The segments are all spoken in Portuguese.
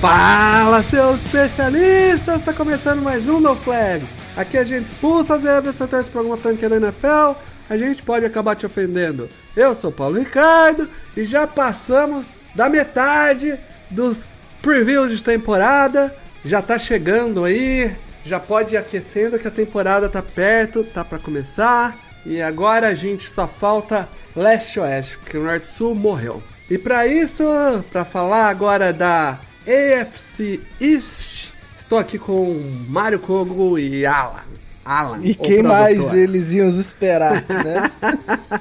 Fala, seus especialistas! Tá começando mais um No Flags. Aqui a gente expulsa as zebras, você torce pra alguma franquia da NFL, a gente pode acabar te ofendendo. Eu sou Paulo Ricardo e já passamos da metade dos previews de temporada. Já tá chegando aí, já pode ir aquecendo que a temporada tá perto, tá pra começar. E agora a gente só falta leste-oeste, porque o norte-sul morreu. E para isso, para falar agora da AFC East, estou aqui com Mário Kogo e Alan. Alan, E quem mais produtor. eles iam esperar, né?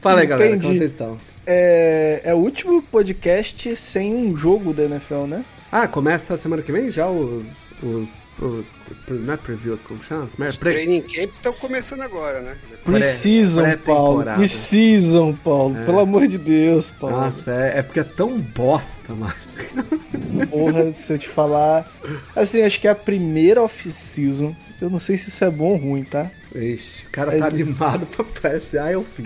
Fala aí, galera, como vocês estão? é, é o último podcast sem um jogo da NFL, né? Ah, começa a semana que vem já os. os, os não é previews, como chama? Pre- Training camps estão começando agora, né? Precisam, Paulo. pré-temporada. Precisam, Paulo. Pelo amor de Deus, Paulo. Nossa, é, é porque é tão bosta, mano. Porra, se eu te falar. Assim, acho que é a primeira off-season. Eu não sei se isso é bom ou ruim, tá? Ixi, o cara tá Mas- animado pra PSA e eu fiz.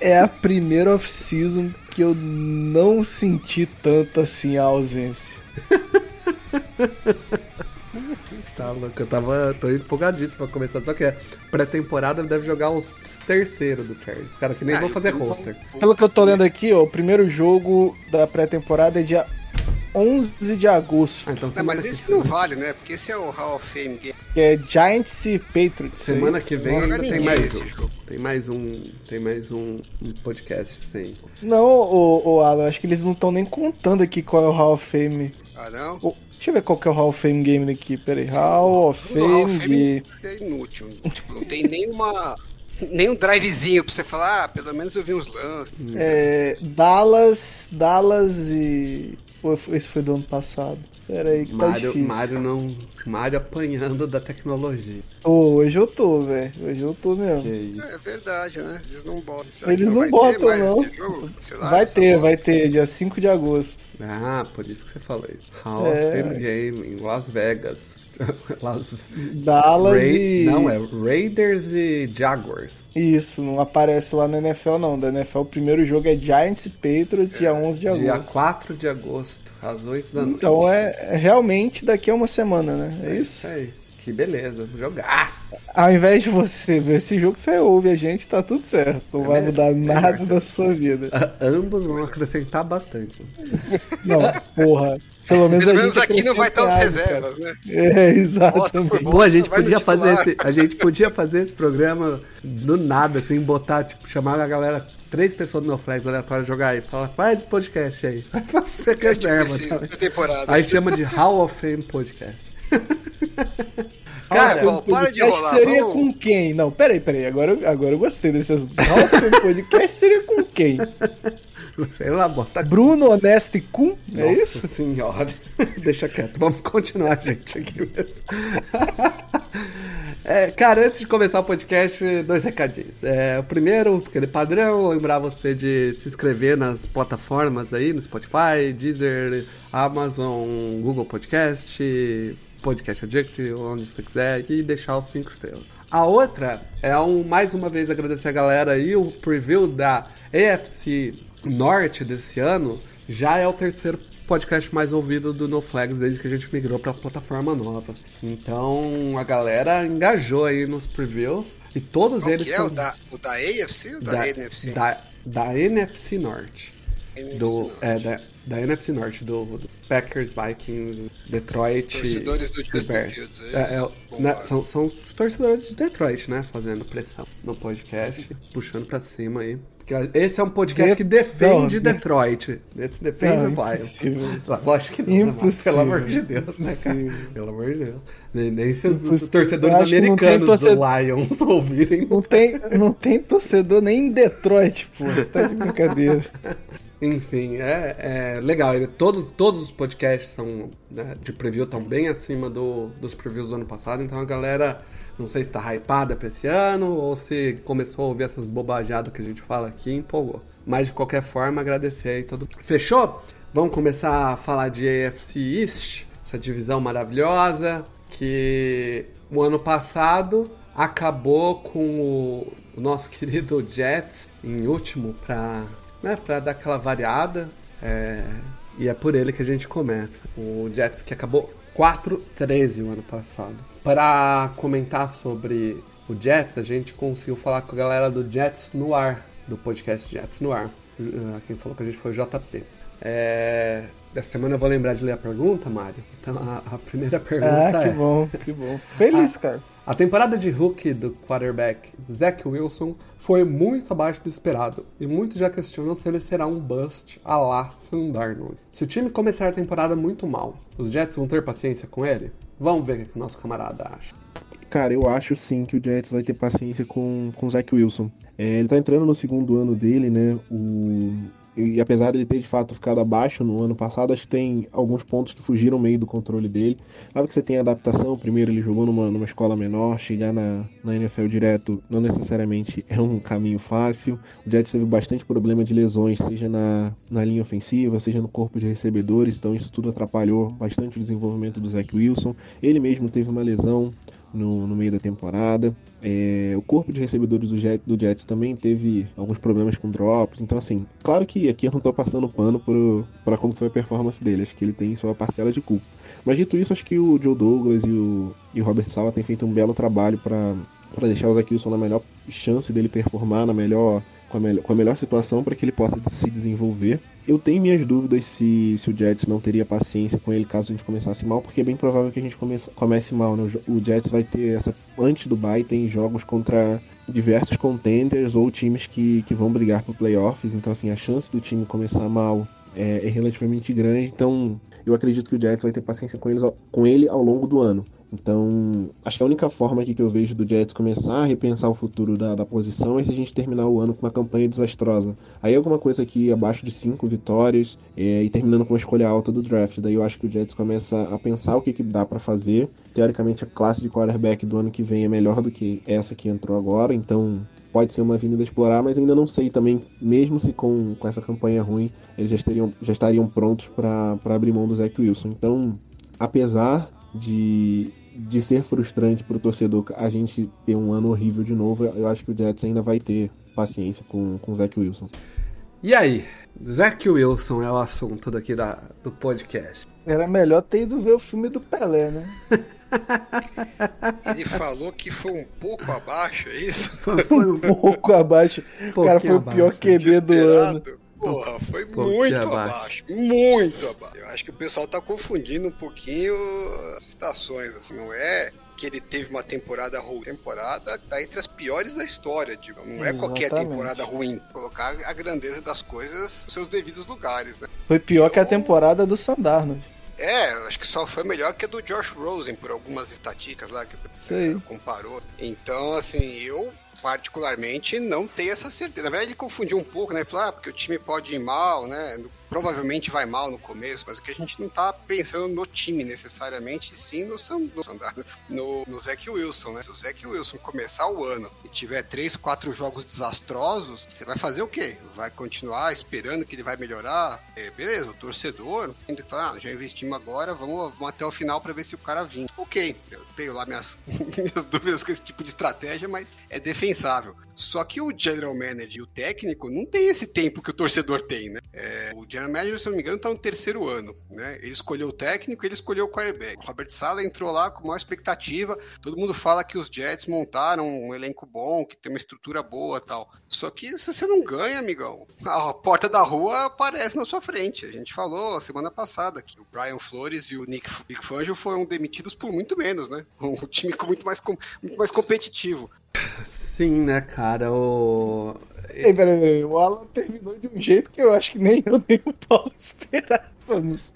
É a primeira off-season que eu não senti tanto assim a ausência. Tá louco, eu tava. tô empolgadíssimo pra começar. Só que é pré-temporada deve jogar os terceiros do Chargers. Os caras que nem Ah, vão fazer então roster. Pelo que eu tô lendo aqui, ó, o primeiro jogo da pré-temporada é dia 11 de agosto. Ah, então semana, mas esse não vale, né? Porque esse é o Hall of Fame Game. Que é Giants e Patriots. semana é isso? que vem ainda tem mais um. jogo. Tem mais um. Tem mais um, um podcast sem. Não, ô, ô, Alan, acho que eles não estão nem contando aqui qual é o Hall of Fame. Ah, não? Ô, deixa eu ver qual que é o Hall of Fame Game daqui. Pera aí. Hall of O Hall Fame of. Fame é inútil. Tipo, não tem nenhuma. Nenhum drivezinho pra você falar, ah, pelo menos eu vi uns lances. É, Dallas, Dallas e... Esse foi do ano passado. Pera aí que tá Mário, difícil. Mário não. Mário apanhando da tecnologia. Ô, hoje eu tô, velho. Hoje eu tô Que mesmo. isso. É verdade, né? Eles não botam. Será Eles não vai botam, não. esse jogo? Sei lá, Vai ter, bola. vai ter, dia 5 de agosto. Ah, por isso que você falou isso. Hall É. of Fame Game em Las Vegas. Las... Dallas Ra- e... Não, é Raiders e Jaguars. Isso, não aparece lá na NFL não. Da NFL o primeiro jogo é Giants e Patriots, dia 11 de Dia agosto. 4 de agosto, às 8 da noite. Então é, é realmente daqui a uma semana, né? É isso? Isso aí. Que beleza. Jogaço. Ao invés de você ver esse jogo, você ouve a gente, tá tudo certo. Não vai É, mudar melhor, nada da sua vida. A- ambos vão acrescentar bastante. Não, porra. Pelo menos Pelo a menos gente aqui não vai estar os acrescenta reservas, né? É, exatamente. Pô, a gente podia fazer esse, a gente podia fazer esse programa do nada, assim, botar, tipo, chamar a galera, três pessoas do meu flex aleatório jogar aí. Fala, faz esse podcast aí. Vai fazer Podcast reserva. tá? da temporada. Aí chama de Hall of Fame Podcast. Cara, Cara, Paulo, para de enrolar, seria vamos- com quem? Não, peraí, peraí. Agora, eu- agora eu gostei desse assunto. Fame podcast seria com quem? Sei lá, bota Bruno Honesto e Kun? É Nossa isso? senhora. Deixa quieto, vamos continuar, gente, aqui mesmo. É, cara, antes de começar o podcast, dois recadinhos. É, o primeiro, aquele padrão, lembrar você de se inscrever nas plataformas aí, no Spotify, Deezer, Amazon, Google Podcast, Podcast Addict, onde você quiser, e deixar os cinco estrelas. A outra é um, mais uma vez agradecer a galera aí, o preview da AFC Norte desse ano já é o terceiro podcast mais ouvido do No Flags desde que a gente migrou para a plataforma nova. Então a galera engajou aí nos previews e todos Qual eles que é? tão- O da, o da AFC ou da, NFC? da, da NFC Norte. NFC Do, não. é, da, da NFC Norte, do, do Packers, Vikings, Detroit. Torcedores do Justin Bears. Fields, é É, é, né, são, são os torcedores de Detroit, né? Fazendo pressão no podcast, puxando pra cima aí. Porque esse é um podcast De- que defende não, de- Detroit. de- Defende Não, os Lions. Lógico que não, né? Impossível, Pelo amor de Deus, né, cara? Pelo amor de Deus. Nem, nem se os, Impossível. torcedores americanos do torcedor- Lions ouvirem. Não tem, não tem torcedor nem em Detroit, pô. Você tá de brincadeira. Enfim, é, é legal. Ele, todos, todos os podcasts são, né, de preview estão bem acima do, dos previews do ano passado, então a galera não sei se tá hypada pra esse ano ou se começou a ouvir essas bobajadas que a gente fala aqui e empolgou. Mas de qualquer forma, agradecer aí todo. Fechou? Vamos começar a falar de AFC East, essa divisão maravilhosa que o ano passado acabou com o, o nosso querido Jets em último para né, pra dar aquela variada. É, e é por ele que a gente começa. O Jets que acabou 4-13 o ano passado. Para comentar sobre o Jets, a gente conseguiu falar com a galera do Jets no ar, do podcast Jets no ar. Uh, quem falou com a gente foi o JP. É, dessa semana eu vou lembrar de ler a pergunta, Mário. Então a, a primeira pergunta ah, que é... bom, que bom. Feliz, Ah, cara. A temporada de rookie do quarterback Zach Wilson foi muito abaixo do esperado, e muitos já questionam se ele será um bust a la Sam Darnold. Se o time começar a temporada muito mal, os Jets vão ter paciência com ele? Vamos ver o que o nosso camarada acha. Cara, eu acho sim que o Jets vai ter paciência com, com o Zach Wilson. É, ele tá entrando no segundo ano dele, né? O, e apesar dele ter de fato ficado abaixo no ano passado, acho que tem alguns pontos que fugiram meio do controle dele. Claro que você tem adaptação, primeiro ele jogou numa, numa escola menor, chegar na, na NFL direto não necessariamente é um caminho fácil. O Jets teve bastante problema de lesões, seja na, na linha ofensiva, seja no corpo de recebedores, então isso tudo atrapalhou bastante o desenvolvimento do Zach Wilson. Ele mesmo teve uma lesão no, no meio da temporada. É, o corpo de recebedores do, Jet, do Jets também teve alguns problemas com drops. Então, assim, claro que aqui eu não tô passando pano para como foi a performance dele. Acho que ele tem sua parcela de culpa. Mas dito isso, acho que o Joe Douglas e o, e o Robert Sala têm feito um belo trabalho para deixar o Zach Wilson na melhor chance dele performar, na melhor com a, melhor, com a melhor situação para que ele possa se desenvolver. Eu tenho minhas dúvidas se, se o Jets não teria paciência com ele caso a gente começasse mal, porque é bem provável que a gente comece, comece mal. Né? O Jets vai ter essa. Antes do bye, tem jogos contra diversos contenders ou times que, que vão brigar por playoffs. Então, assim, a chance do time começar mal é, é relativamente grande. Então, eu acredito que o Jets vai ter paciência com, eles, com ele ao longo do ano. Então, acho que a única forma aqui que eu vejo do Jets começar a repensar o futuro da, da posição é se a gente terminar o ano com uma campanha desastrosa. Aí alguma coisa aqui abaixo de cinco vitórias é, e terminando com uma escolha alta do draft. Daí eu acho que o Jets começa a pensar o que, que dá para fazer. Teoricamente, a classe de quarterback do ano que vem é melhor do que essa que entrou agora, então pode ser uma avenida a explorar, mas ainda não sei também, mesmo se com, com essa campanha ruim, eles já estariam, já estariam prontos para abrir mão do Zach Wilson. Então, apesar de, de ser frustrante para o torcedor a gente ter um ano horrível de novo, eu acho que o Jets ainda vai ter paciência com, com o Zach Wilson. E aí? Zach Wilson é o assunto daqui da, do podcast. Era melhor ter ido ver o filme do Pelé, né? Ele falou que foi um pouco abaixo, é isso? Foi, um pouco abaixo. O cara foi o pior. QB do ano. Porra, foi muito abaixo. abaixo. Muito abaixo. Eu acho que o pessoal tá confundindo um pouquinho as estações, assim, não é que ele teve uma temporada ruim. Temporada tá entre as piores da história, digo. Não é qualquer temporada ruim. Colocar a grandeza das coisas nos seus devidos lugares, né? Foi pior que a temporada do Sandarnold. É, acho que só foi melhor que a do Josh Rosen, por algumas estatísticas lá que eh, comparou. Então, assim, eu particularmente não tenho essa certeza. Na verdade, ele confundiu um pouco, né? Falou, ah, porque o time pode ir mal, né? Provavelmente vai mal no começo, mas o que a gente não tá pensando no time necessariamente, sim no, no, no, Zach Wilson, né? Se o Zach Wilson começar o ano e tiver três, quatro jogos desastrosos, você vai fazer o quê? Vai continuar esperando que ele vai melhorar? É, beleza, o torcedor tem que falar, ah, já investimos agora, vamos, vamos até o final para ver se o cara vinha. Ok, eu tenho lá minhas, minhas dúvidas com esse tipo de estratégia, mas é defensável. Só que o general manager e o técnico não tem esse tempo que o torcedor tem, né? É, o general manager, se não me engano, tá no terceiro ano, né? Ele escolheu o técnico, ele escolheu o quarterback. O Robert Sala entrou lá com maior expectativa. Todo mundo fala que os Jets montaram um elenco bom, que tem uma estrutura boa tal. Só que se você não ganha, amigão, a porta da rua aparece na sua frente. A gente falou semana passada que o Brian Flores e o Nick, Nick Fangio foram demitidos por muito menos, né? Um time muito mais, muito mais competitivo. Sim, né, cara? O... Ei, peraí, peraí, o Alan terminou de um jeito que eu acho que nem eu nem o Paulo esperávamos.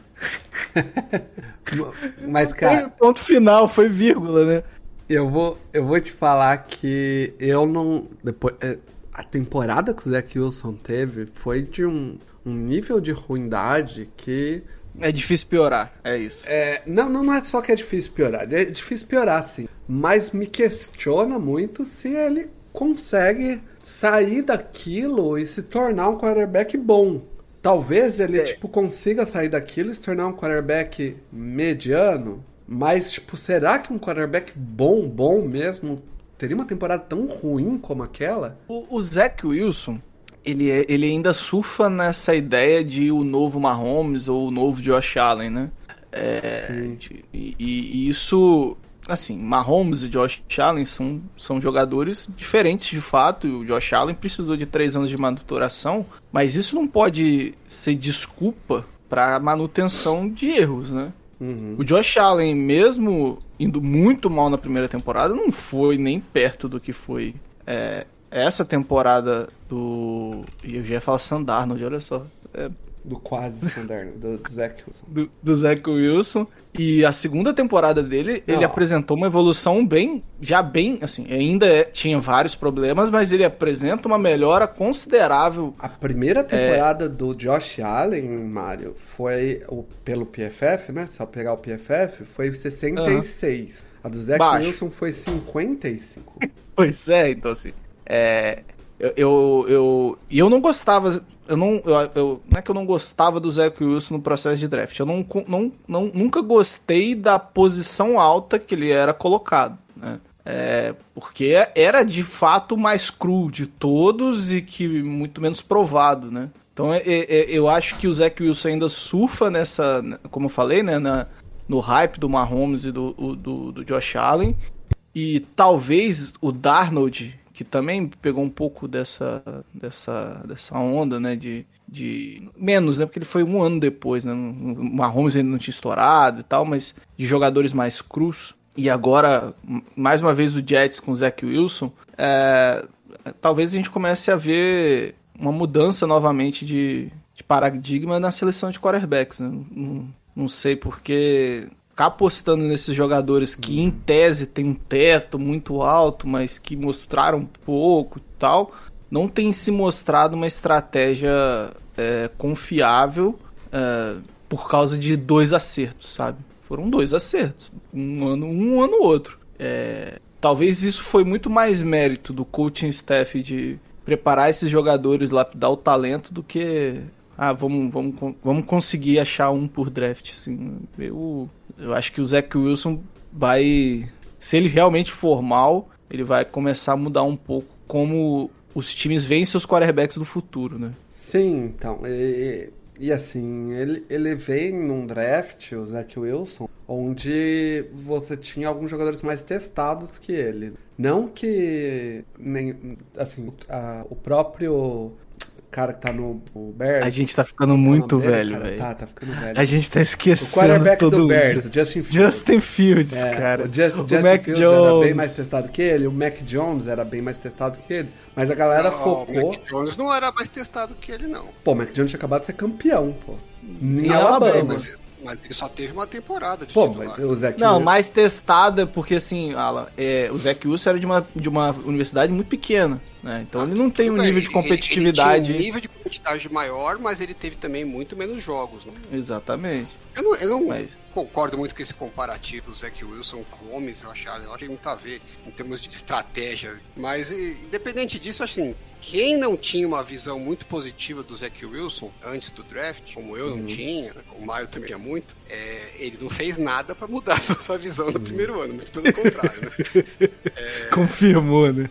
Mas, cara, ponto final, foi vírgula, né? eu vou, eu vou te falar que eu não. Depois, é, a temporada que o Zach Wilson teve foi de um, um nível de ruindade que é difícil piorar, é isso. É, não, não, não é só que é difícil piorar, é difícil piorar sim. Mas me questiona muito se ele consegue sair daquilo e se tornar um quarterback bom. Talvez ele, é. tipo, consiga sair daquilo e se tornar um quarterback mediano. Mas, tipo, será que um quarterback bom, bom mesmo, teria uma temporada tão ruim como aquela? O, o Zach Wilson, ele, é, ele ainda surfa nessa ideia de o novo Mahomes ou o novo Josh Allen, né? É, e, e, isso, assim, Mahomes e Josh Allen são, são jogadores diferentes de fato. E o Josh Allen precisou de três anos de maturação, mas isso não pode ser desculpa para manutenção de erros, né? Uhum. O Josh Allen, mesmo indo muito mal na primeira temporada, não foi nem perto do que foi é, essa temporada do. Eu já ia falar Sandarnold, olha só. É... Do quase Sandarnold, do Zach Wilson. Do, do Zach Wilson. E a segunda temporada dele, Não. ele apresentou uma evolução bem. Já bem, assim, ainda é, tinha vários problemas, mas ele apresenta uma melhora considerável. A primeira temporada é... do Josh Allen, Mario, foi o, pelo PFF, né? Só pegar o PFF, foi 66. Uhum. A do Zach Baixo. Wilson foi 55. pois é, então assim. É, eu, eu, eu, eu não gostava, eu não, eu, eu, não é que eu não gostava do Zach Wilson no processo de draft, eu não, não, não, nunca gostei da posição alta que ele era colocado, né? É, porque era de fato mais cru de todos e que muito menos provado, né? Então é, é, é eu acho que o Zach Wilson ainda surfa nessa, como eu falei, né, na, no hype do Mahomes e do, do, do Josh Allen. E talvez o Darnold que também pegou um pouco dessa, dessa, dessa onda, né, de, de... Menos, né, porque ele foi um ano depois, né, o Mahomes ainda não tinha estourado e tal, mas de jogadores mais crus. E agora, mais uma vez, o Jets com o Zach Wilson, é, talvez a gente comece a ver uma mudança novamente de, de paradigma na seleção de quarterbacks, né? Não, não sei porque ficar apostando nesses jogadores que em tese tem um teto muito alto, mas que mostraram pouco e tal, não tem se mostrado uma estratégia é, confiável é, por causa de dois acertos, sabe? Foram dois acertos, um ano um, ano outro. É, talvez isso foi muito mais mérito do coaching staff de preparar esses jogadores, lapidar o talento, do que ah, vamos, vamos, vamos conseguir achar um por draft. Assim. Eu, eu acho que o Zach Wilson vai. Se ele realmente for mal, ele vai começar a mudar um pouco como os times veem seus quarterbacks do futuro, né? Sim, então. E, e assim, ele, ele vem num draft, o Zach Wilson, onde você tinha alguns jogadores mais testados que ele. Não que nem assim, a, o próprio cara que tá no Bears. A gente tá ficando muito velho, velho. Tá, tá ficando velho. A gente tá esquecendo. O quarterback todo do Bears, o Justin Fields. Justin Fields, é, cara. O, Just, o Justin Mac Fields Jones. era bem mais testado que ele, o Mac Jones era bem mais testado que ele. Mas a galera não, focou. O Mac Jones não era mais testado que ele, não. Pô, o Mac Jones tinha acabado de ser campeão, pô. Em Alabama. Alabama. Mas... Ele só teve uma temporada de Pô, mas o Zach Não, mais testada, porque assim, Alan, é, o Zach Wilson era de uma, de uma universidade muito pequena, né? Então ah, ele não tem um bem. nível de competitividade. Ele, ele um nível de competitividade maior, mas ele teve também muito menos jogos, né? Exatamente. Eu não, eu não mas... concordo muito com esse comparativo, o Zach Wilson com o Gomes, eu acho, eu que muito a ver em termos de estratégia. Mas independente disso, assim, quem não tinha uma visão muito positiva do Zach Wilson antes do draft, como eu não uhum. tinha, o Mario também tinha muito, é, ele não fez nada para mudar a sua visão no uhum. primeiro ano, mas pelo contrário, né? É... Confirmou, né?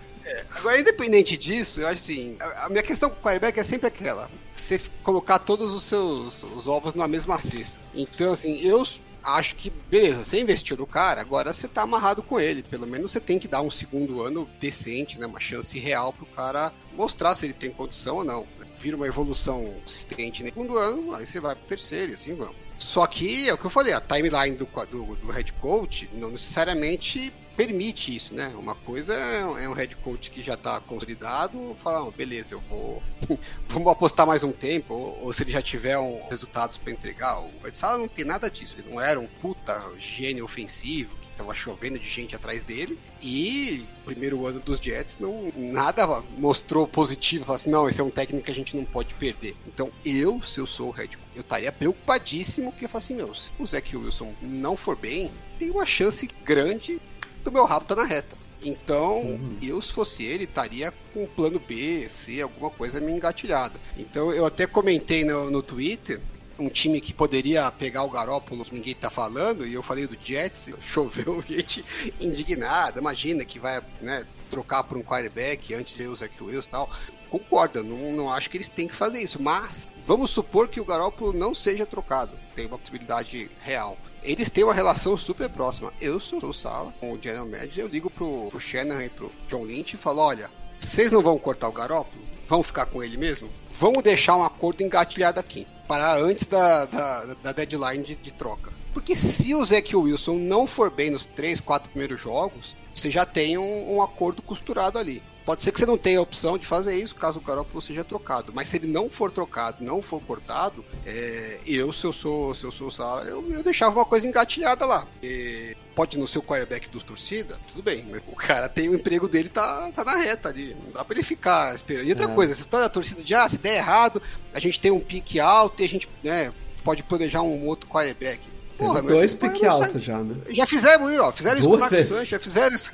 Agora, independente disso, eu acho assim, a, minha questão com o quarterback é sempre aquela, você colocar todos os seus os ovos na mesma cesta. Então, assim, eu acho que, beleza, você investiu no cara, agora você tá amarrado com ele. Pelo menos você tem que dar um segundo ano decente, né? Uma chance real pro cara mostrar se ele tem condição ou não. Vira uma evolução consistente no segundo ano, aí você vai pro terceiro e assim vamos. Só que, é o que eu falei, a timeline do, do, do head coach não necessariamente permite isso, né? Uma coisa é um head coach que já está consolidado, falar, oh, beleza, eu vou. vamos apostar mais um tempo, ou, ou se ele já tiver um, resultados para entregar. O Edsala não tem nada disso, ele não era um puta gênio ofensivo que tava chovendo de gente atrás dele. E primeiro ano dos Jets não nada mostrou positivo, falou assim, não, esse é um técnico que a gente não pode perder. Então, eu, se eu sou o head coach, eu estaria preocupadíssimo que eu falo assim, meu, se o Zach Wilson não for bem, tem uma chance grande do meu rabo tá na reta. Então, uhum. eu, se fosse ele, estaria com o plano B, C, alguma coisa me engatilhada. Então, eu até comentei no, no Twitter um time que poderia pegar o Garópolo, ninguém tá falando, e eu falei do Jets, choveu gente indignada, imagina que vai né, trocar por um quarterback antes de usar Zach Wilson e tal. Concordo, não, não acho que eles têm que fazer isso, mas vamos supor que o Garópolo não seja trocado, tem uma possibilidade real eles têm uma relação super próxima. Eu sou o Sala, com o General Manager, eu ligo pro, pro Shannon e pro John Lynch e falo, olha, vocês não vão cortar o Garópolo? Vão ficar com ele mesmo? Vamos deixar um acordo engatilhado aqui, para antes da, da, da deadline de, de, troca. Porque se o Zach Wilson não for bem nos três, quatro primeiros jogos, você já tem um, um acordo costurado ali. Pode ser que você não tenha a opção de fazer isso caso o Garoppolo seja trocado. Mas se ele não for trocado, não for cortado, é, eu, se eu sou, se eu sou eu, eu deixava uma coisa engatilhada lá. E pode não ser o quarterback dos torcida, tudo bem, mas o cara tem o emprego dele, tá, tá na reta ali. Não dá pra ele ficar esperando. E outra é. coisa, essa história da torcida de ah, se der errado, a gente tem um pique alto e a gente né, pode planejar um outro quarterback. Porra, dois pique alto já, né? Já fizeram, ó, fizeram Duas isso com o já fizeram isso.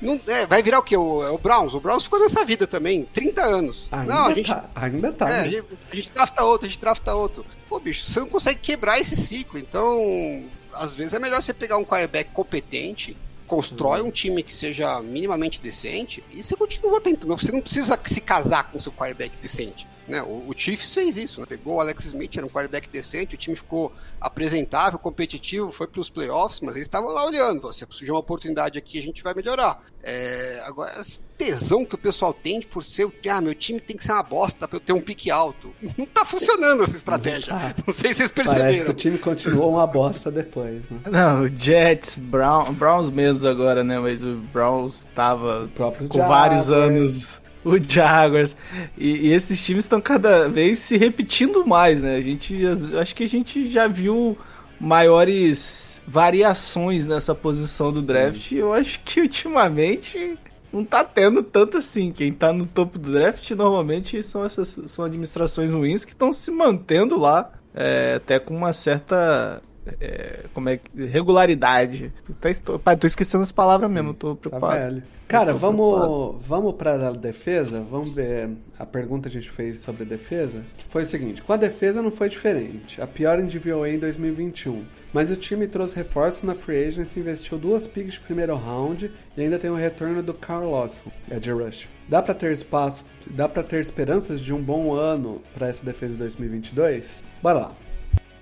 Não, é, vai virar o quê? O, é o Browns. O Browns ficou nessa vida também, 30 anos. Ainda não, a gente, tá, ainda tá. É, né? a, gente, a gente drafta outro, a gente drafta outro. Pô, bicho, você não consegue quebrar esse ciclo. Então, às vezes é melhor você pegar um quarterback competente, constrói um time que seja minimamente decente e você continua tentando. Você não precisa se casar com seu quarterback decente. Né? O, o Chiefs fez isso, né? pegou o Alex Smith, era um quarterback decente, o time ficou apresentável, competitivo, foi para os playoffs, mas eles estavam lá olhando, se surgir uma oportunidade aqui, a gente vai melhorar. É, agora, esse tesão que o pessoal tem por ser, ah, meu time tem que ser uma bosta para eu ter um pique alto. Não tá funcionando essa estratégia. Não, tá. não sei se vocês perceberam. Parece que o time continuou uma bosta depois, né? Não, o Jets, Brown, Browns menos agora, né? Mas o Browns estava com vários anos o Jaguars. E, e esses times estão cada vez se repetindo mais, né? A gente, acho que a gente já viu maiores variações nessa posição do draft. Eu acho que ultimamente não tá tendo tanto assim. Quem tá no topo do draft normalmente são essas são administrações ruins que estão se mantendo lá, é, até com uma certa é, como é regularidade. Tá, pai, tô esquecendo as palavras Sim, mesmo, tô tá preocupado. Tá. Cara, vamos, vamos para a defesa. Vamos ver a pergunta que a gente fez sobre a defesa. Foi o seguinte: com a defesa não foi diferente. A pior em DVOA em 2021. Mas o time trouxe reforços na free agency, investiu duas picks de primeiro round e ainda tem o retorno do Carl Lawson, Edge Rush. Dá para ter espaço, dá para ter esperanças de um bom ano para essa defesa de 2022? Bora lá.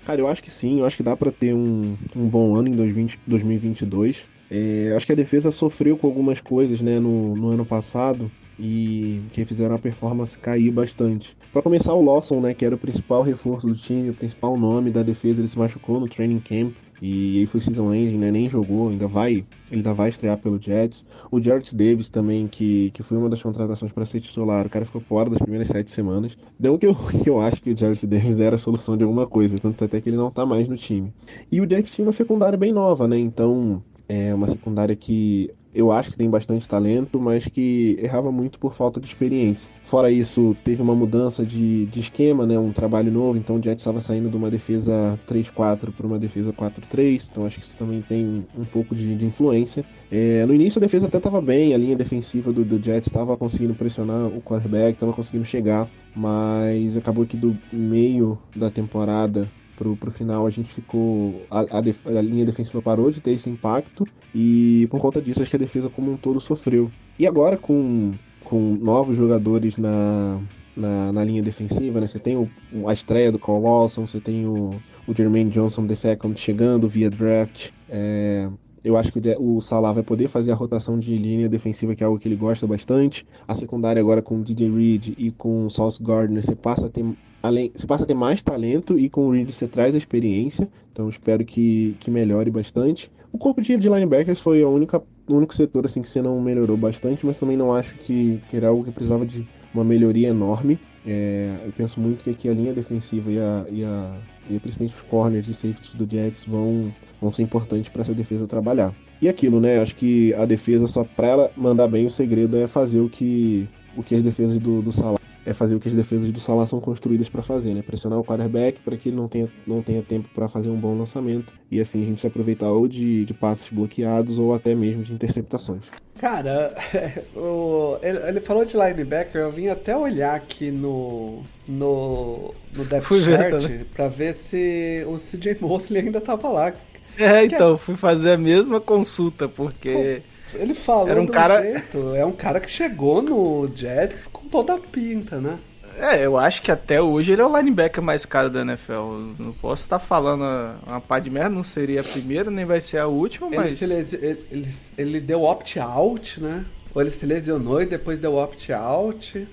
Cara, eu acho que sim, eu acho que dá para ter um, um bom ano em 2020, 2022. É, acho que a defesa sofreu com algumas coisas né, no, no ano passado e que fizeram a performance cair bastante. Para começar, o Lawson, né, que era o principal reforço do time, o principal nome da defesa, ele se machucou no training camp e aí foi season ending, né, nem jogou, ainda vai, ele ainda vai estrear pelo Jets. O Jarrett Davis também, que, que foi uma das contratações para ser titular, o cara ficou fora das primeiras sete semanas. Deu que eu, que eu acho que o Jarrett Davis era a solução de alguma coisa, tanto até que ele não tá mais no time. E o Jets tinha uma secundária bem nova, né, então é uma secundária que eu acho que tem bastante talento, mas que errava muito por falta de experiência. Fora isso, teve uma mudança de, de esquema, né, um trabalho novo, então o Jets estava saindo de uma defesa 3-4 para uma defesa 4-3, então acho que isso também tem um pouco de, de influência. É, no início a defesa até estava bem, a linha defensiva do, do Jets estava conseguindo pressionar o quarterback, estava conseguindo chegar, mas acabou que do meio da temporada pro, pro final a gente ficou. A, a, a, linha defensiva parou de ter esse impacto e por conta disso acho que a defesa como um todo sofreu. E agora com, com novos jogadores na, na, na linha defensiva, né? Você tem o, a estreia do Carl Walson, você tem o, o Jermaine Johnson the second chegando via draft. É, eu acho que o Salah vai poder fazer a rotação de linha defensiva, que é algo que ele gosta bastante. A secundária agora com o DJ Reed e com o Sauce Gardner, você passa a ter além, você passa a ter mais talento e com o Reed você traz a experiência. Então espero que, que melhore bastante. O corpo de, de linebackers foi a única, o único setor assim que você não melhorou bastante, mas também não acho que, que era algo que precisava de uma melhoria enorme. É, eu penso muito que aqui a linha defensiva e, a, e, a, e principalmente os corners e safeties do Jets vão, vão ser importantes para essa defesa trabalhar. E aquilo, né? Acho que a defesa, só para ela mandar bem, o segredo é fazer o que, o que as defesas do, do Salah é fazer o que as defesas do Salah são construídas para fazer, né? Pressionar o quarterback para que ele não tenha, não tenha tempo para fazer um bom lançamento e assim a gente se aproveitar ou de, de passes bloqueados ou até mesmo de interceptações. Cara, o, ele, ele, falou de linebacker, eu vim até olhar aqui no no, no depth fui chart ver, pra ver se o CJ Mosley ainda tava lá. É, então, é... fui fazer a mesma consulta, porque... Pô ele falou Era um cara... jeito. É um cara que chegou no Jets com toda a pinta, né? É, eu acho que até hoje ele é o linebacker mais caro da NFL. Não posso estar falando uma pá de merda, não seria a primeira, nem vai ser a última, mas. Ele, ele, ele, ele deu opt-out, né? Ou ele se lesionou e depois deu opt-out.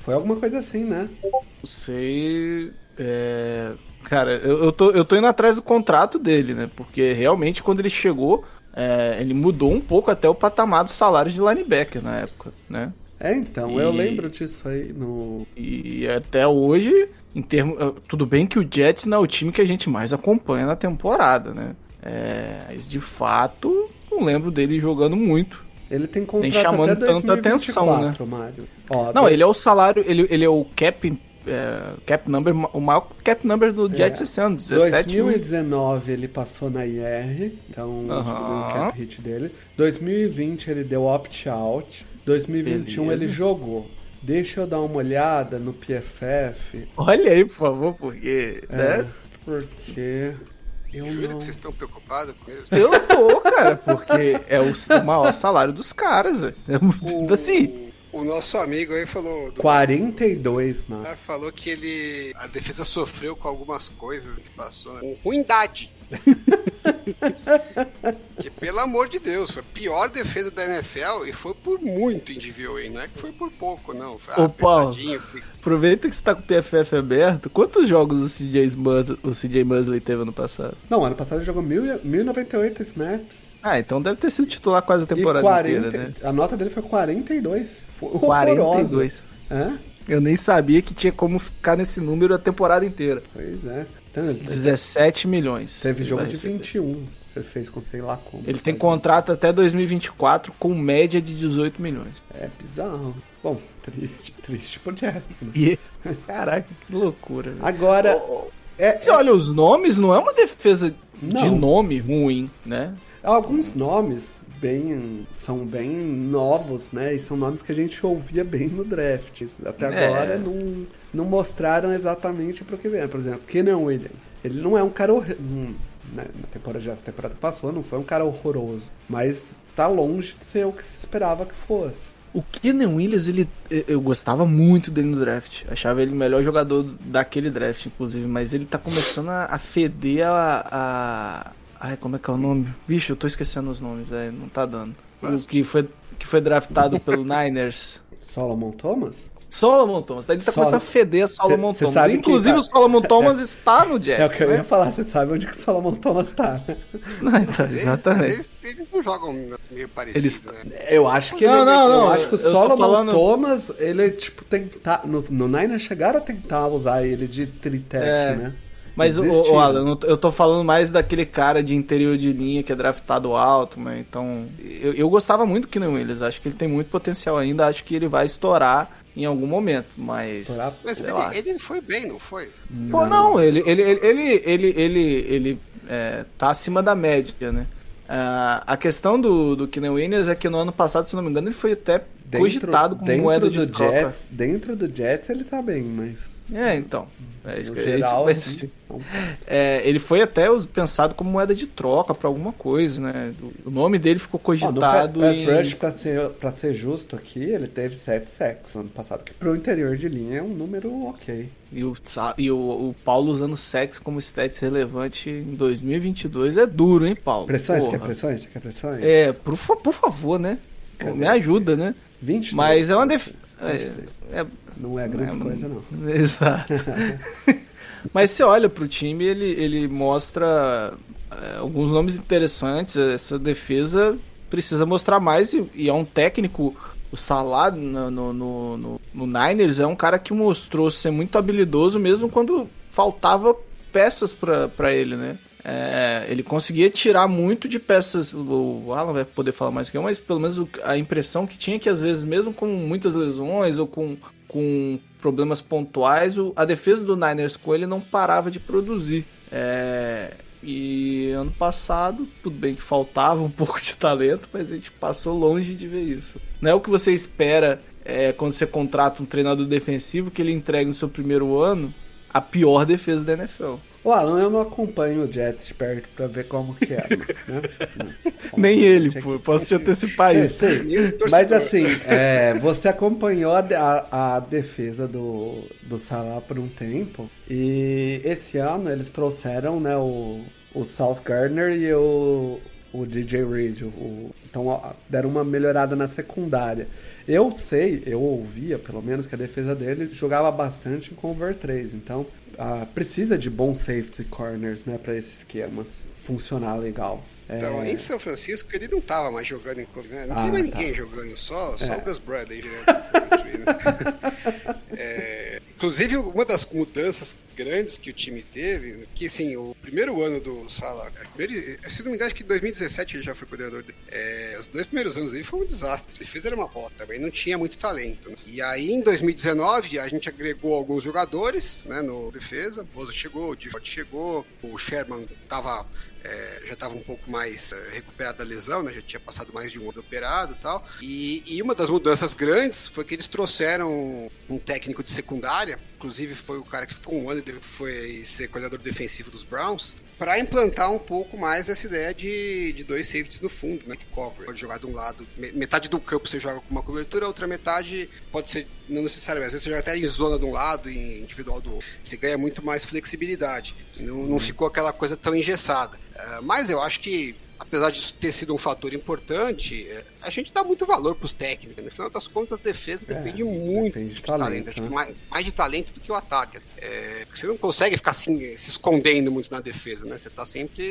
Foi alguma coisa assim, né? Não sei. É... Cara, eu, eu, tô, eu tô indo atrás do contrato dele, né? Porque realmente quando ele chegou, é, ele mudou um pouco até o patamar dos salários de linebacker na época, né? É, então, e... eu lembro disso aí no. E até hoje, em termos. Eh, tudo bem que o Jets não é o time que a gente mais acompanha na temporada, né? É, mas de fato, não lembro dele jogando muito. Ele tem contrato Nem chamando até 2024, tanta atenção, né? Mário. Ó, não, ele é o salário, ele, ele é o cap é, cap number, o maior cap number do. Jets é, esse ano, 17 2019 mil. ele passou na IR, então uh -huh. o cap hit dele. 2020 ele deu opt-out. 2021 Beleza. ele jogou. Deixa eu dar uma olhada no PFF. Olha aí, por favor, porque. É, né? Porque. Eu Juro não... que vocês estão preocupados com isso? Eu tô, cara, porque é o maior salário dos caras, velho. É o... assim. O nosso amigo aí falou. Do... 42, mano. Falou que ele. A defesa sofreu com algumas coisas que passou, né? Com ruindade. que pelo amor de Deus, foi a pior defesa da NFL e foi por muito em DVOA, não é que foi por pouco, não. Foi Ô, Paulo, aproveita que você tá com o PFF aberto. Quantos jogos o CJ, Musley, o CJ Musley teve ano passado? Não, ano passado ele jogou 1098 snaps. Ah, então deve ter sido titular quase a temporada 40, inteira, né? A nota dele foi 42. Foi 42. Hã? Eu nem sabia que tinha como ficar nesse número a temporada inteira. Pois é. Então, 17 milhões. Teve jogo de 21. Ele fez com sei lá como. Ele tem contrato até 2024 com média de 18 milhões. É bizarro. Bom, triste, triste pro Jets, né? E... Caraca, que loucura. Véio. Agora. Oh, é, você é... olha os nomes, não é uma defesa não. de nome ruim, né? Alguns nomes bem são bem novos, né? E são nomes que a gente ouvia bem no draft. Até é. agora não, não mostraram exatamente para o que vem. Por exemplo, Kenan Williams. Ele não é um cara horrível. Né? Na temporada já essa temporada passou, não foi um cara horroroso. Mas tá longe de ser o que se esperava que fosse. O Kenan Williams, ele, eu gostava muito dele no draft. Achava ele o melhor jogador daquele draft, inclusive. Mas ele tá começando a, feder a, a Ai, como é que é o nome? Bicho, eu tô esquecendo os nomes, velho. Não tá dando. O que foi, que foi draftado pelo Niners. Solomon Thomas? Solomon Thomas. Daí ele tá Sol... começando a feder Solomon cê, Thomas. Cê Inclusive, tá... o Solomon Thomas está no Jets. É o que eu ia né? falar, você sabe onde que o Solomon Thomas tá, né? Não, então, exatamente. Eles, eles, não jogam meio parecido, eles... né? Eu acho que não, ele, não, não, eu acho que o Solomon falando... Thomas, ele, tipo, tentar. No, no Niners chegaram a tentar usar ele de tritec, é. né? Mas, o, o Alan, eu tô falando mais daquele cara de interior de linha que é draftado alto, né? Então, eu, eu gostava muito do Keenan Williams. Acho que ele tem muito potencial ainda. Acho que ele vai estourar em algum momento, mas. Mas ele, ele, foi bem, não foi? Pô, não, ele, ele, ele, ele, ele, ele, ele é, tá acima da média, né? Uh, a questão do, do Keenan Williams é que no ano passado, se não me engano, ele foi até dentro, cogitado como moeda de do Jets, Dentro do Jets ele tá bem, mas é, então. É isso, é geral, isso, assim, é, ele foi até pensado como moeda de troca para alguma coisa, né? O nome dele ficou cogitado. No em... rush, pra ser, pra ser justo aqui, ele teve 7 sacks ano passado, que pro interior de linha é um número ok. E o, e o, o Paulo usando sexo como stats relevante em 2022 é duro, hein, Paulo? Pressões? Porra. Quer pressões? Quer pressões? É, por, por favor, né? Me ajuda, né? 23. Mas é uma defesa. 23. É, Não é grande É, coisa, não. Exato. Mas você olha pro time, ele, ele mostra é, alguns nomes interessantes. Essa defesa precisa mostrar mais e, e é um técnico. O Salah no, no, no, no- no Niners é um cara que mostrou ser muito habilidoso mesmo quando faltava peças para ele, né? É, ele conseguia tirar muito de peças. O Alan vai poder falar mais que eu, mas pelo menos a impressão que tinha é que às vezes, mesmo com muitas lesões ou com, com problemas pontuais, a defesa do Niners com ele não parava de produzir. É, e ano passado, tudo bem que faltava um pouco de talento, mas a gente passou longe de ver isso. Não é o que você espera é, quando você contrata um treinador defensivo que ele entrega no seu primeiro ano a pior defesa da NFL. O Alan, eu não acompanho o Jets de perto pra ver como que é, né? Nem ele, pô. Posso te antecipar Sei, isso. sei. Torcedor. Mas assim, é, você acompanhou a- a defesa do, do Salah por um tempo. E esse ano eles trouxeram né, o, o South Gardner e o, o DJ Reed. O, então ó, deram uma melhorada na secundária. Eu sei, eu ouvia pelo menos que a defesa dele jogava bastante em Cover 3. Então ah, precisa de bons safety corners né, para esse esquema funcionar legal. É, Então, em São Francisco, ele não tava mais jogando em Cleveland, né? Não Ah, tem mais tá. ninguém jogando, só, só É. o Gus Bradley direto. É, inclusive, uma das mudanças grandes que o time teve, que assim, o primeiro ano do Salah, primeiro, se não me engano, acho que em 2017 ele já foi coordenador. É, os dois primeiros anos dele foi um desastre. A defesa era uma bola também, não tinha muito talento. né? E aí, em 2019, a gente agregou alguns jogadores né, no defesa. Bozo chegou, o Default chegou, o Sherman tava é, já estava um pouco mais é, recuperado da lesão, né? Já tinha passado mais de um ano operado e tal. E, e uma das mudanças grandes foi que eles trouxeram um técnico de secundária, inclusive foi o cara que ficou um ano e foi ser coordenador defensivo dos Browns, para implantar um pouco mais essa ideia de, de dois safeties no fundo, né? De cover. Pode jogar de um lado, me- metade do campo você joga com uma cobertura, a outra metade pode ser, não necessariamente, às vezes você joga até em zona de um lado e individual do outro. Você ganha muito mais flexibilidade. Não, não ficou aquela coisa tão engessada. Ah, mas eu acho que, apesar disso ter sido um fator importante, eh, a gente dá muito valor para os técnicos. No final das contas, a defesa É, depende muito depende de talento. talento, acho que né? mais, mais de talento do que o ataque. É, porque você não consegue ficar assim, se escondendo muito na defesa, né? Você tá sempre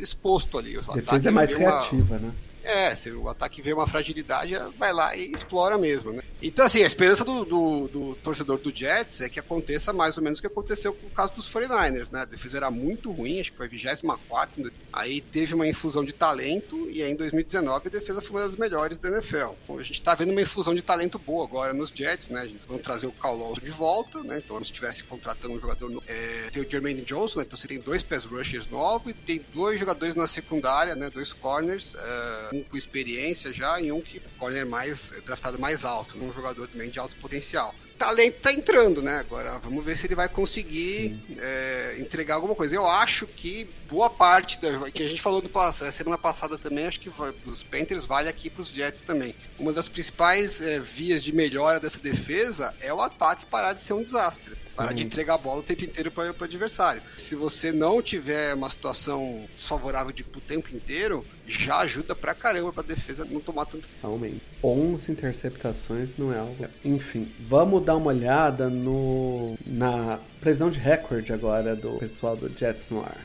exposto ali. O defesa é mais vê uma- reativa, né? É, se o ataque vê uma fragilidade, vai lá e explora mesmo, né? Então, assim, a esperança do, do- do torcedor do Jets é que aconteça mais ou menos o que aconteceu com o caso dos 49ers, né? A defesa era muito ruim, acho que foi a 24 aí teve uma infusão de talento e aí em 2019 a defesa foi uma das melhores da NFL. Bom, a gente tá vendo uma infusão de talento boa agora nos Jets, né? A gente vai trazer o Carl de volta, né? Então, se estivesse contratando um jogador novo, é, tem o Jermaine Johnson, né? Então você tem dois pass rushers novos e tem dois jogadores na secundária, né? Dois corners, é, um com experiência já e um que corner mais draftado mais alto, um jogador também de alto potencial. Talento tá entrando, né? Agora vamos ver se ele vai conseguir é, entregar alguma coisa. Eu acho que boa parte da que a gente falou no semana passada também, acho que vai, os Panthers vale aqui para os Jets também. Uma das principais é, vias de melhora dessa defesa é o ataque parar de ser um desastre, parar de entregar a bola o tempo inteiro para o adversário. Se você não tiver uma situação desfavorável de, o tempo inteiro, já ajuda pra caramba pra defesa não tomar tanto. Realmente. 11 interceptações não é algo. Enfim, vamos dar uma olhada no na previsão de recorde agora do pessoal do Jets no ar.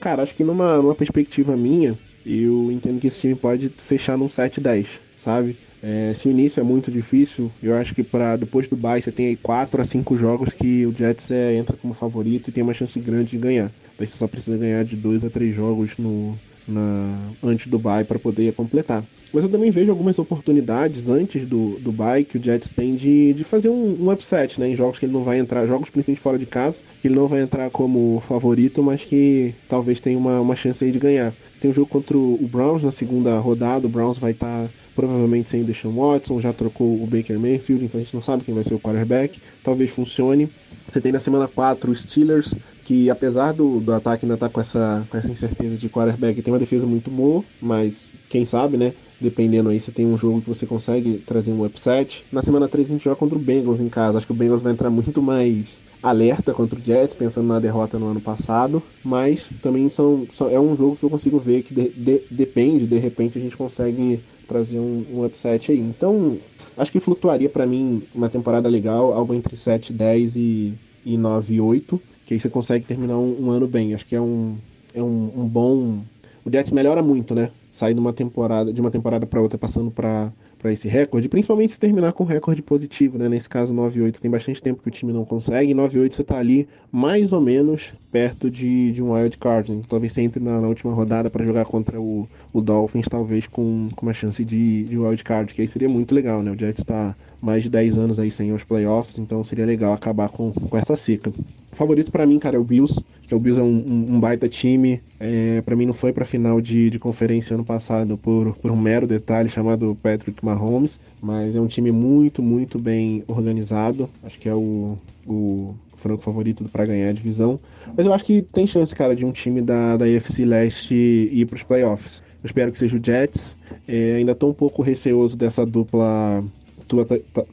Cara, acho que numa, numa perspectiva minha, eu entendo que esse time pode fechar num 7-10, sabe? É, se o início é muito difícil, eu acho que para depois do bye você tem aí 4 a 5 jogos que o Jets é, entra como favorito e tem uma chance grande de ganhar. Daí você só precisa ganhar de 2 a 3 jogos no, na, antes do bye para poder completar. Mas eu também vejo algumas oportunidades antes do, do bye que o Jets tem de, de fazer um, um upset, né? Em jogos que ele não vai entrar, jogos principalmente fora de casa, que ele não vai entrar como favorito, mas que talvez tenha uma, uma chance aí de ganhar. Você tem um jogo contra o Browns na segunda rodada, o Browns vai estar provavelmente sem o Deshaun Watson, já trocou o Baker Mayfield, então a gente não sabe quem vai ser o quarterback, talvez funcione. Você tem na semana 4 o Steelers, que apesar do, do ataque ainda estar com essa, com essa incerteza de quarterback, tem uma defesa muito boa, mas quem sabe, né? Dependendo aí, você tem um jogo que você consegue trazer um upset. Na semana 3 a gente joga contra o Bengals em casa. Acho que o Bengals vai entrar muito mais alerta contra o Jets, pensando na derrota no ano passado. Mas também são, são- é um jogo que eu consigo ver que de- de- depende, de repente a gente consegue trazer um, um upset aí. Então, acho que flutuaria para mim uma temporada legal, algo entre 7, 10 e, e 9, 8, que aí você consegue terminar um, um ano bem. Acho que é um, é um, um bom. O Jets melhora muito, né? Sair de uma temporada, de uma temporada para outra, passando para esse recorde, principalmente se terminar com recorde positivo, né? Nesse caso 9-8 tem bastante tempo que o time não consegue, 9-8 você tá ali mais ou menos perto de, de um wild card, né? talvez você entre na, na última rodada para jogar contra o, o Dolphins, talvez com, com uma chance de, de wild card, que aí seria muito legal, né? O Jets está mais de 10 anos aí sem os playoffs, então seria legal acabar com, com essa seca. Favorito para mim, cara, é o Bills, que o Bills é um, um, baita time. É, para mim não foi para final de, de conferência ano passado por, por um mero detalhe chamado Patrick Mahomes, mas é um time muito, muito bem organizado. Acho que é o, o franco favorito para ganhar a divisão. Mas eu acho que tem chance, cara, de um time da, da AFC Leste ir para os playoffs. Eu espero que seja o Jets. É, ainda estou um pouco receoso dessa dupla Tua,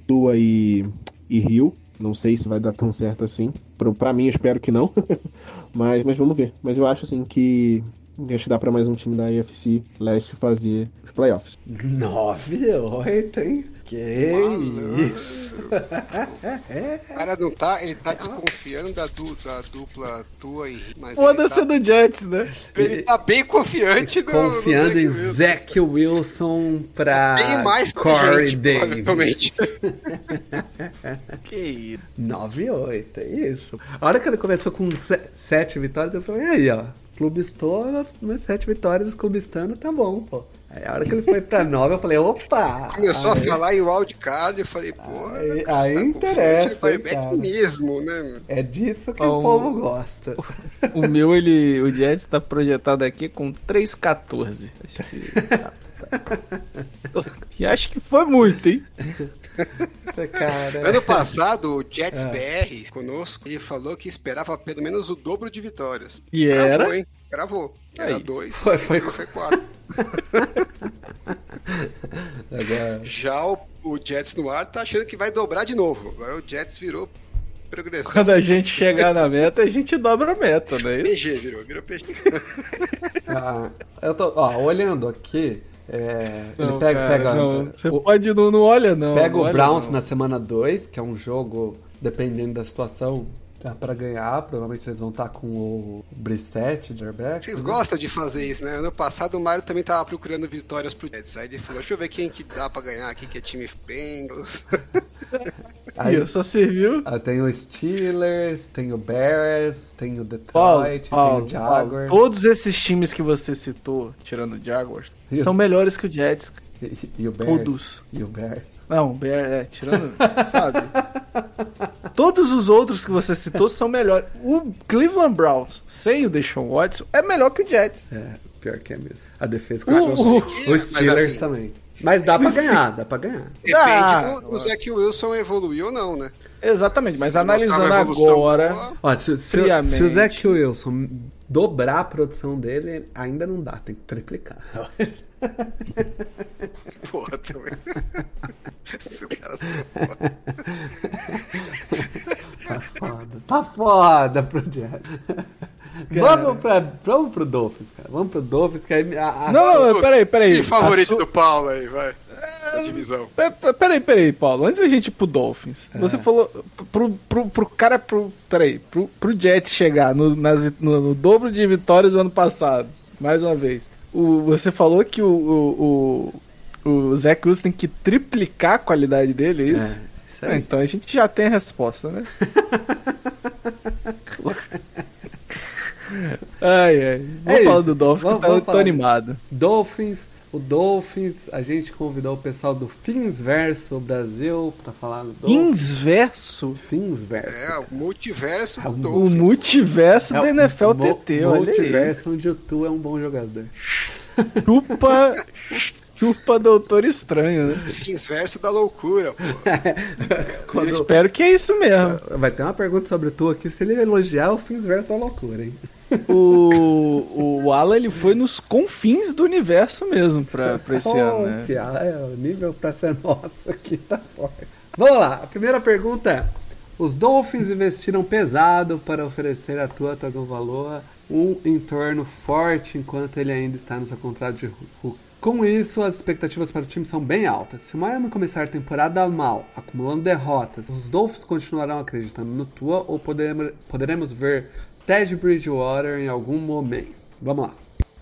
tua e, e Rio. Não sei se vai dar tão certo assim. Para mim, espero que não. mas, mas vamos ver. Mas eu acho assim que Acho que dá pra mais um time da AFC Leste fazer os playoffs. 9, 8, hein? Que Malandro. isso! o cara não tá, ele tá desconfiando da, du, da dupla tua e mas Pode ser tá, do Jets, né? Ele tá bem confiante no, Confiando no em Zach Wilson pra bem mais Corey gente, Davis. que isso. 9 8, é isso. A hora que ele começou com 7 vitórias, eu falei, aí, ó. Clubistou, mas 7 vitórias clubistando, tá bom, pô. Aí a hora que ele foi pra 9, eu falei, opa! Começou aí, a falar em wildcard, eu falei, pô. Aí, aí tá interessa. Cara. mesmo, né? É disso que o, o povo gosta. O meu, ele. O Jets tá projetado aqui com 3,14. Acho que. e acho que foi muito, hein? Cara. Ano passado, o Jets ah. BR conosco, ele falou que esperava pelo menos o dobro de vitórias. E Gravou, era? Hein? Gravou. Era Aí. dois, foi, foi... foi quatro. Agora... Já o, o Jets no ar tá achando que vai dobrar de novo. Agora o Jets virou progressão. Quando a gente chegar na meta, a gente dobra a meta, né? PG virou, virou PG. ah, eu tô, ó, olhando aqui, é, não, ele pega. cara, pega não. Você o, pode não, não olha, não. Pega não o Browns na semana 2, que é um jogo, dependendo da situação, Tá para ganhar, provavelmente eles vão estar tá com o Brissette, Jarbeck. Vocês né? gostam de fazer isso, né? Ano passado o Mário também tava procurando vitórias pro Jets. Aí ele falou: deixa eu ver quem que dá para ganhar aqui, que é time Bengals. Aí só serviu. Ah, tem o Steelers, tem o Bears, tem o Detroit, Paulo, tem o Jaguars. Paulo, todos esses times que você citou, tirando o Jaguars, são melhores que o Jets. E, e o Bears. Todos. E o Bears. Não, o Bears, é, tirando, sabe? Todos os outros que você citou são melhores. O Cleveland Browns, sem o Deshaun Watson, é melhor que o Jets. É, pior que é mesmo. A defesa com o, o, Steelers assim, também. Mas dá pra ganhar, dá pra ganhar. Depende ah, do, do Zach Wilson evoluiu ou não, né? Exatamente, mas se analisando agora. Ó, se, se, se, o Zach Wilson dobrar a produção dele, ainda não dá, tem que triplicar. Porra, também. Esse cara Tá foda. Tá foda pro Jerry. Vamos, pra, vamos pro Dolphins, cara. Vamos pro Dolphins, que aí. A, a... Não, peraí, peraí. E favorito su... do Paulo aí, vai. A divisão. Peraí, peraí, Paulo. Antes da gente ir pro Dolphins, é. você falou pro, pro, pro cara, pro, peraí, pro, pro Jets chegar no, nas, no, no dobro de vitórias do ano passado, mais uma vez o, você falou que o, o, o, o tem que triplicar a qualidade dele, é isso? É, isso é, então a gente já tem a resposta, né? ai, ai. Vamos é falar do Dolphins, vamos, que tá, eu tô animado. Dolphins o Dolphins, a gente convidou o pessoal do Finsverso Brasil para falar do Finsverso? Finsverso. É, o multiverso do o Dolphins. O multiverso é, da NFL TT, olha multiverso aí. onde o Tu é um bom jogador. Chupa, chupa Doutor Estranho, né? Finsverso da loucura, pô. Quando... Eu espero que é isso mesmo. Vai ter uma pergunta sobre o Tu aqui, se ele elogiar o Finsverso da loucura, hein? o, o Alan ele foi nos confins do universo mesmo pra, pra esse oh, ano, né? Que, ah, é, o nível pra ser nosso aqui tá forte. Vamos lá, a primeira pergunta é: os Dolphins investiram pesado para oferecer a Tua Tagovailoa um entorno forte enquanto ele ainda está no seu contrato de Hulk. Com isso, as expectativas para o time são bem altas. Se o Miami começar a temporada mal, acumulando derrotas, os Dolphins continuarão acreditando no Tua ou poderemos, ver Ted Bridgewater em algum momento? Vamos lá.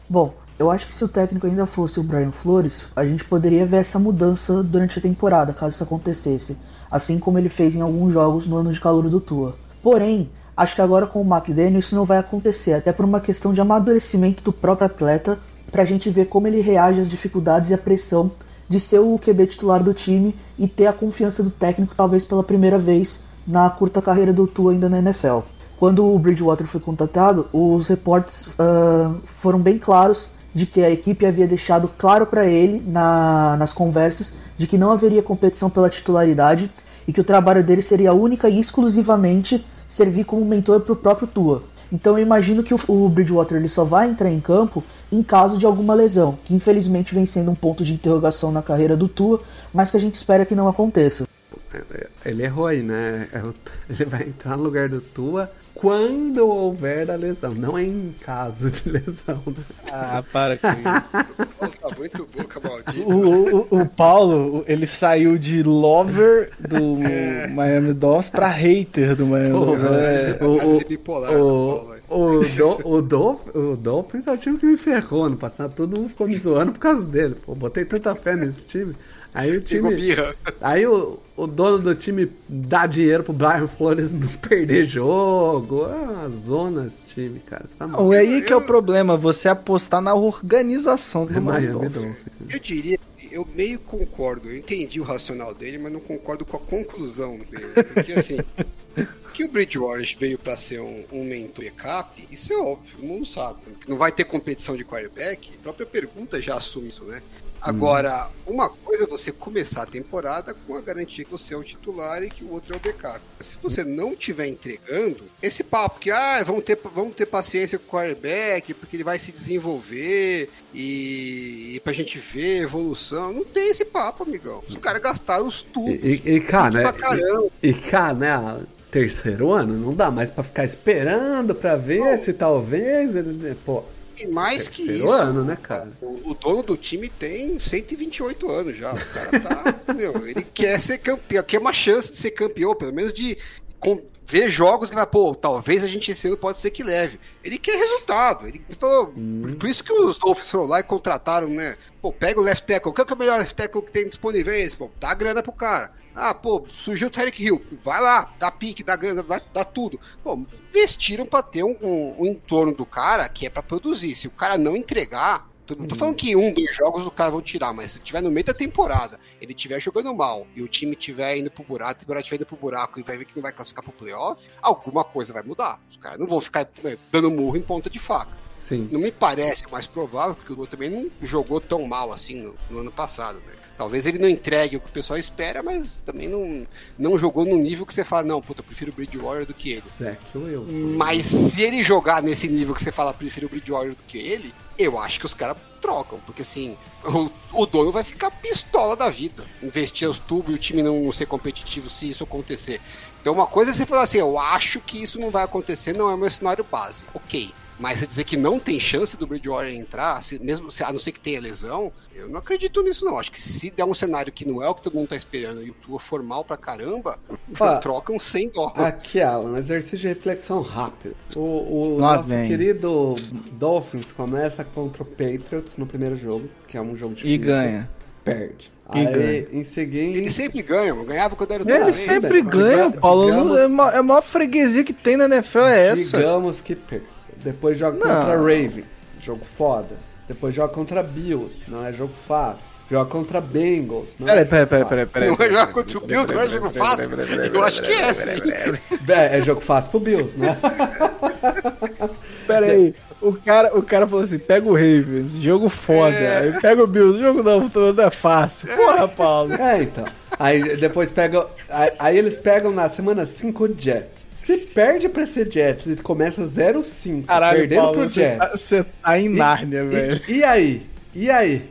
Bom, eu acho que se o técnico ainda fosse o Brian Flores, a gente poderia ver essa mudança durante a temporada, caso isso acontecesse, assim como ele fez em alguns jogos no ano de calor do Tua. Porém, acho que agora com o McDaniel isso não vai acontecer, até por uma questão de amadurecimento do próprio atleta, pra gente ver como ele reage às dificuldades e à pressão de ser o QB titular do time e ter a confiança do técnico talvez pela primeira vez na curta carreira do Tua ainda na NFL. Quando o Bridgewater foi contratado, os reportes uh, foram bem claros de que a equipe havia deixado claro para ele na, nas conversas de que não haveria competição pela titularidade e que o trabalho dele seria única e exclusivamente servir como mentor para o próprio Tua. Então eu imagino que o, o Bridgewater ele só vai entrar em campo em caso de alguma lesão, que infelizmente vem sendo um ponto de interrogação na carreira do Tua, mas que a gente espera que não aconteça. Ele errou aí, né? É ele vai entrar no lugar do Tua quando houver a lesão, não é em caso de lesão. Né? Ah, para com isso. tá muito boca maldita. O, o, o, Paulo, ele saiu de lover do é. Miami Dolphins pra hater do Miami Dolphins. É, o, o, bipolar, o, o, do, o, Dolph, o Dolphins é o time que me ferrou no passado. Todo mundo ficou me zoando por causa dele. Pô, botei tanta fé nesse time. Aí o time. Aí o, o dono do time dá dinheiro pro Brian Flores não perder jogo. É uma zona esse time, cara. Tá não, aí que é o problema, você apostar na organização do é Miami Dolphins. Eu diria eu meio concordo. Eu entendi o racional dele, mas não concordo com a conclusão dele. Porque assim, que o Bridgewater veio para ser um, um mentor backup, isso é óbvio, todo mundo sabe. Não vai ter competição de quarterback, a própria pergunta já assume isso, né? Agora, uma coisa é você começar a temporada com a garantia que você é o titular e que o outro é o backup. Se você não estiver entregando, esse papo que, ah, vamos ter, vamos ter paciência com o quarterback, porque ele vai se desenvolver e, e pra gente ver evolução, não tem esse papo, amigão. Os caras gastaram os tubos. E, e, e cara, né? E, e, cara, né? Terceiro ano, não dá mais para ficar esperando para ver se talvez ele. Pô, e mais que isso. ano, né, cara? O, o, dono do time tem 128 anos já. O cara tá. meu, ele quer ser campeão, quer uma chance de ser campeão, pelo menos de com, ver jogos que vai, pô, talvez a gente esse ano pode ser que leve. Ele quer resultado. Ele falou. Hum. Por isso que os Dolphins foram lá e contrataram, né? Pô, pega o left tackle. Qual que é o melhor left tackle que tem disponível? Esse, pô, dá grana pro cara. Ah, pô, surgiu o Tarek Hill. Vai lá, dá pique, dá grana, dá, tudo. Pô, investiram pra ter um, um, um, entorno do cara que é pra produzir. Se o cara não entregar. Tô, não tô falando que um, dois jogos o cara vão tirar, mas se tiver no meio da temporada, ele tiver jogando mal e o time tiver indo pro buraco, a temporada tiver indo pro buraco e vai ver que não vai classificar pro playoff, alguma coisa vai mudar. Os caras não vão ficar né, dando murro em ponta de faca. Sim. Não me parece mais provável, porque o Lula também não jogou tão mal assim no, no ano passado, né? Talvez ele não entregue o que o pessoal espera, mas também não, não jogou no nível que você fala, não, puta, eu prefiro o Bridgewater do que ele. Certo, eu. Mas se ele jogar nesse nível que você fala, prefiro o Bridgewater do que ele, eu acho que os caras trocam, porque assim, o, o, dono vai ficar pistola da vida. Investir os tubos e o time não ser competitivo se isso acontecer. Então uma coisa é você falar assim, eu acho que isso não vai acontecer, não é o meu cenário base. Ok. Mas dizer que não tem chance do Bridgewater entrar, se, mesmo se, a não ser que tenha lesão, eu não acredito nisso, não. Acho que se der um cenário que não é o que todo mundo tá esperando e o Tua for mal pra caramba, Ó, trocam sem dó. Aqui, Alan, um exercício de reflexão rápido. O, o nosso vem. querido Dolphins começa contra o Patriots no primeiro jogo, que é um jogo difícil. E ganha. Perde. Aí, em seguida. Eles sempre ganham, ganhava quando era do Eles sempre ganham, Paulo. Digamos, é, a, é a maior freguesia que tem na NFL é essa. Digamos que perde. Depois joga não. contra Ravens, jogo foda. Depois joga contra Bills, não é jogo fácil. Joga contra Bengals. Não peraí, é peraí, peraí, peraí, peraí. Não é jogar contra o Bills, não é jogo fácil? Eu acho que é, sim. É, é jogo fácil pro Bills, né? Peraí. O cara, o cara falou assim: pega o Ravens, jogo foda. É. Aí pega o Bills, jogo não, não é fácil. Porra, Paulo. É, então. Aí depois pega. Aí, aí eles pegam na semana 5 o Jets. Se perde pra ser Jets e começa 0-5, perdendo Paulo, pro Jets. Você tá, tá em Nárnia, e, velho. E, e, aí? E aí?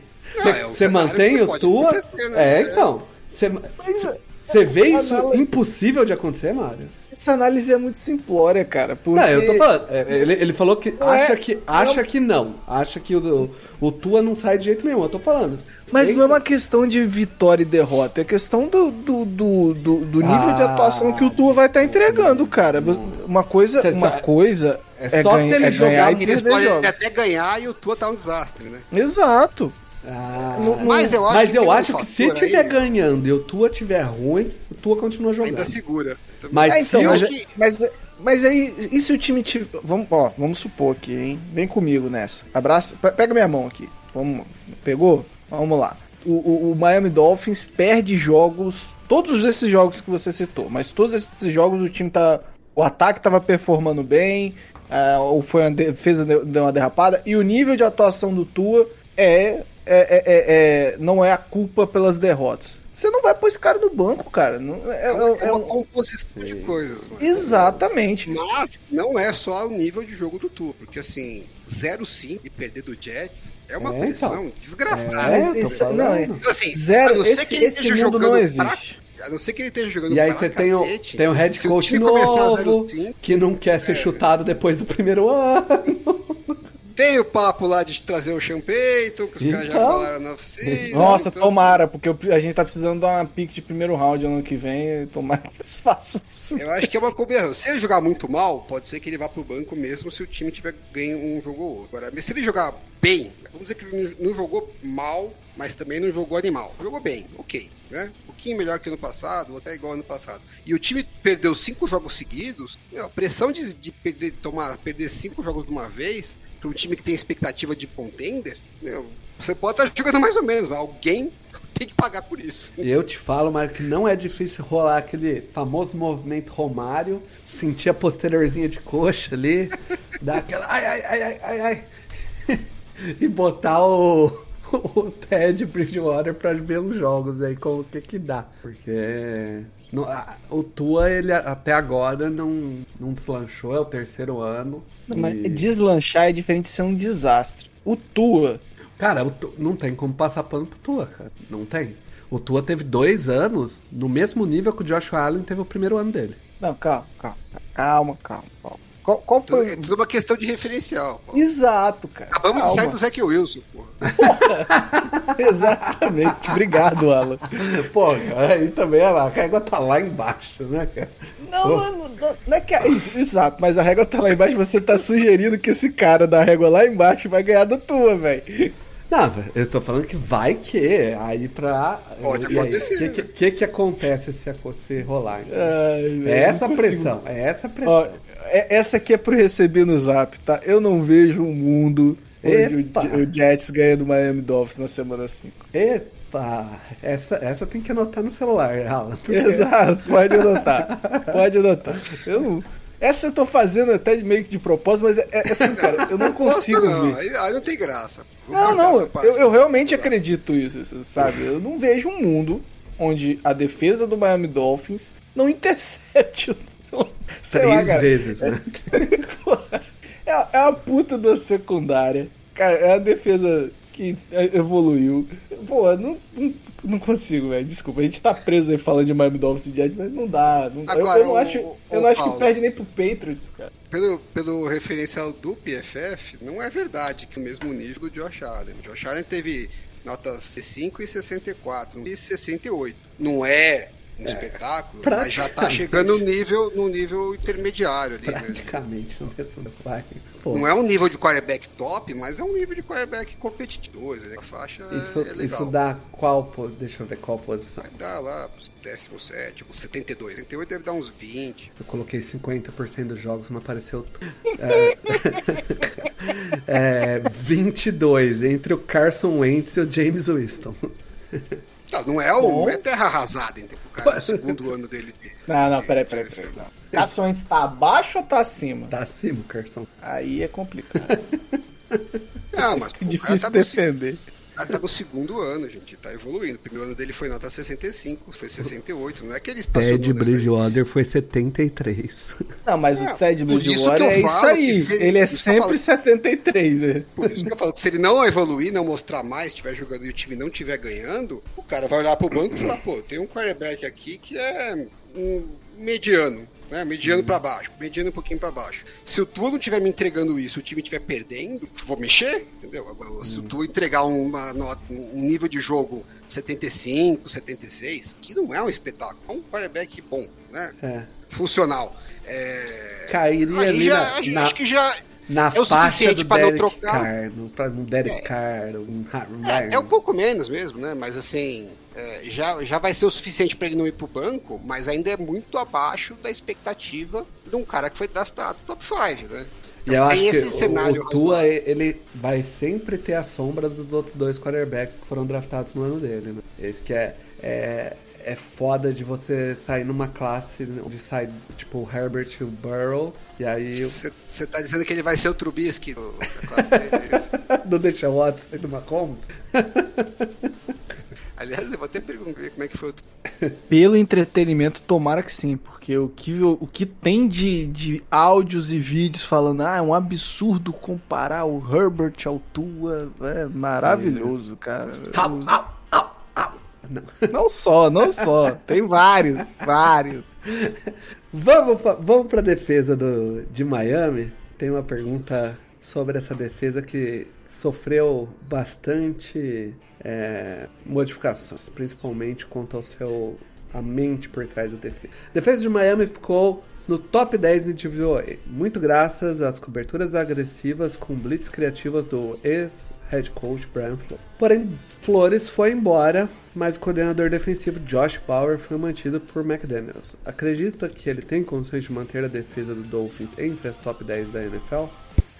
Você é mantém o tua? Né? É, então. Você vê isso impossível de acontecer, Mário? Essa análise é muito simplória, cara. Porque... Não, eu tô falando. é, Ele, ele falou que Não é- acha que acha que não. Acha que o, o Tua não sai de jeito nenhum. Eu tô falando. Mas Tem- não é uma questão de vitória e derrota, é questão do, do, do, do, do nível de Ah, atuação que o Tua vai estar entregando, cara. Uma coisa, Cê uma coisa é só se ele ganhar jogar e Eles perder podem jogos. até ganhar e o Tua tá um desastre, né? Exato. Ah, Mas eu acho mas que eu acho que se tiver aí, ganhando e o Tua tiver ruim, o Tua continua jogando. Ainda segura. Mas É, então, se mas, o- acho que- mas, mas aí, e se o time tiver. Vamos, ó, vamos supor aqui, hein? Vem comigo nessa. Abraça. pe- Pega minha mão aqui. Vamos. Pegou? Vamos lá. O, o- o Miami Dolphins perde jogos. Todos esses jogos que você citou, mas todos esses jogos o time tá. O ataque tava performando bem, ah, ou foi uma defesa deu uma derrapada, e o nível de atuação do Tua é, é, é- é- é- não é a culpa pelas derrotas. Você não vai pôr esse cara no banco, cara. Não, é, É uma, é- é é uma um- composição de coisas, mano. Exatamente. Mas não é só o nível de jogo do Tu, porque assim, 0-5 e perder do Jets é uma É, pressão então. desgraçada. É, Esse- não, é- Então, assim, a Zero, não ser esse, que ele esse esteja mundo não jogando existe. A não ser que ele esteja jogando E aí pra você tem o, tem o head coach novo 0-5, que não quer ser chutado depois do primeiro ano. Tem o papo lá de trazer o Champeito, que os caras já Então. falaram na oficina. Nossa, então, tomara, porque a gente tá precisando dar uma pique de primeiro round ano que vem. Tomara que eles façam isso. Eu acho que é uma combinação. Se ele jogar muito mal, pode ser que ele vá pro banco mesmo se o time tiver ganho um jogo ou outro. Agora, mas se ele jogar bem, vamos dizer que ele não jogou mal, mas também não jogou animal. Jogou bem, ok, né? Um pouquinho melhor que ano passado, ou até igual ano passado. E o time perdeu cinco jogos seguidos, a pressão de, de perder, tomar, perder cinco jogos de uma vez, para um time que tem expectativa de contender, meu, você pode estar jogando mais ou menos, mas alguém tem que pagar por isso. Eu te falo, Mário, que não é difícil rolar aquele famoso movimento Romário, sentir a posteriorzinha de coxa ali, dar aquela ai, ai, ai, ai, ai, ai, e botar o, o Ted Bridgewater pra ver os jogos aí, com o que que dá. Porque não- a- o Tua, ele até agora não, não deslanchou, é o terceiro ano. Mas e- deslanchar é diferente de ser um desastre. O Tua, Cara, o Tu- não tem como passar pano pro Tua, cara. Não tem. O Tua teve dois anos no mesmo nível que o Josh Allen teve o primeiro ano dele. Não, calma, calma, calma, calma. calma. Qual, qual foi. É tudo uma questão de referencial. pô. Exato, cara. Acabamos de calma. sair do Zac Wilson, porra. Exatamente. Obrigado, Alan. Pô, cara, aí também a régua tá lá embaixo, né, cara? Não, não, não, não, não é que. Exato, mas a régua tá lá embaixo. Você tá sugerindo que esse cara da régua lá embaixo vai ganhar da tua, velho. Não, eu tô falando que vai que aí pra. Pode e acontecer, O que, que, que que acontece se, se rolar? então? Ai, é essa pressão, é essa pressão. Ó, é- essa aqui é pro receber no zap, tá? Eu não vejo um mundo onde Epa. o, o Jets ganha do Miami Dolphins na semana 5. Epa, essa, essa tem que anotar no celular, Alan. porque- Exato, pode anotar. Pode anotar. Eu não- Essa eu tô fazendo até de meio que de propósito, mas é, é assim, cara, eu não consigo não, ver. Aí, aí não tem graça. Não, não, eu, eu realmente acredito isso, sabe? Eu não vejo um mundo onde a defesa do Miami Dolphins não intercepte o. lá, Três cara. vezes, né? É, a- é a puta da secundária. Cara, é a defesa que evoluiu. Pô, não, não, não consigo, velho. Desculpa, a gente tá preso aí falando de Miami Dolphins e Jets, mas não dá. Não dá. Eu- Agora, eu, não acho, o- eu não acho que perde nem pro Patriots, cara. Pelo, pelo referencial do PFF, não é verdade que o mesmo nível do Josh Allen. O Josh Allen teve notas 5 e 64 e 68. Não é um espetáculo, mas já tá chegando no nível, no nível intermediário ali. né? Praticamente no vai. Pô, Não é um nível de quarterback top, mas é um nível de quarterback competitivo. Né? A faixa é- isso, é isso dá qual posição? Deixa eu ver qual posição. Vai dar lá, 17, 72. 78 deve dar uns 20. Eu coloquei 50% dos jogos, não apareceu. É, é, 22 entre o Carson Wentz e o James Winston. Não, não é, o, não é terra arrasada, entendeu? O cara no segundo ano dele. de- Não, não, peraí, peraí, peraí. Não. Carson Wentz tá abaixo ou tá acima? Tá acima o Carson. Aí é complicado. Não, mas pô, o cara Difícil tá defender. O cara tá no segundo ano, gente. Tá evoluindo. O primeiro ano dele foi nota 65, foi 68. Não é que ele está Ted Bridgewater foi 73. Não, mas É, o Ted Bridgewater que é isso aí. que ele- Ele é que sempre falo. 73. É. Por isso que eu falo, se ele não evoluir, não mostrar mais, estiver jogando e o time não estiver ganhando, o cara vai olhar pro banco e falar, pô, tem um quarterback aqui que é um mediano. Né? Mediano para baixo, mediano um pouquinho para baixo. Se o Tua não estiver me entregando isso, o time estiver perdendo, vou mexer, entendeu? Agora, se o Tua entregar uma nota, um nível de jogo 75, 76, que não é um espetáculo, é um quarterback bom, né? É. Funcional. É... Cairia Aí ali já, na, na, acho que já na é o faixa do pra não Derek trocar. Carr, pra um Derek É. Carr, um Aaron É, é um pouco menos mesmo, né? Mas assim, é, já, já vai ser o suficiente para ele não ir pro banco, mas ainda é muito abaixo da expectativa de um cara que foi draftado top 5, né? E eu acho que o- o Tua, ele vai sempre ter a sombra dos outros dois quarterbacks que foram draftados no ano dele, né? Esse que é, é, é foda de você sair numa classe onde sai, tipo, o Herbert e o Burrow, e aí Você tá dizendo que ele vai ser o Trubisky do, da classe dele? do Deshaun Watson e do Mahomes. Aliás, eu vou até perguntar como é que foi o Pelo entretenimento, tomara que sim, porque o que, o que tem de, de áudios e vídeos falando, ah, é um absurdo comparar o Herbert ao Tua, é maravilhoso, cara. Au. Não. Não só, não só, tem vários, vários. Vamos pra, vamos pra defesa do, de Miami. Tem uma pergunta sobre essa defesa que sofreu bastante é, modificações, principalmente quanto ao seu a mente por trás da defesa. A defesa de Miami ficou no top 10 de DVOA, muito graças às coberturas agressivas com blitz criativas do ex head coach Brian Flores. Porém, Flores foi embora, mas o coordenador defensivo Josh Bauer foi mantido por McDaniels. Acredita que ele tem condições de manter a defesa do Dolphins entre as top 10 da NFL?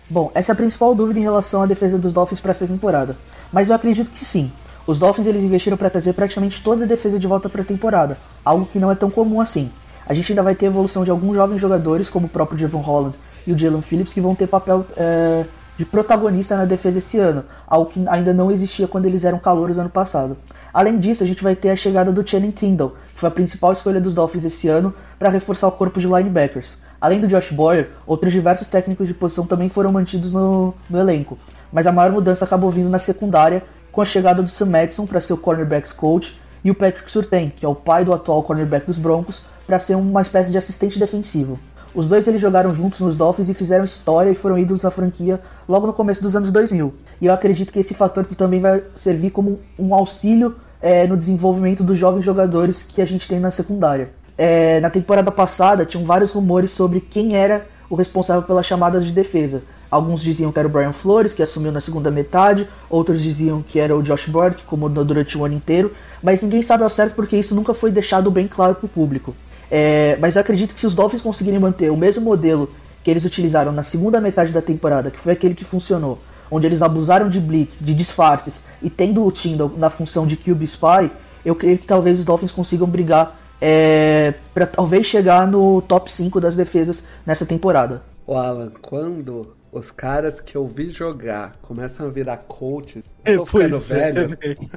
Bom, essa é a principal dúvida em relação à defesa dos Dolphins para essa temporada. Mas eu acredito que sim. Os Dolphins eles investiram para trazer praticamente toda a defesa de volta para a temporada, algo que não é tão comum assim. A gente ainda vai ter a evolução de alguns jovens jogadores, como o próprio Javon Holland e o Jalen Phillips, que vão ter papel é, de protagonista na defesa esse ano, algo que ainda não existia quando eles eram calouros ano passado. Além disso, a gente vai ter a chegada do Channing Tindall, que foi a principal escolha dos Dolphins esse ano para reforçar o corpo de linebackers. Além do Josh Boyer, outros diversos técnicos de posição também foram mantidos no, no elenco, mas a maior mudança acabou vindo na secundária, com a chegada do Sam Madison para ser o cornerbacks coach e o Patrick Surtain, que é o pai do atual cornerback dos Broncos, para ser uma espécie de assistente defensivo. Os dois eles jogaram juntos nos Dolphins e fizeram história e foram ídolos da franquia logo no começo dos anos 2000. E eu acredito que esse fator também vai servir como um auxílio é, no desenvolvimento dos jovens jogadores que a gente tem na secundária. É, na temporada passada tinham vários rumores sobre quem era o responsável pelas chamadas de defesa. Alguns diziam que era o Brian Flores, que assumiu na segunda metade, outros diziam que era o Josh Board, que comandou durante o ano inteiro, mas ninguém sabe ao certo porque isso nunca foi deixado bem claro para o público. É, mas eu acredito que se os Dolphins conseguirem manter o mesmo modelo que eles utilizaram na segunda metade da temporada, que foi aquele que funcionou, onde eles abusaram de blitz, de disfarces, e tendo o Tyndall na função de QB Spy, eu creio que talvez os Dolphins consigam brigar é, para talvez chegar no top 5 das defesas nessa temporada. O Alan, quando os caras que eu vi jogar começam a virar coaches, É, eu tô ficando é, velho.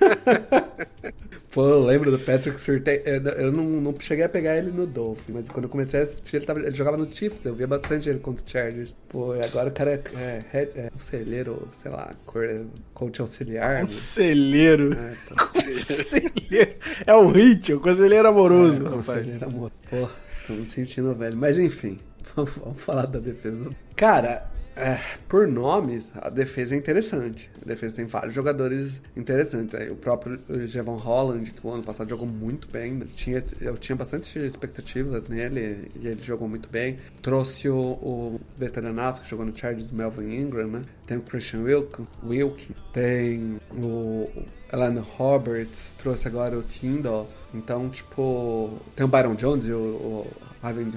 Pô, eu lembro do Patrick Surtain. Eu, não, não cheguei a pegar ele no Dolphin, mas quando eu comecei a assistir, ele, tava, ele jogava no Chiefs, eu via bastante ele contra o Chargers. Pô, e agora o cara é, é, é, é conselheiro, sei lá, cor- coach auxiliar. né? Conselheiro. É, então, Conselheiro. É o Hit, o conselheiro amoroso, é, conselheiro amor. Pô, tô me sentindo velho. Mas enfim, vamos, vamos falar da defesa. Cara, é, por nomes, a defesa é interessante. A defesa tem vários jogadores interessantes. Aí, o próprio Jevon Holland, que o ano passado jogou muito bem. Tinha, eu tinha bastante expectativa nele e ele jogou muito bem. Trouxe o, o veteranaço que jogou no Chargers, Melvin Ingram, né? Tem o Christian Wilkin, Wilkin tem o Alan Roberts, trouxe agora o Tyndall. Então, tipo, tem o Byron Jones e o, o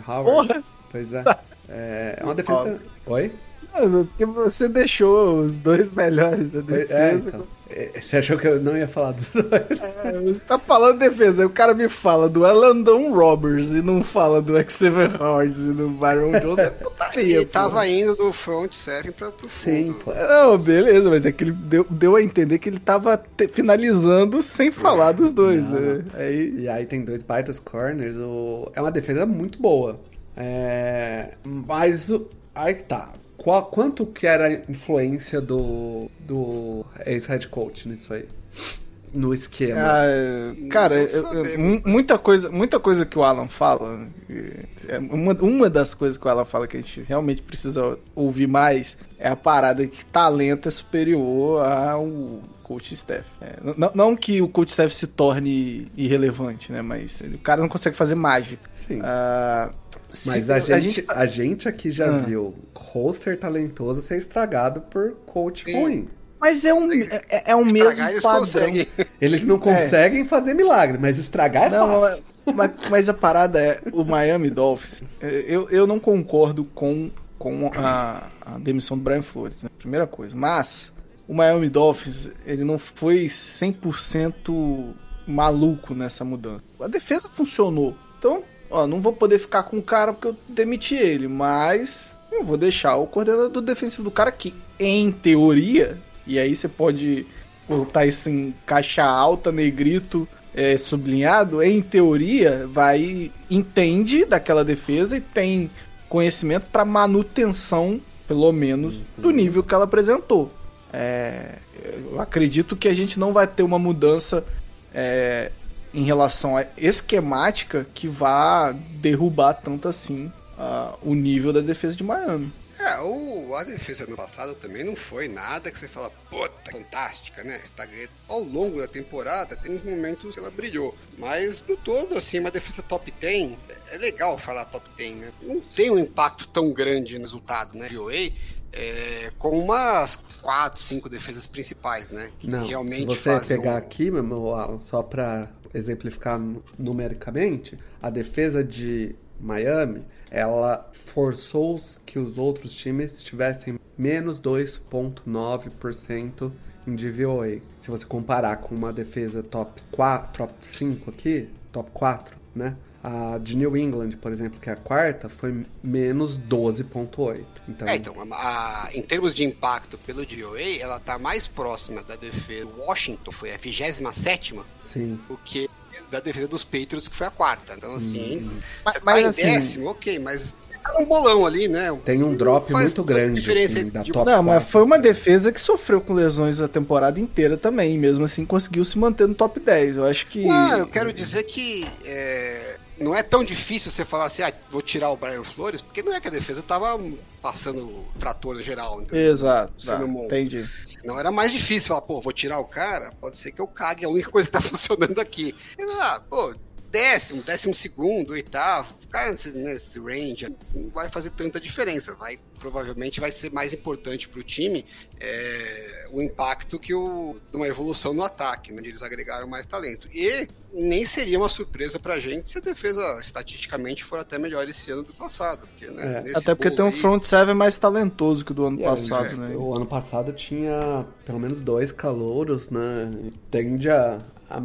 Howard. Porra! Pois é. É, é uma defesa. Oi? É, Porque você deixou os dois melhores da É, defesa. então. É, Você achou que eu não ia falar dos dois? É, você tá falando defesa, aí o cara me fala do Elandon Roberts e não fala do Xavier Howard e do Byron Jones, é putaria. Ele tava indo do front seven pra, pro Sim, fundo. pô. Não, beleza, mas é que ele deu, deu a entender que ele tava te- finalizando sem falar dos dois, Não. né? Aí. E aí tem dois baitas corners. O... É uma defesa muito boa. É... Mas o... aí que tá. Qual, quanto que era a influência do, do ex-head coach nisso aí? no esquema. Ah, cara, eu- eu- mu- muita coisa, muita coisa que o Alan fala, é, uma, uma das coisas que o Alan fala que a gente realmente precisa ouvir mais é a parada que talento é superior ao coach staff. É, não, não que o coach staff se torne irrelevante, né? Mas o cara não consegue fazer mágica. Sim. Ah, Mas a gente, tá- a gente aqui já Ah. viu roster talentoso ser estragado por coach Sim. ruim. Mas é um, é, é um mesmo Estragar, eles padrão. conseguem. Eles não conseguem fazer milagre, mas estragar é Não, fácil. mas, mas a parada é o Miami Dolphins. é, Eu, eu não concordo com, com a, a demissão do Brian Flores, né? Primeira coisa. Mas o Miami Dolphins, ele não foi 100% maluco nessa mudança. A defesa funcionou. Então, ó, não vou poder ficar com o cara porque eu demiti ele, mas eu vou deixar o coordenador defensivo do cara que, em teoria, e aí você pode botar isso em caixa alta, negrito, é, sublinhado, em teoria, vai entende daquela defesa e tem conhecimento para manutenção, pelo menos, do nível que ela apresentou. É, eu acredito que a gente não vai ter uma mudança é, em relação à esquemática que vá derrubar tanto assim ah, o nível da defesa de Miami. É, o, a defesa no passado também não foi nada que você fala, puta, fantástica, né? Está ganhando. Ao longo da temporada, tem momentos que ela brilhou. Mas, no todo, assim, uma defesa top 10, é legal falar top 10, né? Não tem um impacto tão grande no resultado, né? De OA, é, com umas 4, 5 defesas principais, né? Que Não, realmente se você pegar um- aqui, meu irmão, Alan, só pra exemplificar nu- numericamente, a defesa de Miami, ela forçou que os outros times tivessem menos 2.9% em DVOA. Se você comparar com uma defesa top 4, top 5 aqui, top 4, né? A de New England, por exemplo, que é a quarta, foi menos 12.8. Então, É, então, a- a- em termos de impacto pelo DOA, ela tá mais próxima da defesa do Washington, foi a 27 sim. do que da defesa dos Patriots, que foi a quarta. Então, assim, Uhum. Mas- você mas, tá em assim- décimo, ok, mas tá um bolão ali, né? Tem um drop Faz muito grande, diferença assim, da de- top Não, mas 4, foi uma defesa que sofreu com lesões a temporada inteira também, mesmo assim conseguiu se manter no top 10. Eu acho que. Não, eu quero dizer que é, não é tão difícil você falar assim, ah, vou tirar o Brian Flores, porque não é que a defesa tava passando trator no geral. entendeu? Exato, tá, entendi. Senão era mais difícil falar, pô, vou tirar o cara, pode ser que eu cague, é a única coisa que tá funcionando aqui. E, ah, pô, décimo, décimo segundo, oitavo, ficar nesse, nesse range não vai fazer tanta diferença. Vai, provavelmente vai ser mais importante pro time é, o impacto que o, de uma evolução no ataque, né, onde eles agregaram mais talento. E nem seria uma surpresa pra gente se a defesa estatisticamente for até melhor esse ano do passado. Porque, né, É. nesse Até porque tem um front seven mais talentoso que o do ano E, é, passado, é, né? O ano passado tinha pelo menos dois calouros, né? Tende a, a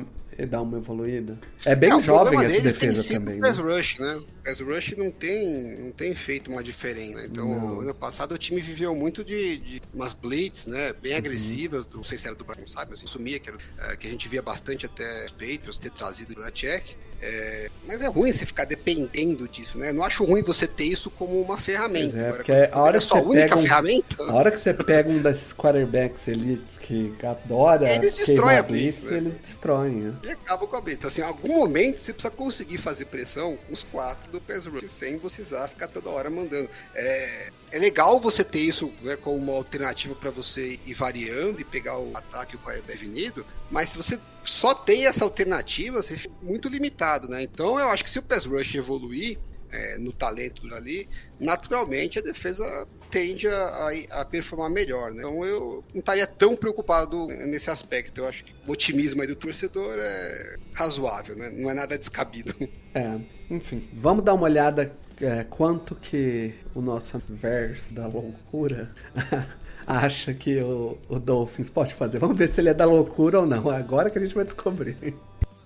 dar uma evoluída. É bem É, jovem essa defesa também. Né? rush, né? O pass rush não tem, não tem feito uma diferença. Então, Não. ano passado o time viveu muito de, de umas blitz, né? Uhum. Bem agressivas. Não sei se era do Brian, sabe? Assim, sumia, que, era, é, que a gente via bastante até os Patriots ter trazido da check. É, mas é ruim você ficar dependendo disso, né? Não acho ruim você ter isso como uma ferramenta. Pois é, Agora, porque quando a hora é que você pega um- ferramenta. A hora que você pega um desses quarterbacks elites que adora Eles destroem a blitz, blitz, né? eles destroem. Né? E acaba com a blitz. Assim, em algum momento você precisa conseguir fazer pressão os quatro do pass rush, sem precisar ficar toda hora mandando. É, é legal você ter isso né, como uma alternativa para você ir variando e pegar o ataque e o quarterback definido, mas se você só tem essa alternativa, você fica muito limitado, né? Então eu acho que se o pass rush evoluir é, no talento ali, naturalmente a defesa tende a, a- a performar melhor, né? Então eu não estaria tão preocupado nesse aspecto. Eu acho que o otimismo do torcedor é razoável, né? Não é nada descabido. É, enfim. Vamos dar uma olhada é, quanto que o nosso verso da loucura acha que o, o Dolphins pode fazer. Vamos ver se ele é da loucura ou não. Agora que a gente vai descobrir.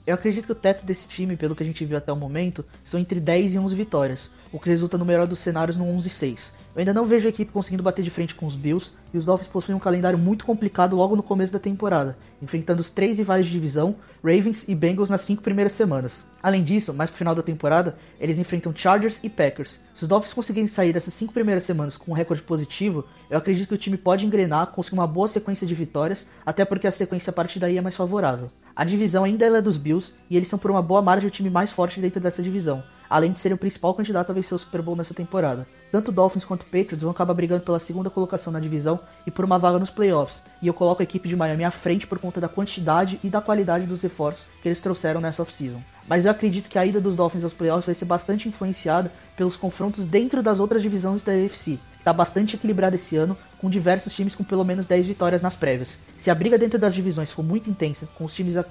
Eu acredito que o teto desse time, pelo que a gente viu até o momento, são entre 10 e 11 vitórias, o que resulta no melhor dos cenários no 11 e 6. Eu ainda não vejo a equipe conseguindo bater de frente com os Bills, e os Dolphins possuem um calendário muito complicado logo no começo da temporada, enfrentando os três rivais de divisão, Ravens e Bengals nas cinco primeiras semanas. Além disso, mais pro final da temporada, eles enfrentam Chargers e Packers. Se os Dolphins conseguirem sair dessas cinco primeiras semanas com um recorde positivo, eu acredito que o time pode engrenar, conseguir uma boa sequência de vitórias, até porque a sequência a partir daí é mais favorável. A divisão ainda é dos Bills, e eles são por uma boa margem o time mais forte dentro dessa divisão, além de serem o principal candidato a vencer o Super Bowl nessa temporada. Tanto Dolphins quanto Patriots vão acabar brigando pela segunda colocação na divisão e por uma vaga nos playoffs, e eu coloco a equipe de Miami à frente por conta da quantidade e da qualidade dos reforços que eles trouxeram nessa offseason. Mas eu acredito que a ida dos Dolphins aos playoffs vai ser bastante influenciada pelos confrontos dentro das outras divisões da AFC, que está bastante equilibrada esse ano, com diversos times com pelo menos 10 vitórias nas prévias. Se a briga dentro das divisões for muito intensa, com os times, uh,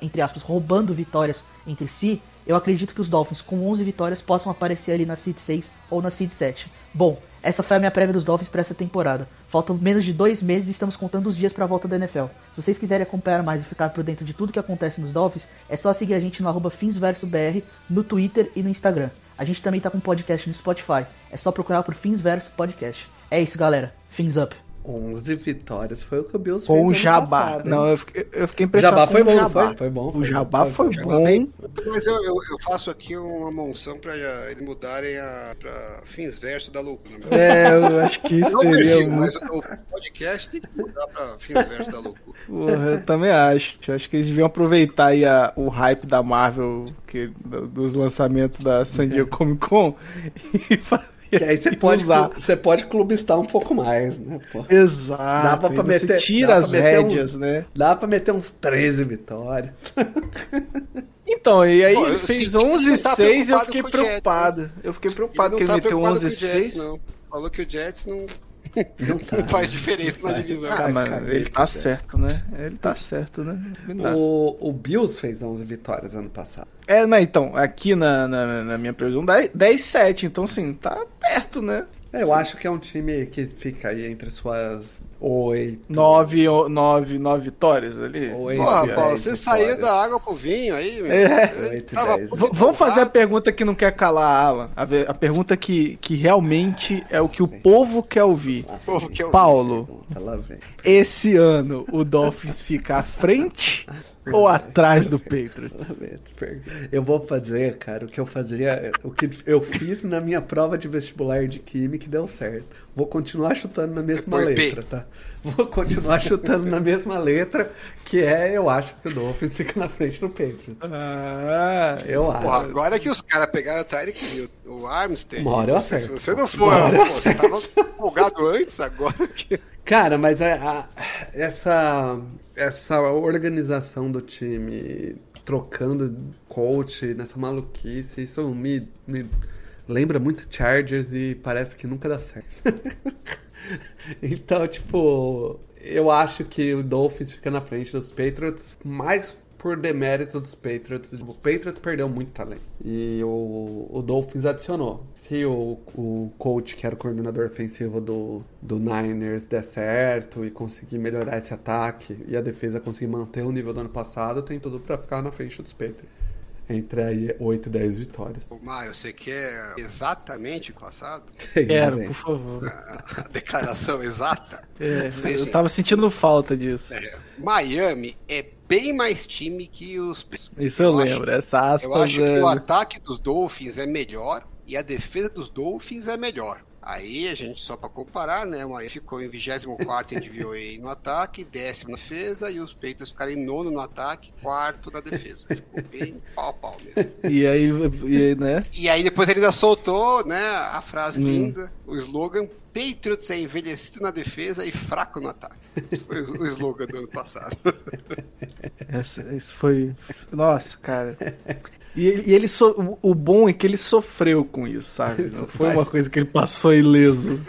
entre aspas, roubando vitórias entre si, eu acredito que os Dolphins com 11 vitórias possam aparecer ali na Seed 6 ou na Seed 7. Bom, essa foi a minha prévia dos Dolphins para essa temporada. Faltam menos de dois meses e estamos contando os dias para a volta da NFL. Se vocês quiserem acompanhar mais e ficar por dentro de tudo que acontece nos Dolphins, é só seguir a gente no FinsVersoBR, no Twitter e no Instagram. A gente também tá com podcast no Spotify. É só procurar por Fins Verso Podcast. É isso, galera. Fins up. 11 vitórias foi o que o Bills Com o fez ano Jabá. passado, não, eu fiquei, eu fiquei O impressionado. Jabá com foi o bom, Jabá. foi? Foi bom. O Jabá foi Já bom. bem. Mas eu, eu, eu faço aqui uma monção pra eh, eles mudarem a, pra fins verso da loucura. meu. É, eu acho que isso Não o seria perfil, mas o podcast tem que mudar pra fins verso da loucura. Porra, eu também acho. Eu acho que eles deviam aproveitar aí a- o hype da Marvel, que, do- dos lançamentos da San Diego Comic Con e fazer. Que aí você e pode, usar. você pode clubistar um pouco mais, né, pô? Exato. Dá pra você meter- tira dá pra as meter um- rédeas, né? Dá pra meter uns 13 vitórias. Então, e aí Bom, ele eu fez senti que ele 11 não tá 6 eu preocupado fiquei com o Jets, né? preocupado. Eu fiquei preocupado que Ele ele não tá meteu preocupado 11 com o Jets, 6. não. Falou que o Jets não, Não tá. não faz diferença na Faz. divisão. Ah, mas ele pro tá certo, né? Ele tá certo, né? O, o Bills fez 11 vitórias ano passado. É, mas então, aqui na, na, na minha previsão, 10-7, então assim, tá perto, né? É, Eu acho que é um time que fica aí entre suas 8. 9, 9, 9 vitórias ali. Oi, Pô, Nove, Paulo, você vitórias. saiu da água pro vinho aí, meu. É. Oito, tava vamos fazer a pergunta que não quer calar, Alan. A, a pergunta que, que realmente é o que o povo quer ouvir. Povo que eu vi. Paulo, Ela vem. esse ano o Dolphins fica à frente ou atrás do Patriots? Eu vou fazer, cara, o que eu fazia, o que eu fiz na minha prova de vestibular de química e deu certo. Vou continuar chutando na mesma Depois B. letra, tá? Vou continuar chutando na mesma letra, que é eu acho que o Dolphins fica na frente do Patriots. Ah, Eu Porra, acho. agora que os caras pegaram o Tyreek Hill, o Armstead. Uma hora eu se, se acerto. você não for, pô, você tava empolgado antes, agora que. Cara, mas a- a- essa, essa organização do time trocando coach nessa maluquice, isso me, me lembra muito Chargers e parece que nunca dá certo. então, tipo, eu acho que o Dolphins fica na frente dos Patriots mais por demérito dos Patriots. O Patriots perdeu muito talento. E o, o Dolphins adicionou. Se o, o coach, que era o coordenador ofensivo do, do Niners, der certo e conseguir melhorar esse ataque e a defesa conseguir manter o nível do ano passado, tem tudo pra ficar na frente dos Patriots. Entre aí 8 e 10 vitórias. Ô, Mário, você quer exatamente o passado? quero, Vem. por favor. A declaração exata? É, eu tava sentindo falta disso. é, Miami é bem mais time que os. Isso eu, acho- lembro. Essa aspas. Eu acho que é- o ataque dos Dolphins é melhor e a defesa dos Dolphins é melhor. Aí a gente, só pra comparar, né? Uma ficou em 24 em DVOA no ataque, décimo na defesa, e os Patriots ficaram em nono no ataque, quarto na defesa. Ficou bem pau pau mesmo. E aí, e aí, né? E aí depois ele ainda soltou, né, a frase Hum. linda, o slogan Patriots é envelhecido na defesa e fraco no ataque. Esse foi o slogan do ano passado. Essa, isso foi. Nossa, cara. E ele, e ele so- o bom é que ele sofreu com isso, sabe? Não foi uma coisa que ele passou ileso.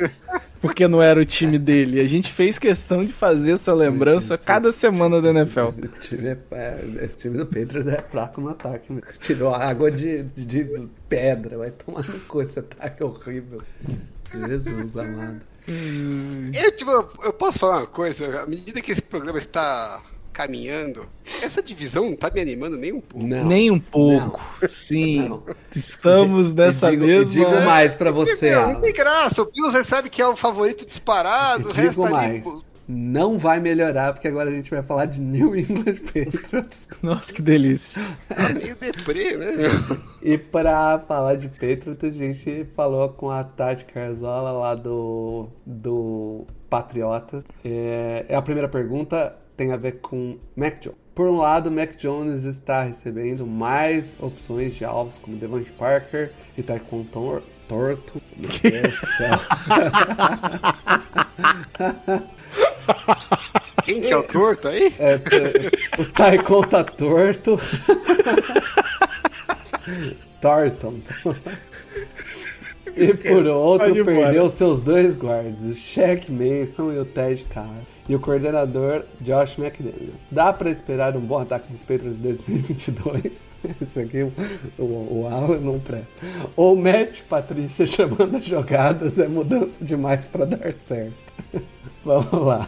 Porque não era o time dele. A gente fez questão de fazer essa lembrança cada semana da NFL. Esse time, é, é- esse time do Patriots é fraco no ataque. meu. Tirou água de, de pedra. Vai tomar no cu esse ataque horrível. Jesus amado. Eu, tipo, eu posso falar uma coisa? À medida que esse programa está caminhando. Essa divisão não tá me animando nem um pouco. Não. Nem um pouco. Sim. Não. Estamos nessa digo, mesma. digo mais pra Porque, você, não tem graça. O Bills recebe que é o favorito disparado, o Digo resto ali. mais. pô, Não vai melhorar, porque agora a gente vai falar de New England Patriots. Nossa, que delícia. Tá meio deprê, né? E pra falar de Patriots, a gente falou com a Tati Carzola lá do, do Patriotas. É, é a primeira pergunta tem a ver com Mac Jones. Por um lado, Mac Jones está recebendo mais opções de alvos como Devante Parker e Taekwondo Tor Torto. Meu Deus do céu. Quem que é o torto aí? É, t- o Taekwondo tá torto. Thornton. E por outro, perdeu seus dois guardas, o Shaq Mason e o Ted Carr. E o coordenador Josh McDaniels. Dá pra esperar um bom ataque dos Patriots em 2022? Isso aqui, o, o Alan não presta. Ou Matt Patrícia chamando as jogadas é mudança demais pra dar certo. Vamos lá.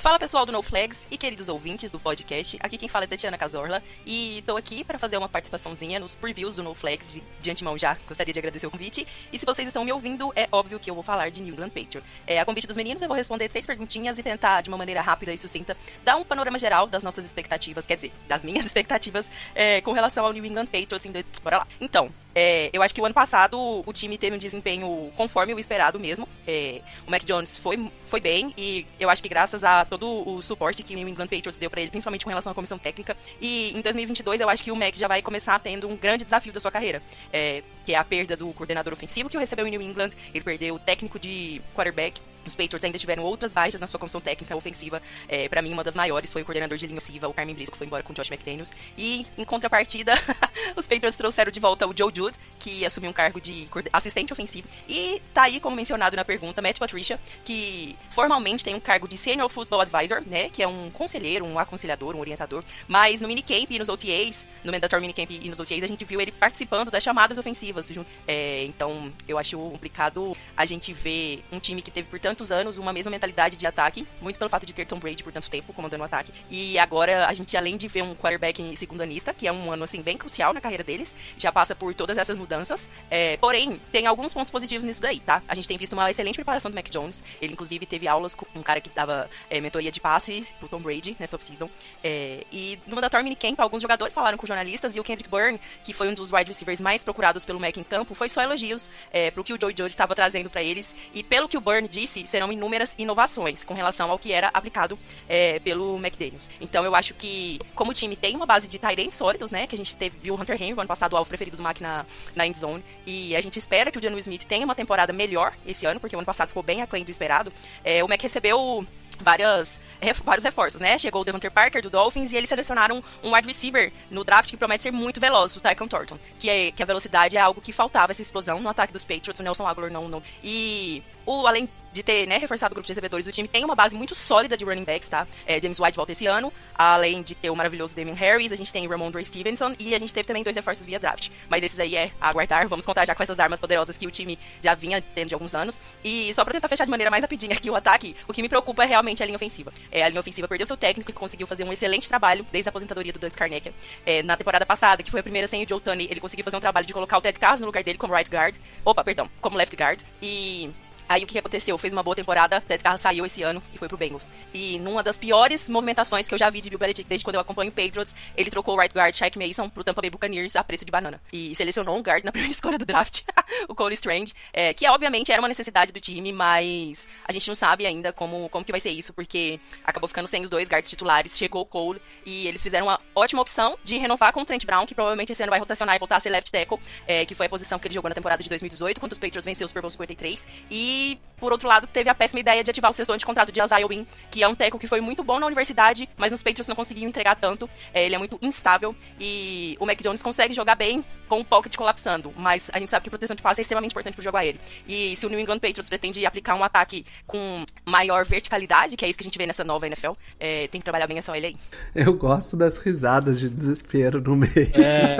Fala pessoal do No Flags e queridos ouvintes do podcast, aqui quem fala é Tatiana Casorla e tô aqui para fazer uma participaçãozinha nos previews do No Flags de antemão já gostaria de agradecer o convite. E se vocês estão me ouvindo, é óbvio que eu vou falar de New England Patriots. É, a convite dos meninos eu vou responder três perguntinhas e tentar de uma maneira rápida e sucinta dar um panorama geral das nossas expectativas, quer dizer, das minhas expectativas é, com relação ao New England Patriots. Em dois... Bora lá. Então, é, eu acho que o ano passado o time teve um desempenho conforme o esperado mesmo. É, o Mac Jones foi, foi bem e eu acho que graças a todo o suporte que o New England Patriots deu pra ele, principalmente com relação à comissão técnica. E em 2022 eu acho que o Mac já vai começar tendo um grande desafio da sua carreira, é, que é a perda do coordenador ofensivo que o recebeu em New England. Ele perdeu o técnico de quarterback. Os Patriots ainda tiveram outras baixas na sua comissão técnica ofensiva. É, para mim, uma das maiores foi o coordenador de linha ofensiva, o Carmen Brisco, que foi embora com o Josh McDaniels. E, em contrapartida, os Patriots trouxeram de volta o Joe Que assumiu um cargo de assistente ofensivo. E tá aí, como mencionado na pergunta, Matt Patricia, que formalmente tem um cargo de Senior Football Advisor, né? Que é um conselheiro, um aconselhador, um orientador. Mas no minicamp e nos OTAs, no Mandatory Minicamp e nos OTAs, a gente viu ele participando das chamadas ofensivas. é, então, eu acho complicado a gente ver um time que teve por tantos anos uma mesma mentalidade de ataque, muito pelo fato de ter Tom Brady por tanto tempo comandando o ataque. E agora a gente, além de ver um quarterback segundanista, que é um ano assim bem crucial na carreira deles, já passa por todas essas mudanças. É, porém, tem alguns pontos positivos nisso daí, tá? A gente tem visto uma excelente preparação do Mac Jones. Ele, inclusive, teve aulas com um cara que dava é, mentoria de passe pro Tom Brady nessa off-season. É, e no mandatório minicamp, alguns jogadores falaram com jornalistas e o Kendrick Byrne, que foi um dos wide receivers mais procurados pelo Mac em campo, foi só elogios é, pro que o Joe Judge estava trazendo para eles. E pelo que o Byrne disse, serão inúmeras inovações com relação ao que era aplicado é, pelo McDaniels. Então eu acho que, como o time tem uma base de tight sólidos, né? Que a gente teve, viu o Hunter Henry, ano passado, o alvo preferido do Mac na, na end zone. E a gente espera que o Janu Smith tenha uma temporada melhor esse ano, porque o ano passado ficou bem aquém do esperado. É, o Mac recebeu várias, ref- vários reforços, né? Chegou o Devontae Parker do Dolphins e eles selecionaram um wide receiver no draft que promete ser muito veloz, o Tycon Thornton. Que, é, que a velocidade é algo que faltava, essa explosão no ataque dos Patriots, o Nelson Aguilar não, não. E o, além de ter né, reforçado o grupo de recebedores, o time tem uma base muito sólida de running backs, tá? É, James White volta esse ano, além de ter o maravilhoso Damien Harris, a gente tem Ramondre Stevenson e a gente teve também dois reforços via draft. Mas esses aí é aguardar, vamos contar já com essas armas poderosas que o time já vinha tendo de alguns anos. E só pra tentar fechar de maneira mais rapidinha aqui o ataque, o que me preocupa é realmente a linha ofensiva. É, a linha ofensiva perdeu seu técnico e conseguiu fazer um excelente trabalho desde a aposentadoria do Dante Carnegie. É, na temporada passada, que foi a primeira sem o Joe Tunney, ele conseguiu fazer um trabalho de colocar o Ted Carros no lugar dele como right guard. Opa, perdão, como left guard. E Aí o que aconteceu? Fez uma boa temporada, Ted Carr saiu esse ano e foi pro Bengals. E numa das piores movimentações que eu já vi de Bill Belichick desde quando eu acompanho o Patriots, ele trocou o right guard Shaq Mason pro Tampa Bay Buccaneers a preço de banana. E selecionou um guard na primeira escolha do draft, o Cole Strange, é, que obviamente era uma necessidade do time, mas a gente não sabe ainda como, como que vai ser isso, porque acabou ficando sem os dois guards titulares, chegou o Cole e eles fizeram uma ótima opção de renovar com o Trent Brown, que provavelmente esse ano vai rotacionar e voltar a ser left tackle, é, que foi a posição que ele jogou na temporada de 2018, quando os Patriots venceu o Super Bowl 53. E, por outro lado, teve a péssima ideia de ativar o sexto de contrato de Isaiah Wynn, que é um teco que foi muito bom na universidade, mas nos Patriots não conseguiu entregar tanto. É, ele é muito instável e o Mac Jones consegue jogar bem com o pocket colapsando, mas a gente sabe que proteção de passe é extremamente importante pro jogo aéreo. E se o New England Patriots pretende aplicar um ataque com maior verticalidade, que é isso que a gente vê nessa nova NFL, é, tem que trabalhar bem essa OL aí. Eu gosto das risadas de desespero no meio. É,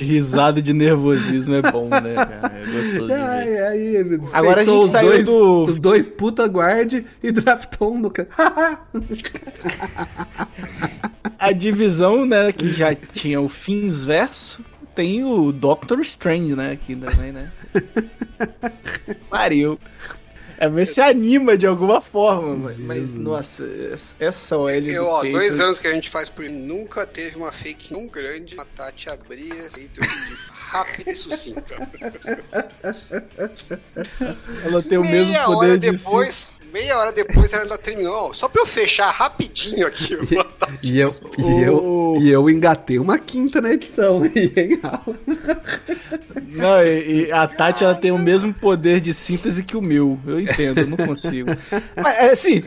Risada de nervosismo é bom, né, cara? É gostoso de Ai, ver. aí, ele Agora a gente saiu dois, do- Os dois puta guard e draftou um no A divisão, né, que já tinha o Fins verso, tem o Doctor Strange, né, aqui também, né? Pariu. É ver se anima de alguma forma, mas, mas, nossa, essa OL Eu, ó, dois anos que a gente faz por nunca teve uma fake tão grande. A Tati abria feito rápida e sucinta. Ela tem o meia mesmo hora poder de depois, meia hora depois ela terminou. Ó, Só pra eu fechar rapidinho aqui. ó. E eu, e, eu, e eu engatei uma quinta na edição hein, Alan? Não, e, e a Tati ela tem o mesmo poder de síntese que o meu. Eu entendo, eu não consigo. Mas é, assim,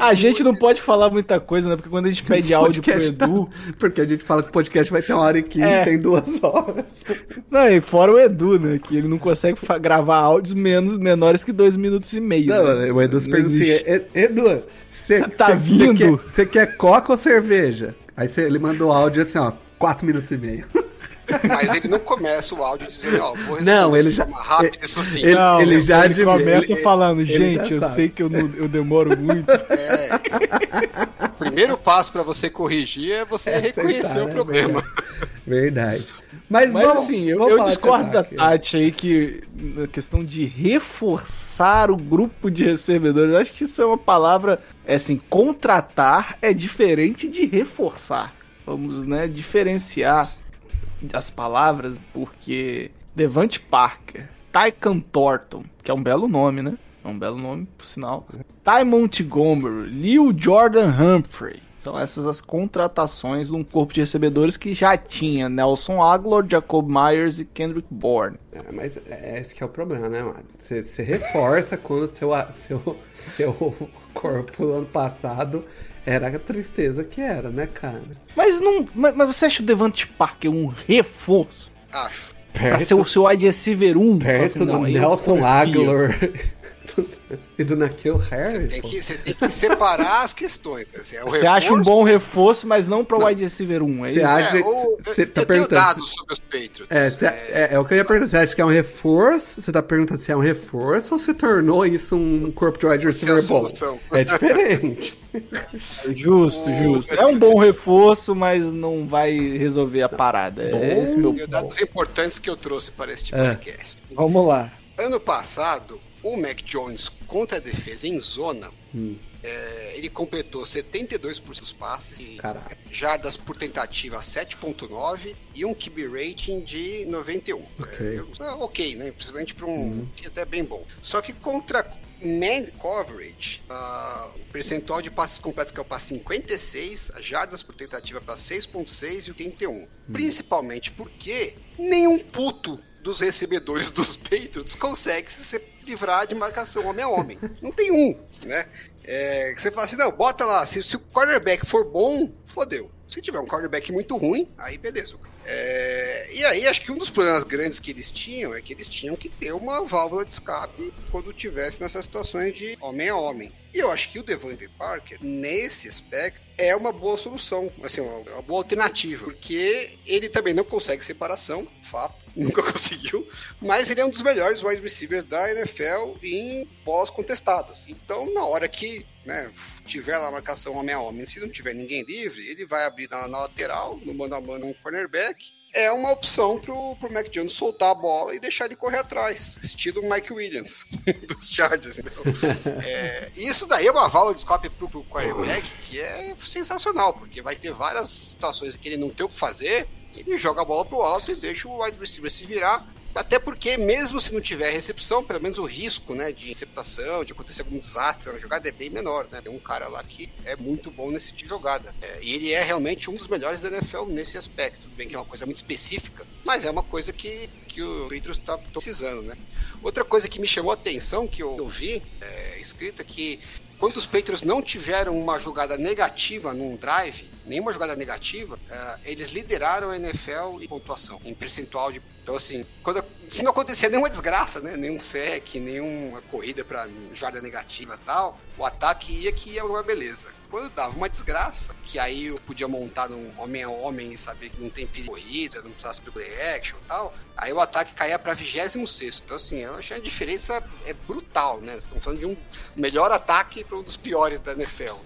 a gente não pode falar muita coisa, né? Porque quando a gente pede áudio pro Podcast tá- Edu. Porque a gente fala que o podcast vai ter uma hora e quinze, É. tem duas horas. Não, e fora o Edu, né? Que ele não consegue gravar áudios menos, menores que dois minutos e meio. Não, né? o Edu se assim, existe. "E- Edu, você tá vindo?" Você quer, quer coca ou cerveja? Aí cê- ele mandou áudio assim, ó, quatro minutos e meio. Mas ele não começa o áudio dizendo, ó, vou responder Não, ele de já- forma rápida ele- e sucinta. ele- Não, ele já admi- começa ele- falando, ele gente, eu sabe." sei que eu, não- eu demoro muito. É. O primeiro passo pra você corrigir é você É reconhecer aceitar, o né? problema. Verdade. Mas, Mas vamos, assim, eu, eu discordo da ataque. Tati aí que na questão de reforçar o grupo de recebedores, acho que isso é uma palavra, é assim, contratar é diferente de reforçar. Vamos, né, diferenciar as palavras, porque Devante Parker, Tycan Thornton, que é um belo nome, né? É um belo nome, por sinal. Ty Montgomery, Lil Jordan Humphrey. São essas as contratações de um corpo de recebedores que já tinha Nelson Aguilar, Jacob Myers e Kendrick Bourne. É, mas é esse que é o problema, né, mano? Você, reforça quando seu, seu, seu corpo no ano passado era a tristeza que era, né, cara? Mas não, mas, mas você acha o Devante Parker um reforço Acho. pra ser o seu wide receiver 1? Fala perto assim, do não, Nelson confio. Aguilar e do Naquil Harry. Tem pô. que, você tem que separar as questões. assim, é o Você acha um bom reforço, mas não pra wide receiver 1, é Você acha- É, ou- Você tá eu tenho perguntando dados sobre os Patriots. É, é, o que eu ia perguntar. Você acha que é um reforço? Você tá perguntando se é um reforço ou você tornou isso um corpo de wide é receiver bom? É diferente. Justo, justo. É um bom reforço, mas não vai resolver a parada. É esse meu os dados importantes que eu trouxe para este É. podcast. Vamos lá. Ano passado, o Mac Jones contra a defesa em zona, Hum. é, ele completou 72% dos passes, Caraca. jardas por tentativa 7.9 e um QB rating de 91. Ok. É, é ok, né? Principalmente para um que é até bem bom. Só que contra man coverage, ah, o percentual de passes completos caiu para 56, as jardas por tentativa para 6.6 e o 81. Principalmente porque nenhum puto dos recebedores dos Patriots consegue se livrar de marcação homem a homem. Não tem um, né? É, você fala assim, não, bota lá, se, se o quarterback for bom, fodeu. Se tiver um quarterback muito ruim, aí beleza. É, e aí, acho que um dos problemas grandes que eles tinham é que eles tinham que ter uma válvula de escape quando tivesse nessas situações de homem a homem. E eu acho que o Devante Parker, nesse aspecto, é uma boa solução, assim, uma, boa alternativa, porque ele também não consegue separação, fato, nunca conseguiu, mas ele é um dos melhores wide receivers da NFL em pós contestadas. Então, na hora que né, tiver lá a marcação homem a homem, se não tiver ninguém livre, ele vai abrir na, na lateral, no mano a mano um cornerback. É uma opção pro, pro Mac Jones soltar a bola e deixar ele correr atrás, estilo Mike Williams dos Chargers. Então, é, isso daí é uma válvula de escape pro, pro quarterback que é sensacional, porque vai ter várias situações que ele não tem o que fazer, ele joga a bola pro alto e deixa o wide receiver se virar. Até porque, mesmo se não tiver recepção, pelo menos o risco né, de interceptação, de acontecer algum desastre na jogada é bem menor. Né? Tem um cara lá que é muito bom nesse tipo de jogada. É, e ele é realmente um dos melhores da NFL nesse aspecto. Tudo bem que é uma coisa muito específica, mas é uma coisa que, que o Patriots está precisando. Né? Outra coisa que me chamou a atenção, que eu, vi é, escrito, é que quando os Patriots não tiveram uma jogada negativa num drive, nenhuma jogada negativa, uh, eles lideraram a NFL em pontuação, em percentual de. Então, assim, quando, se não acontecia nenhuma desgraça, né? Nenhum sec, nenhuma corrida para jarda negativa tal, o ataque ia que ia uma beleza. Quando dava uma desgraça, que aí eu podia montar num homem a homem e saber que não tem perigo corrida, não precisasse de play action e tal, aí o ataque caía pra 26 Então, assim, eu achei a diferença é brutal, né? Estamos falando de um melhor ataque para um dos piores da NFL.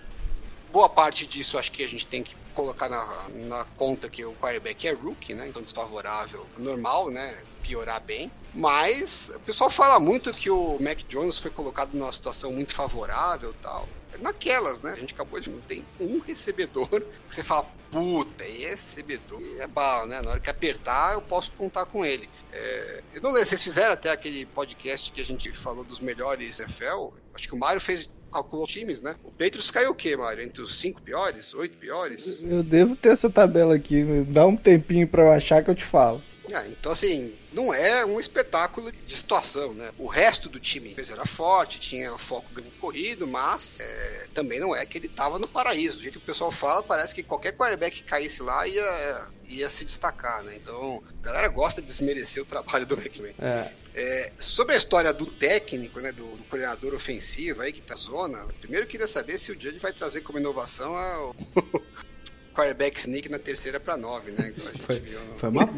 Boa parte disso acho que a gente tem que colocar na, na conta que o quarterback é rookie, né? Então desfavorável, normal, né? Piorar bem. Mas o pessoal fala muito que o Mac Jones foi colocado numa situação muito favorável tal. É naquelas, né? A gente acabou de não tem um recebedor que você fala, puta, esse recebedor é bala, né? Na hora que apertar, eu posso contar com ele. É, eu não lembro, vocês fizeram até aquele podcast que a gente falou dos melhores NFL. Acho que o Mário fez calculou times, né? O Patriots caiu o quê, Mário? Entre os cinco piores? Oito piores? Eu devo ter essa tabela aqui. Dá um tempinho pra eu achar que eu te falo. Ah, então, assim, não é um espetáculo de situação, né? O resto do time era forte, tinha foco no corrido, mas é, também não é que ele estava no paraíso. Do jeito que o pessoal fala, parece que qualquer quarterback que caísse lá ia, ia se destacar, né? Então, a galera gosta de desmerecer o trabalho do McMahon. É. É, sobre a história do técnico, né, do, do, coordenador ofensivo aí que tá zona, primeiro eu queria saber se o Judge vai trazer como inovação a, quarterback sneak na terceira para nove, né? Foi, viu, foi uma.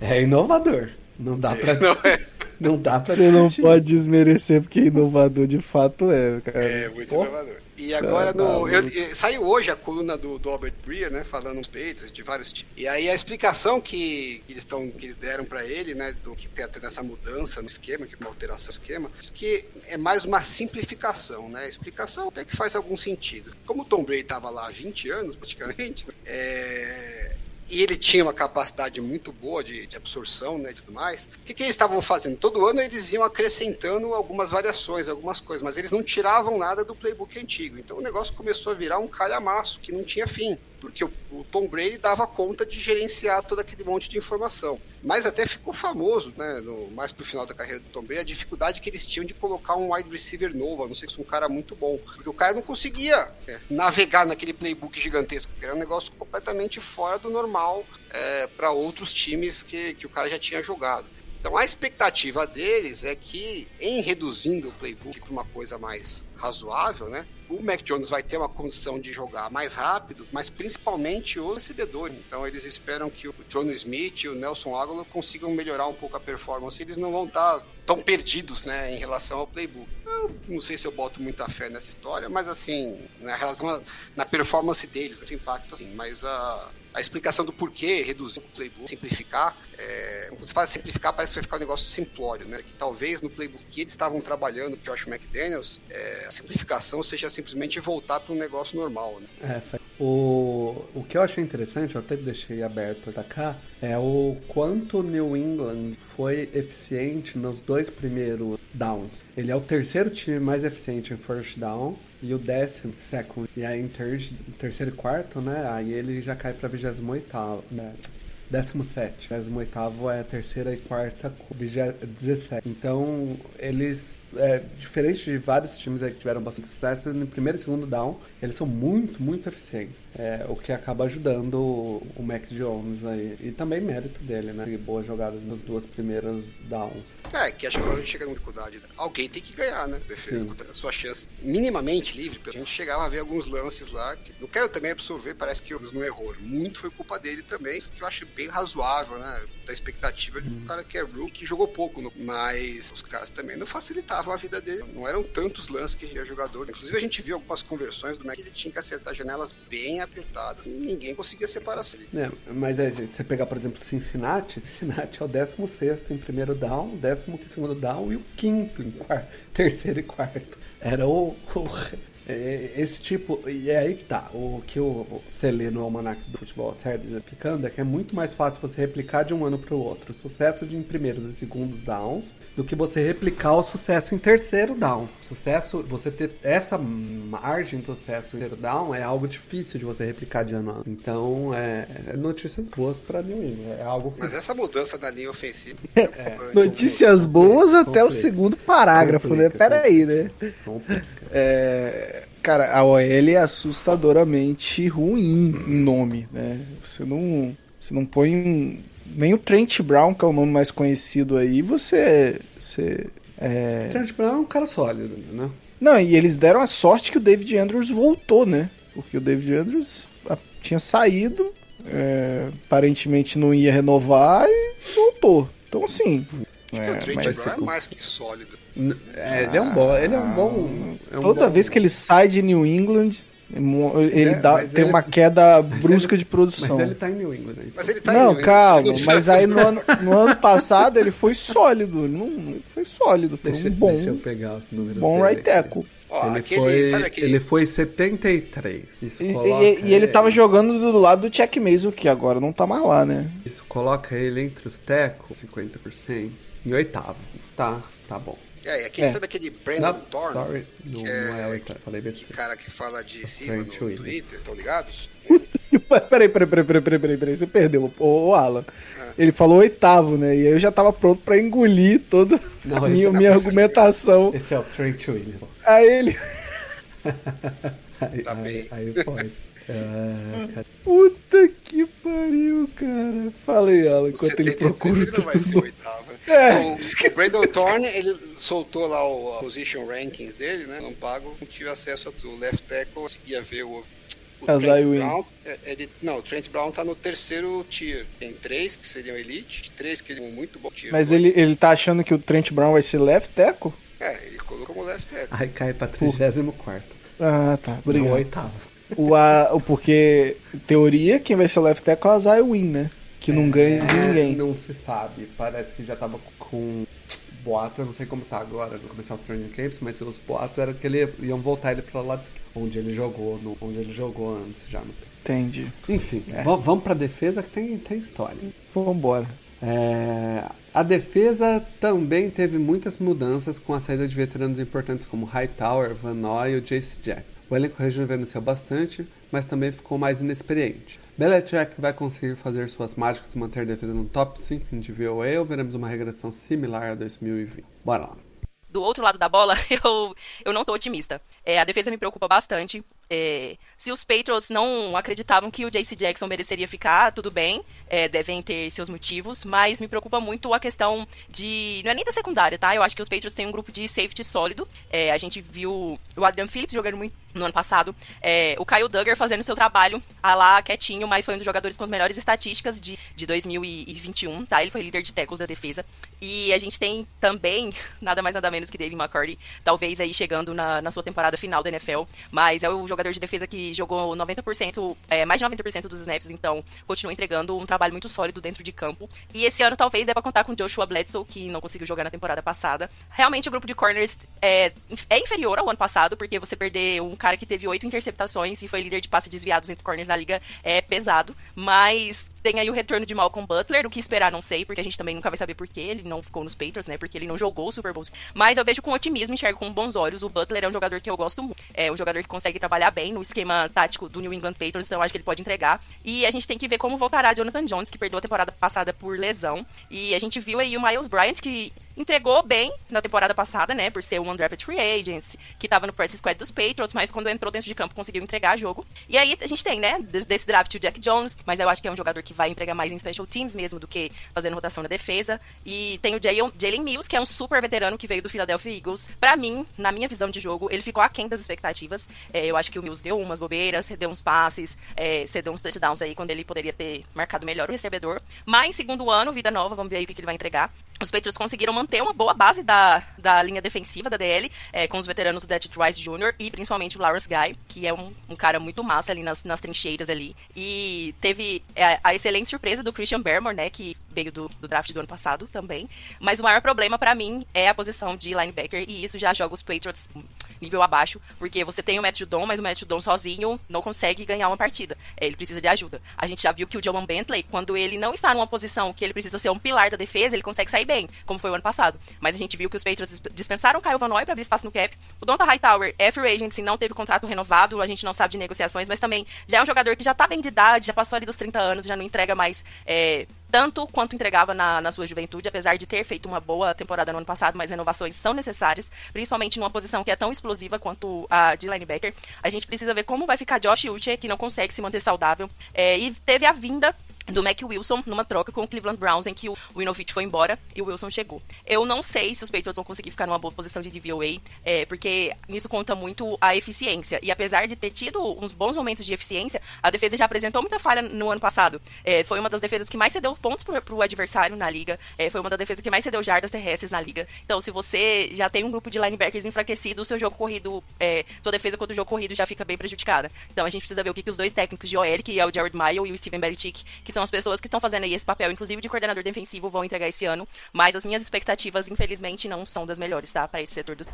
é inovador. Não dá pra. Não, é. não dá pra Você não pode desmerecer porque inovador de fato é, cara. É, muito Pô. inovador. E agora no. Eu, saiu hoje a coluna do, do Albert Breer, né? Falando uns peitos de vários tipos. E aí a explicação que, que eles estão que eles deram para ele, né? Do que tem até nessa mudança no esquema, que é uma alteração no esquema, diz que é mais uma simplificação, né? A explicação até que faz algum sentido. Como o Tom Brady tava lá há 20 anos, praticamente, né, é e ele tinha uma capacidade muito boa de, de absorção né, e tudo mais. O que, que eles estavam fazendo? Todo ano eles iam acrescentando algumas variações, algumas coisas, mas eles não tiravam nada do playbook antigo. Então o negócio começou a virar um calhamaço que não tinha fim porque o, o, Tom Brady dava conta de gerenciar todo aquele monte de informação. Mas até ficou famoso, né, no, mais pro final da carreira do Tom Brady, a dificuldade que eles tinham de colocar um wide receiver novo, a não ser que fosse um cara muito bom. Porque o cara não conseguia é, navegar naquele playbook gigantesco, era um negócio completamente fora do normal é, para outros times que, que o cara já tinha jogado. Então a expectativa deles é que, em reduzindo o playbook para uma coisa mais razoável, né? O Mac Jones vai ter uma condição de jogar mais rápido, mas principalmente o recebedor. Então eles esperam que o John Smith e o Nelson Aguilar consigam melhorar um pouco a performance. Eles não vão estar tão perdidos, né, em relação ao playbook. Eu não sei se eu boto muita fé nessa história, mas assim, na relação na performance deles, no impacto, assim, mas a a explicação do porquê reduzir o playbook, simplificar. É, quando você fala simplificar, parece que vai ficar um negócio simplório, né? Que talvez no playbook que eles estavam trabalhando, Josh McDaniels, é, a simplificação seja simplesmente voltar para um negócio normal, né? É, o, o que eu achei interessante, eu até deixei aberto pra cá, é o quanto New England foi eficiente nos dois primeiros downs. Ele é o terceiro time mais eficiente em first down e o décimo, second. E aí em ter, terceiro e quarto, né? Aí ele já cai pra 28 né? 17. 18 é terceira e quarta, 17. Então, eles é, diferente de vários times que tiveram bastante sucesso, no primeiro e segundo down, eles são muito, muito eficientes. É, o que acaba ajudando o Mac Jones aí. E também mérito dele, né? E boas jogadas nas duas primeiras downs. É, que acho que quando a gente chega numa dificuldade, alguém tem que ganhar, né? A sua chance minimamente livre. A gente chegava a ver alguns lances lá. Que não quero também absorver, parece que eles não errou. Muito foi culpa dele também, que eu acho bem razoável, né? Da expectativa de um uhum. cara que é rookie jogou pouco. No... Mas os caras também não facilitavam a vida dele. Não eram tantos lances que ia jogador. Inclusive, a gente viu algumas conversões do Mac, ele tinha que acertar janelas bem apertadas. Ninguém conseguia separar assim. É, mas se você pegar, por exemplo, Cincinnati, Cincinnati é o 16 em primeiro down, 12 em segundo down e o quinto em quarto, terceiro e quarto. Era o, o é, esse tipo, e é aí que tá. O que você lê no Almanac do Futebol Certo explicando é que é muito mais fácil você replicar de um ano para o outro o sucesso de em primeiros e segundos downs do que você replicar o sucesso em terceiro down. Sucesso, você ter essa margem de sucesso em terceiro down é algo difícil de você replicar de ano a ano. Então, é, é notícias boas para New England. É algo que... Mas essa mudança da linha ofensiva. É, notícias boas até o segundo parágrafo, né? complica, né? Pera aí, né? É, cara, a OL é assustadoramente ruim em nome, né? Você não, você não põe nem o Trent Brown, que é o nome mais conhecido aí, você. você é... Trent Brown é um cara sólido, né? Não, e eles deram a sorte que o David Andrews voltou, né? Porque o David Andrews tinha saído, é, aparentemente não ia renovar e voltou. Então, assim. É, o Trent mas- Brown é mais que sólido. É, ele é um bom. Ele é um bom. é um toda bom- vez que ele sai de New England, ele É, dá, tem ele- uma queda brusca ele- de produção. Mas ele tá em New England. né? Mas ele tá em Não, New England, calma, não mas aí no ano, no ano passado ele foi sólido. Ele não, foi sólido, foi Deixa, um bom, deixa eu pegar os números bom dele right tackle. Ó, Ele, aquele, foi, aquele... ele foi 73. Isso E, coloca e- e ele tava jogando do lado do Chuck Mason, que agora não tá mais lá, né? Isso coloca ele entre os tecos, 50%, em oitavo. Tá, tá bom. É, aquele, É. sabe aquele Brandon Não, Thorne? sorry, não, que não é é- oitavo, falei Que besteira. cara que fala de cima no. Twitter, estão ligados? Peraí, peraí, peraí, peraí, peraí, peraí, peraí, você perdeu, ô, ô Alan. É. Ele falou oitavo, né? E aí eu já tava pronto pra engolir toda Não, a minha, é- minha argumentação. Esse é o Trent Williams. Aí ele. Aí, Tá aí, aí pode. Cara, Puta que pariu, cara. Falei, Alan, enquanto ele 73 procura o ele não vai ser oitavo. É, que- o Brandon Thorne, ele soltou lá o a position rankings dele, né? Não pago, não tive acesso ao left tackle, conseguia ver o, o Azai Win. Brown. é, ele, não, o Trent Brown tá no terceiro tier. Tem três que seriam elite, três que seriam muito bom tier. Mas ele, ele tá achando que o Trent Brown vai ser left tackle? É, ele colocou como left tackle. aí cai pra 34. Ah, tá. Obrigado. oitavo. O, a, o, porque, teoria, quem vai ser left tackle é o Azai Win, né? Que não ganha de É, ninguém. Não se sabe. Parece que já tava com boatos, eu não sei como tá agora, no começar os training camps, mas os boatos eram que ele iam voltar ele pra lado esquerdo, onde ele jogou, no, onde ele jogou antes já no Entendi. Enfim, É. va- vamos pra defesa que tem, tem história. Vambora. É, a defesa também teve muitas mudanças com a saída de veteranos importantes como Hightower, Van Noy e o Jace Jackson. O elenco rejuvenesceu bastante, mas também ficou mais inexperiente. Belichick vai conseguir fazer suas mágicas e manter a defesa no top 5 em DVOA ou veremos uma regressão similar a 2020? Bora lá. do outro lado da bola, eu, eu não tô otimista. É, a defesa me preocupa bastante. É, se os Patriots não acreditavam que o JC Jackson mereceria ficar, tudo bem, é, devem ter seus motivos, mas me preocupa muito a questão de. Não é nem da secundária, tá? Eu acho que os Patriots têm um grupo de safety sólido. É, a gente viu o Adrian Phillips jogando muito no ano passado, é, o Kyle Duggar fazendo seu trabalho a lá quietinho, mas foi um dos jogadores com as melhores estatísticas de, de 2021, tá? Ele foi líder de tackles da defesa. E a gente tem também, nada mais nada menos que David McCurdy, talvez aí chegando na, na sua temporada final da NFL, mas é o de defesa que jogou 90%, é, mais de 90% dos snaps, então continua entregando um trabalho muito sólido dentro de campo. E esse ano talvez deva contar com Joshua Bledsoe, que não conseguiu jogar na temporada passada. Realmente o grupo de corners é, é inferior ao ano passado, porque você perder um cara que teve oito interceptações e foi líder de passe desviados entre corners na liga é pesado, mas tem aí o retorno de Malcolm Butler, o que esperar não sei, porque a gente também nunca vai saber por que ele não ficou nos Patriots, né? Porque ele não jogou o Super Bowl. Mas eu vejo com otimismo, enxergo com bons olhos. O Butler é um jogador que eu gosto muito. É um jogador que consegue trabalhar bem no esquema tático do New England Patriots, então acho que ele pode entregar. E a gente tem que ver como voltará Jonathan Jones, que perdeu a temporada passada por lesão. E a gente viu aí o Miles Bryant, que entregou bem na temporada passada, né? Por ser um undrafted free agent, que tava no practice squad dos Patriots, mas quando entrou dentro de campo conseguiu entregar jogo. E aí a gente tem, né, des- desse draft o Jack Jones, mas eu acho que é um jogador que vai entregar mais em special teams mesmo do que fazendo rotação na defesa. E tem o Jalen Mills, que é um super veterano que veio do Philadelphia Eagles. Pra mim, na minha visão de jogo, ele ficou aquém das expectativas. É, eu acho que o Mills deu umas bobeiras, cedeu uns passes, é, cedeu uns touchdowns aí quando ele poderia ter marcado melhor o recebedor. Mas, segundo ano, vida nova, vamos ver aí o que ele vai entregar. Os Patriots conseguiram manter uma boa base da, da linha defensiva da DL, é, com os veteranos do Detroit Rice Jr. e principalmente o Lawrence Guy, que é um, um cara muito massa ali nas, nas trincheiras ali. E teve é, a excelente surpresa do Christian Barrymore, né, que veio do, do draft do ano passado também. Mas o maior problema pra mim é a posição de linebacker, e isso já joga os Patriots nível abaixo, porque você tem o Matt Judon, mas o Matt Judon sozinho não consegue ganhar uma partida. Ele precisa de ajuda. A gente já viu que o Joan Bentley, quando ele não está numa posição que ele precisa ser um pilar da defesa, ele consegue sair bem, como foi o ano passado. Mas a gente viu que os Patriots dis- dispensaram o Kyle Van Noy para abrir espaço no cap. O Donta Hightower é free agency, não teve contrato renovado, a gente não sabe de negociações, mas também já é um jogador que já tá bem de idade, já passou ali dos 30 anos, já não entrega mais é, tanto quanto entregava na, na sua juventude, apesar de ter feito uma boa temporada no ano passado, mas renovações são necessárias, principalmente numa posição que é tão explosiva quanto a de linebacker. A gente precisa ver como vai ficar Josh Uche, que não consegue se manter saudável, é, e teve a vinda do Mac Wilson numa troca com o Cleveland Browns em que o Winovich foi embora e o Wilson chegou. Eu não sei se os Patriots vão conseguir ficar numa boa posição de DVOA, é, porque nisso conta muito a eficiência. E apesar de ter tido uns bons momentos de eficiência, a defesa já apresentou muita falha no ano passado. É, foi uma das defesas que mais cedeu pontos pro, pro adversário na liga, é, foi uma das defesas que mais cedeu jardas terrestres na liga. Então, se você já tem um grupo de linebackers enfraquecido, o seu jogo corrido, é, sua defesa contra o jogo corrido já fica bem prejudicada. Então, a gente precisa ver o que, que os dois técnicos de OL, que é o Jared Mayo e o Steven Belichick, que são as pessoas que estão fazendo aí esse papel, inclusive de coordenador defensivo, vão entregar esse ano. Mas as minhas expectativas, infelizmente, não são das melhores, tá? Para esse setor do.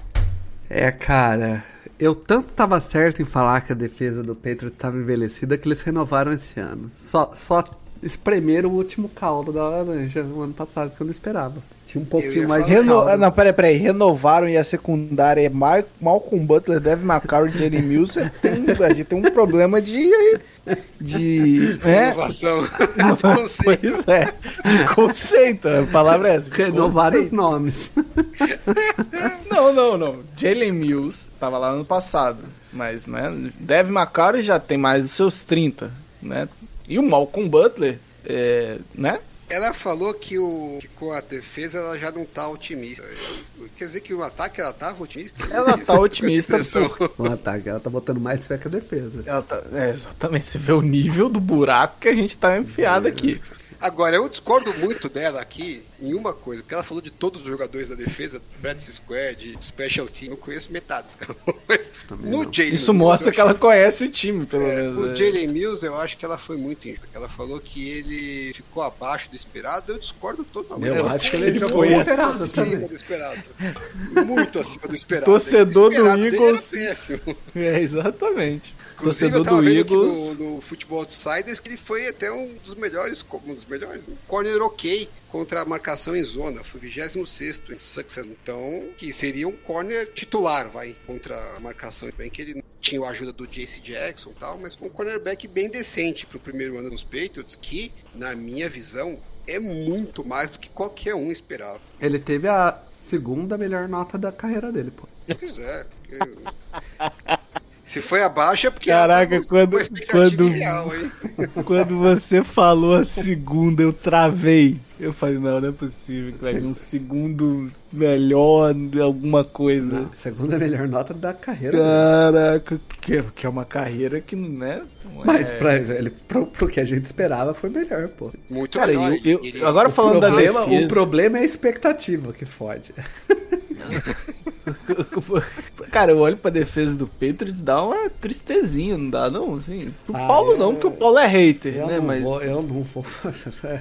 É, cara, eu tanto tava certo em falar que a defesa do Patriots estava envelhecida que eles renovaram esse ano. Só, só espremeram o último caldo da laranja no ano passado, que eu não esperava. Tinha um pouquinho mais de Reno... caldo. Não, peraí, peraí. Renovaram e a secundária é Mar... Malcolm Butler, Devin McCarron e Jerry Mills. Tem, a gente tem um problema de. de. É? Inovação. de conceito. Pois é. De conceito. A palavra é essa. Renovaram os nomes. Não, não, não. Jalen Mills tava lá no passado. Mas, né? Devin McCarron já tem mais dos seus 30, né? E o Malcolm Butler, é, né? Ela falou que, o, que com a defesa ela já não tá otimista. Quer dizer que o ataque ela tava otimista? Ela tá otimista por... O ataque, ela tá botando mais fé que a defesa. Ela tá... É, exatamente. Você vê o nível do buraco que a gente tá enfiado aqui. Agora, eu discordo muito dela aqui em uma coisa, porque ela falou de todos os jogadores da defesa, practice squad, special team, eu conheço metade, cara. Mas no Jalen Isso Mills, mostra eu que ela conhece o time, pelo É, menos. o né? Jalen Mills, eu acho que ela foi muito injusta. Ela falou que ele ficou abaixo do esperado. Eu discordo totalmente. Eu acho que ele jogou foi esperado acima também. do esperado. Muito acima do esperado. Torcedor do Eagles. É, exatamente. Inclusive, Torcedor eu tava do vendo aqui Eagles. no, no Futebol Outsiders que ele foi até um dos melhores, um dos melhores, um corner ok contra a marcação em zona. Foi 26 em success. Então, que seria um corner titular, vai, contra a marcação. Bem que ele tinha a ajuda do JC Jackson e tal, mas foi um cornerback bem decente pro primeiro ano dos Patriots, que, na minha visão, é muito mais do que qualquer um esperava. Ele teve a segunda melhor nota da carreira dele, pô. Pois é. porque- Se foi abaixo é porque Caraca, com quando- uma expectativa quando- irreal, hein? Quando você falou a segunda, eu travei. Eu falei, não, não é possível que vai vir um segundo melhor de alguma coisa. Não, segunda melhor nota da carreira. Caraca, que, que é uma carreira que, né? não é- Mas pra, ele, pro, pro que a gente esperava foi melhor, pô. Muito Cara, melhor. eu- eu- agora O falando problema, da defesa... o problema é a expectativa que fode. Cara, eu olho pra defesa do Patriots dá uma tristezinha, não dá não? Assim, pro Ah, Paulo eu- não, porque o Paulo é hater, Eu né? não Mas vou, eu não vou.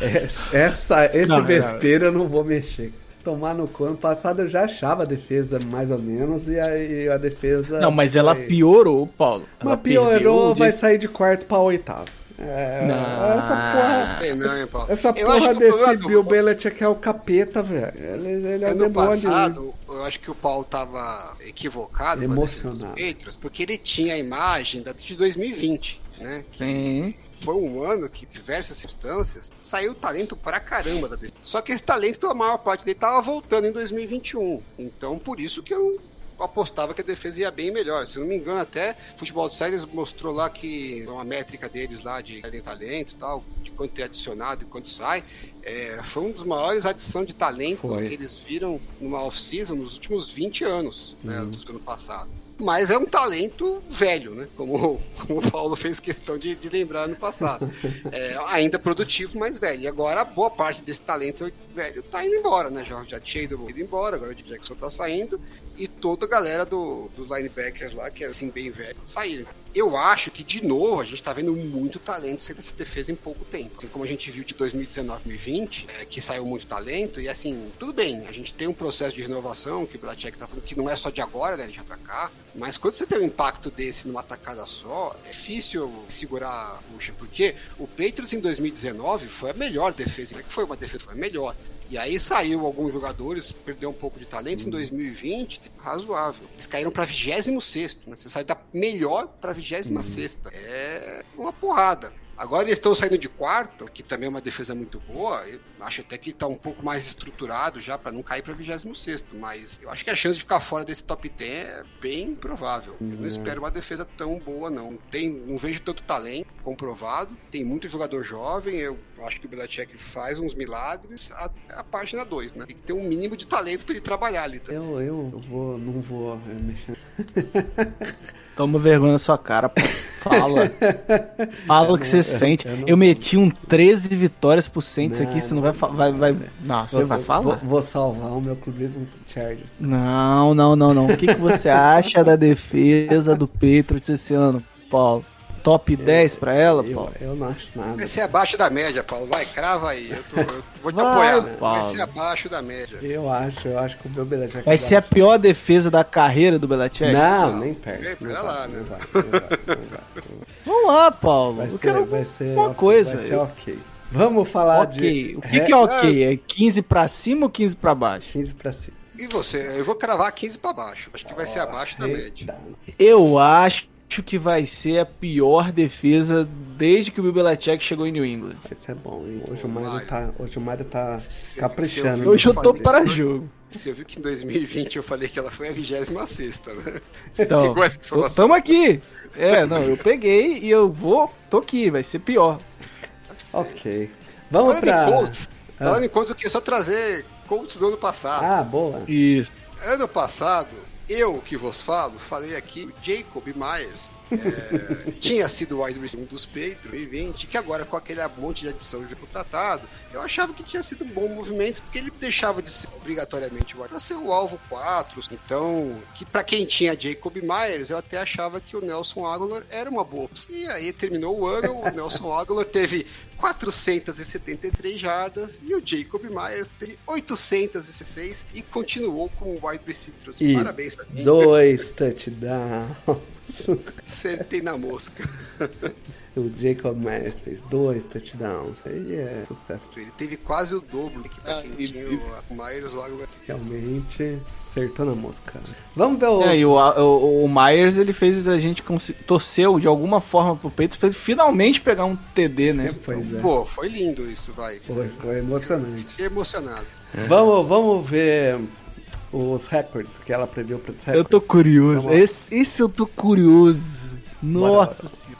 É, Essa, esse Não, não. vespeiro eu não vou mexer. Tomar no cu. Ano passado eu já achava a defesa mais ou menos e aí a defesa. Não, mas ela foi- piorou, Paulo. Ela Mas piorou, perdeu, vai disse- sair de quarto pra oitavo. É, Não. essa porra. Sei não, hein, Paulo. Essa Eu porra desse problema do- Bill Belichick é o capeta, velho. Ele, ele é o Ano demônio. passado, eu acho que o Paulo tava equivocado Emocionado. Patriots, porque ele tinha a imagem da de 2020, né? Que Sim. foi um ano que, diversas circunstâncias, saiu talento pra caramba da defesa. Só que esse talento, a maior parte dele tava voltando em 2021. Então, por isso que eu apostava que a defesa ia bem melhor. Se não me engano, até o Futebol Outsiders mostrou lá que uma métrica deles lá de talento, e tal, de quanto é adicionado e quanto sai. É, foi um dos maiores adição de talento Foi. que eles viram numa off-season nos últimos 20 anos, né, do ano passado. Mas é um talento velho, né? Como, como o Paulo fez questão de, de lembrar no passado. É, ainda produtivo, mas velho. E agora, boa parte desse talento velho tá indo embora, né? Já, já tinha ido, ido embora, agora o Jackson tá saindo. E toda a galera do, dos linebackers lá, que é assim, bem velho, saíram. Eu acho que, de novo, a gente tá vendo muito talento sair dessa defesa em pouco tempo. Assim como a gente viu de 2019 2020, é, que saiu muito talento, e assim, tudo bem, a gente tem um processo de renovação, que o Belichick tá falando que não é só de agora, né, de pra cá, mas quando você tem um impacto desse numa tacada só, é difícil segurar o Bucha, porque o Patriots em 2019 foi a melhor defesa, não é que foi uma defesa, foi a melhor. E aí saiu alguns jogadores, perdeu um pouco de talento em 2020, razoável. Eles caíram para 26, né? Você saiu da melhor para 26. É uma porrada. Agora eles estão saindo de quarto, que também é uma defesa muito boa. Eu acho até que está um pouco mais estruturado já para não cair para 26, mas eu acho que a chance de ficar fora desse top 10 é bem provável. Eu não espero uma defesa tão boa, não. Tem, não vejo tanto talento comprovado. Tem muito jogador jovem. Eu acho que o Belichick faz uns milagres. A, a página 2, né? Tem que ter um mínimo de talento para ele trabalhar ali. Tá? Eu, eu vou, não vou mexer. Toma vergonha na sua cara, pô. Fala. Fala o que você sente. Eu, meti um 13 vitórias pro Saints aqui, você não vai vai, vai Não, você vai falar? Vou, vou, salvar o meu clubismo Chargers. Não, não, não, não. O que, que você acha da defesa do Patriots esse ano, Paulo? Top 10 pra ela, eu, Paulo? Eu não acho nada. Vai ser abaixo da média, Paulo. Vai, crava aí. Eu, tô, eu vou te Vai, apoiar. Paulo. Vai ser abaixo da média. Eu acho, eu acho que o meu Belichick vai ser a pior defesa da carreira do Belichick? Não, não nem perto. Não, lá, né? Vamos lá, Paulo. Vai ser, quero vai ser uma coisa. Vai ser ok. Vamos falar okay. de. O que, que é ok? É 15 pra cima ou 15 pra baixo? 15 pra cima. E você? Eu vou cravar 15 pra baixo. Acho que vai ser abaixo da média. Eu acho acho que vai ser a pior defesa desde que o Bill Belichick chegou em New England. Vai ser bom, hein? Hoje o Mário tá, hoje o Mário tá caprichando. Hoje eu tô para jogo. Você viu que em 2020 eu falei que ela foi a 26 né? Então, estamos aqui. É, não, eu peguei e eu vou, tô aqui, vai ser pior. Ok. Vamos Falando pra... Em Colts, ah. Falando em Colts, eu queria só trazer Colts do ano passado. Ah, boa. Isso. Ano passado, eu que vos falo, falei aqui, Jacob Myers é, tinha sido o wide receiver dos 2020, que agora com aquele monte de adição de contratado, eu achava que tinha sido um bom movimento, porque ele deixava de ser obrigatoriamente o para ser o alvo 4. Então, que para quem tinha Jacob Myers, eu até achava que o Nelson Aguilar era uma boa opção. E aí terminou o ano, o Nelson Aguilar teve 473 jardas e o Jacob Myers teve 806 e continuou com o wide receiver. E Parabéns pra mim. Dois touchdowns. Acertei na mosca. O Jacob Myers fez dois touchdowns. Aí é sucesso. Ele teve quase o dobro que pra ah, quem e, tinha e... o Myers logo. Realmente acertou na mosca. Vamos ver o. É, e o, o, o Myers ele fez a gente torceu de alguma forma pro peito pra ele finalmente pegar um TD, né? Pois é. Pô, foi lindo isso, vai. Foi, foi emocionante. Fiquei emocionado. É. Vamos, vamos ver os records que ela previu para os records. Eu tô curioso. Esse, esse eu tô curioso. Nossa senhora.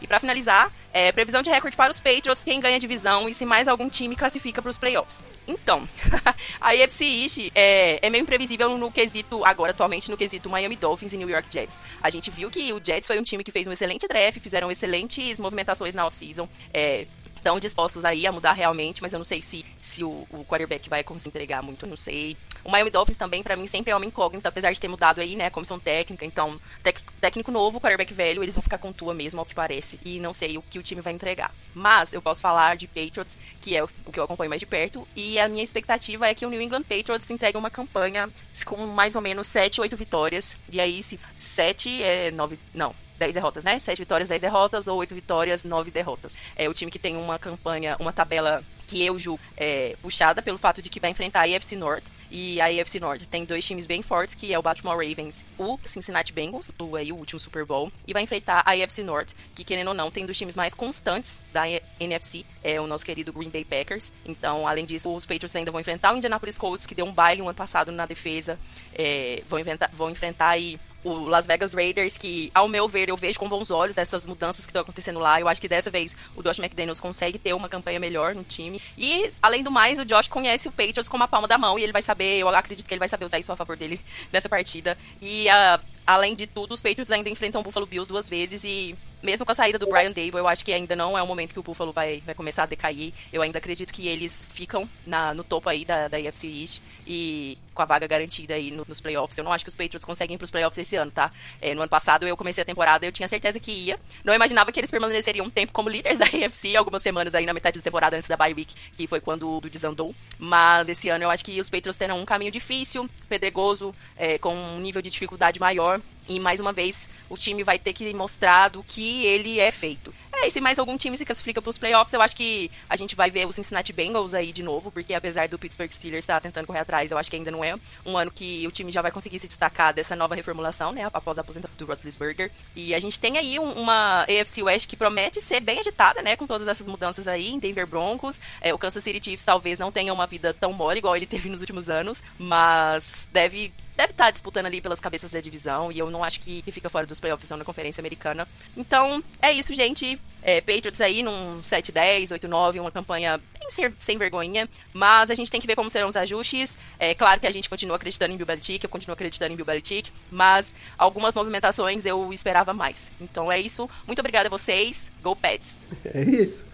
E para finalizar, é, previsão de recorde para os Patriots, quem ganha a divisão e se mais algum time classifica para os playoffs. Então, a AFC East é, é, meio imprevisível no quesito, agora atualmente no quesito Miami Dolphins e New York Jets. A gente viu que o Jets foi um time que fez um excelente draft, fizeram excelentes movimentações na off-season, é, estão dispostos aí a mudar realmente, mas eu não sei se, se o, o quarterback vai conseguir entregar muito, não sei. O Miami Dolphins também, para mim, sempre é uma incógnita, apesar de ter mudado aí, né, comissão técnica. Então, tec, técnico novo, quarterback velho, eles vão ficar com tua mesmo, ao que parece. E não sei o que o time vai entregar. Mas eu posso falar de Patriots, que é o que eu acompanho mais de perto. E a minha expectativa é que o New England Patriots entregue uma campanha com mais ou menos 7, 8 vitórias. E aí, se 7 é 9. Não, 10 derrotas, né? 7 vitórias, 10 derrotas, ou 8 vitórias, 9 derrotas. É o time que tem uma campanha, uma tabela que eu julgo é, puxada pelo fato de que vai enfrentar a AFC North. E a AFC North tem dois times bem fortes, que é o Baltimore Ravens, o Cincinnati Bengals, o, aí, o último Super Bowl, e vai enfrentar a AFC North, que querendo ou não, tem dos times mais constantes da NFC, é o nosso querido Green Bay Packers. Então, além disso, os Patriots ainda vão enfrentar o Indianapolis Colts, que deu um baile no ano passado na defesa, é, vão, inventar, vão enfrentar aí o Las Vegas Raiders, que, ao meu ver, eu vejo com bons olhos essas mudanças que estão acontecendo lá. Eu acho que dessa vez o Josh McDaniels consegue ter uma campanha melhor no time. E, além do mais, o Josh conhece o Patriots como a palma da mão e ele vai saber, eu acredito que ele vai saber usar isso a favor dele nessa partida. E, uh, além de tudo, os Patriots ainda enfrentam o Buffalo Bills duas vezes e mesmo com a saída do Brian Dable, eu acho que ainda não é o momento que o Buffalo vai, vai começar a decair. Eu ainda acredito que eles ficam na, no topo aí da, da East e com a vaga garantida aí no, nos playoffs. Eu não acho que os Patriots conseguem ir pros playoffs esse ano, tá? É, no ano passado eu comecei a temporada, eu tinha certeza que ia. Não imaginava que eles permaneceriam um tempo como líderes da AFC, algumas semanas aí na metade da temporada antes da bye week, que foi quando o desandou. Mas esse ano eu acho que os Patriots terão um caminho difícil, pedregoso, é, com um nível de dificuldade maior. E mais uma vez, o time vai ter que mostrar do que ele é feito. é. E mais algum time se classifica para os playoffs, eu acho que a gente vai ver o Cincinnati Bengals aí de novo, porque apesar do Pittsburgh Steelers estar tentando correr atrás, eu acho que ainda não é um ano que o time já vai conseguir se destacar dessa nova reformulação, né? Após a aposentadoria do Roethlisberger. E a gente tem aí um, uma AFC West que promete ser bem agitada, né? Com todas essas mudanças aí em Denver Broncos. É, o Kansas City Chiefs talvez não tenha uma vida tão mole igual ele teve nos últimos anos, mas deve deve estar disputando ali pelas cabeças da divisão, e eu não acho que fica fora dos playoffs não na Conferência Americana. Então, é isso, gente. É, Patriots aí num 7-10, 8-9, uma campanha bem sem, sem vergonha, mas a gente tem que ver como serão os ajustes. É claro que a gente continua acreditando em Bill Belichick, eu continuo acreditando em Bill Belichick, mas algumas movimentações eu esperava mais. Então é isso. Muito obrigada a vocês. Go Pets! É isso.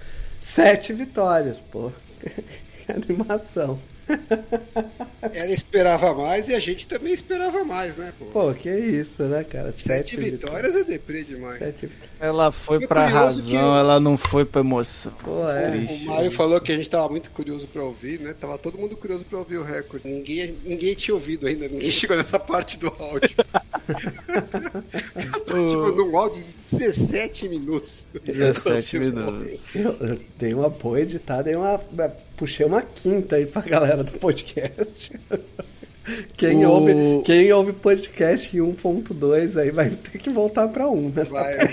Sete vitórias, pô. Que animação. Ela esperava mais e a gente também esperava mais, né, pô? Pô, que isso, né, cara? Sete, vitórias é deprê demais. Sete... Ela foi pra razão, que... ela não foi pra emoção. Pô, é. Triste, o Mário falou que a gente tava muito curioso pra ouvir, né? Tava todo mundo curioso pra ouvir o recorde. Ninguém, ninguém tinha ouvido ainda, ninguém chegou nessa parte do áudio. tipo, num áudio de 17 minutos. 17 minutos. Eu, eu dei uma boa editada, dei uma puxei uma quinta aí pra galera do podcast. Quem, o... ouve, quem ouve podcast em 1.2 aí vai ter que voltar pra 1 nessa vai.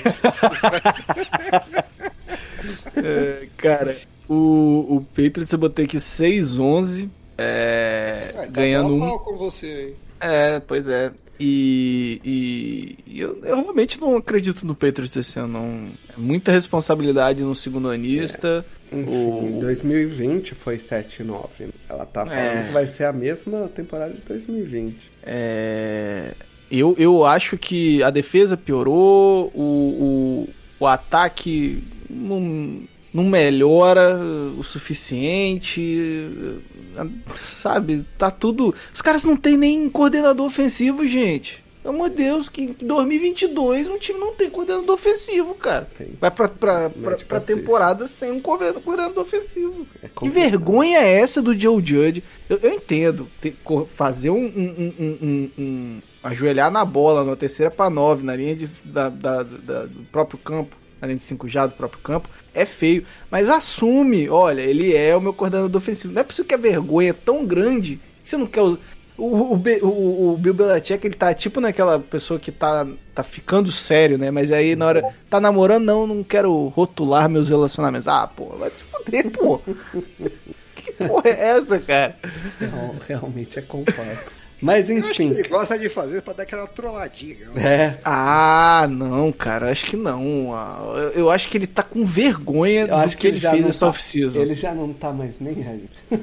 é, cara, o, o Patriots eu botei aqui 6-11. É, é, tá ganhando um. com você aí. É, pois é. E, e, e eu, eu, realmente não acredito no Patriots esse ano. Não. É muita responsabilidade no segundo anista. É. Enfim, o... 2020 foi 7-9. Ela tá falando é. que vai ser a mesma temporada de 2020. É. Eu, eu acho que a defesa piorou, o, o, o ataque não, não melhora o suficiente, sabe? Tá tudo. Os caras não tem nem coordenador ofensivo, gente. Pelo amor de Deus, que em 2022 um time não tem coordenador ofensivo, cara. Tem. Vai pra, pra, pra, pra temporada sem um coordenador ofensivo. É que vergonha é essa do Joe Judge? Eu, eu entendo. Ter, fazer um, um, um, um, ajoelhar na bola na terceira para nove, na linha de, da, da, da, do próprio campo além de cinco já do próprio campo, é feio. Mas assume, olha, ele é o meu coordenador ofensivo. Não é possível que a vergonha é tão grande que você não quer. O, o, o, o Bill Belichick, ele tá tipo naquela pessoa que tá, tá ficando sério, né? Mas aí na hora. Tá namorando, não, não quero rotular meus relacionamentos. Ah, pô, vai se fuder, pô. que porra é essa, cara? Realmente é complexo. Mas enfim. ele gosta de fazer pra dar aquela trolladinha. É. Ah, não, cara, acho que não. Ah, eu acho que ele tá com vergonha eu do acho que, que ele, fez essa tá, off-season. Ele já não tá mais nem aí.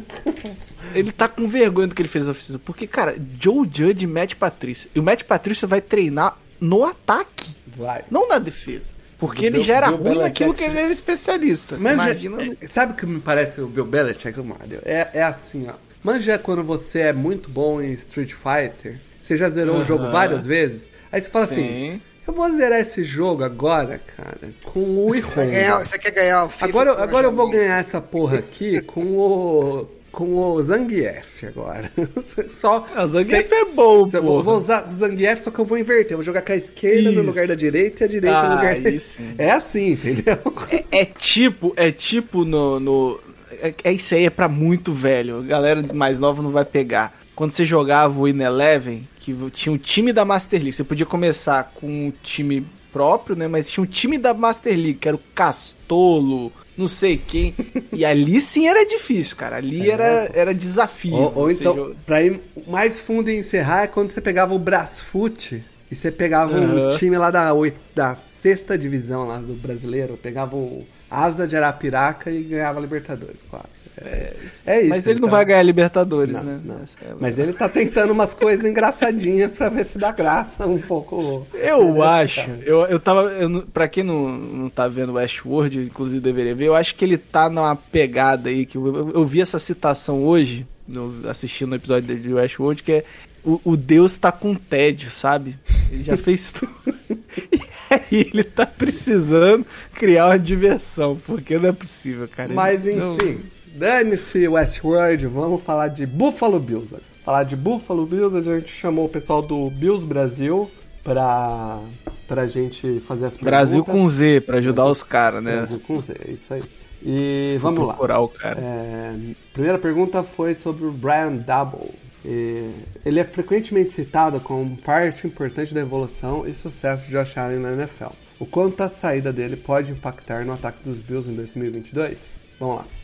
ele tá com vergonha do que ele fez essa off-season. Porque, cara, Joe Judge e Matt Patrícia. E o Matt Patrícia vai treinar no ataque. Vai. Não na defesa. Porque ele já era Bill ruim Belichick, naquilo que ele era especialista. Mas Imagina... já, sabe o que me parece o Bill Belichick, Mário? É, é assim, ó. Manja quando você é muito bom em Street Fighter, você já zerou uhum. o jogo várias vezes, aí você fala assim, Sim. assim, eu vou zerar esse jogo agora, cara, com o Honda. Você quer ganhar o FIFA Agora, agora eu vou ganhar essa porra aqui com o com o Zangief agora. só ah, o Zangief sei, é bom, pô. Eu vou usar o Zangief, só que eu vou inverter. Eu vou jogar com a esquerda isso. no lugar da direita e a direita ah, no lugar da... Isso. É assim, entendeu? É, é, tipo, é tipo no, no, é, é, isso aí é para muito velho. A galera mais nova não vai pegar. Quando você jogava o In Eleven, que tinha um time da Master League, você podia começar com um time próprio, né? Mas tinha um time da Master League, que era o Castolo, não sei quem. E ali sim era difícil, cara. Ali é, era, era desafio. Ou, ou então, jogar. pra ir mais fundo e encerrar, é quando você pegava o Brasfoot e você pegava uhum. um time lá da, da sexta divisão lá do brasileiro, pegava o asa de Arapiraca e ganhava Libertadores, quase. É, é isso. Mas ele não vai ganhar Libertadores, não, né? Não. É Mas ele tá tentando umas coisas engraçadinhas pra ver se dá graça um pouco. Eu acho. Eu, eu tava. Eu, pra quem não, não tá vendo Westworld, inclusive deveria ver, eu acho que ele tá numa pegada aí, que eu, eu, eu vi essa citação hoje, no, assistindo o episódio de Westworld, que é o, o Deus tá com tédio, sabe? Ele já fez tudo. e aí ele tá precisando criar uma diversão, porque não é possível, cara. Mas enfim, não... dane-se Westworld, vamos falar de Buffalo Bills. Falar de Buffalo Bills, a gente chamou o pessoal do Bills Brasil, pra, pra gente fazer as perguntas. Brasil com Z, pra ajudar os caras, né? Brasil com Z, é isso aí. E vamos lá. procurar o cara. É, primeira pergunta foi sobre o Brian Double. Ele é frequentemente citado como parte importante da evolução e sucesso de Josh Allen na NFL. O quanto a saída dele pode impactar no ataque dos Bills em 2022? Vamos lá.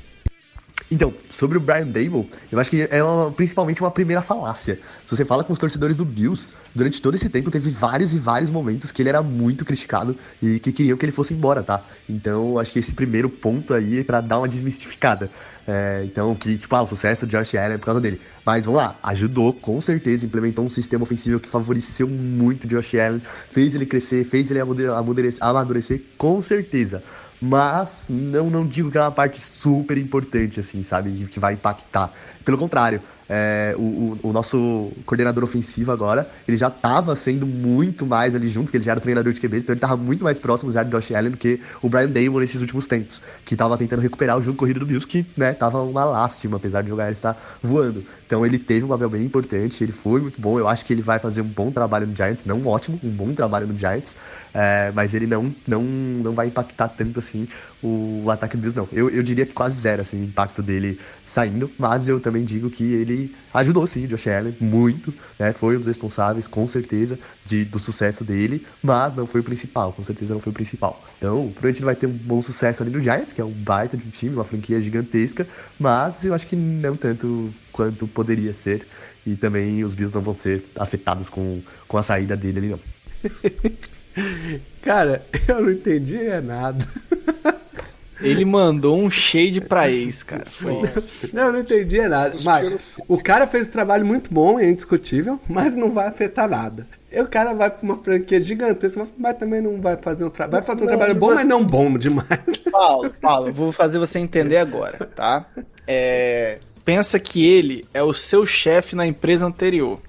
Então, sobre o Brian Dable, eu acho que é uma- principalmente uma primeira falácia. Se você fala com os torcedores do Bills, durante todo esse tempo teve vários e vários momentos que ele era muito criticado e que queriam que ele fosse embora, tá? Então, acho que esse primeiro ponto aí é pra dar uma desmistificada. É, então, que, tipo, ah, o sucesso do Josh Allen é por causa dele. Mas vamos lá, ajudou, com certeza, implementou um sistema ofensivo que favoreceu muito o Josh Allen, fez ele crescer, fez ele amadurecer, amadurecer com certeza. Mas não, não digo que é uma parte super importante, assim, sabe? Que que vai impactar. Pelo contrário, é, o, o- nosso coordenador ofensivo agora, ele já estava sendo muito mais ali junto, porque ele já era treinador de QBs, então ele estava muito mais próximo já do Josh Allen do que o Brian Dable nesses últimos tempos, que estava tentando recuperar o jogo corrido do Bills, que, né, tava uma lástima, apesar de jogar ele estar voando. Então ele teve um papel bem importante, ele foi muito bom, eu acho que ele vai fazer um bom trabalho no Giants, não ótimo, um bom trabalho no Giants, é, mas ele não, não, não vai impactar tanto assim o, ataque do Bills, não. Eu, eu diria que quase zero, assim, o impacto dele saindo, mas eu também digo que ele ajudou sim o Josh Allen muito, né? Foi um dos responsáveis, com certeza, de, do sucesso dele, mas não foi o principal, com certeza não foi o principal. Então, provavelmente ele vai ter um bom sucesso ali no Giants, que é um baita de um time, uma franquia gigantesca, mas eu acho que não tanto quanto poderia ser. E também os Bills não vão ser afetados com, com a saída dele ali, não. Cara, eu não entendi é nada. Ele mandou um shade pra ex, cara. Foi isso. Não, eu não entendi é nada. Mas, o cara fez um trabalho muito bom, é indiscutível, mas não vai afetar nada. E o cara vai pra uma franquia gigantesca, mas- também não vai fazer um trabalho. Vai fazer um Não, trabalho bom, mas- mas não bom demais. Paulo, Paulo, vou fazer você entender agora, tá? É, pensa que ele é o seu chefe na empresa anterior.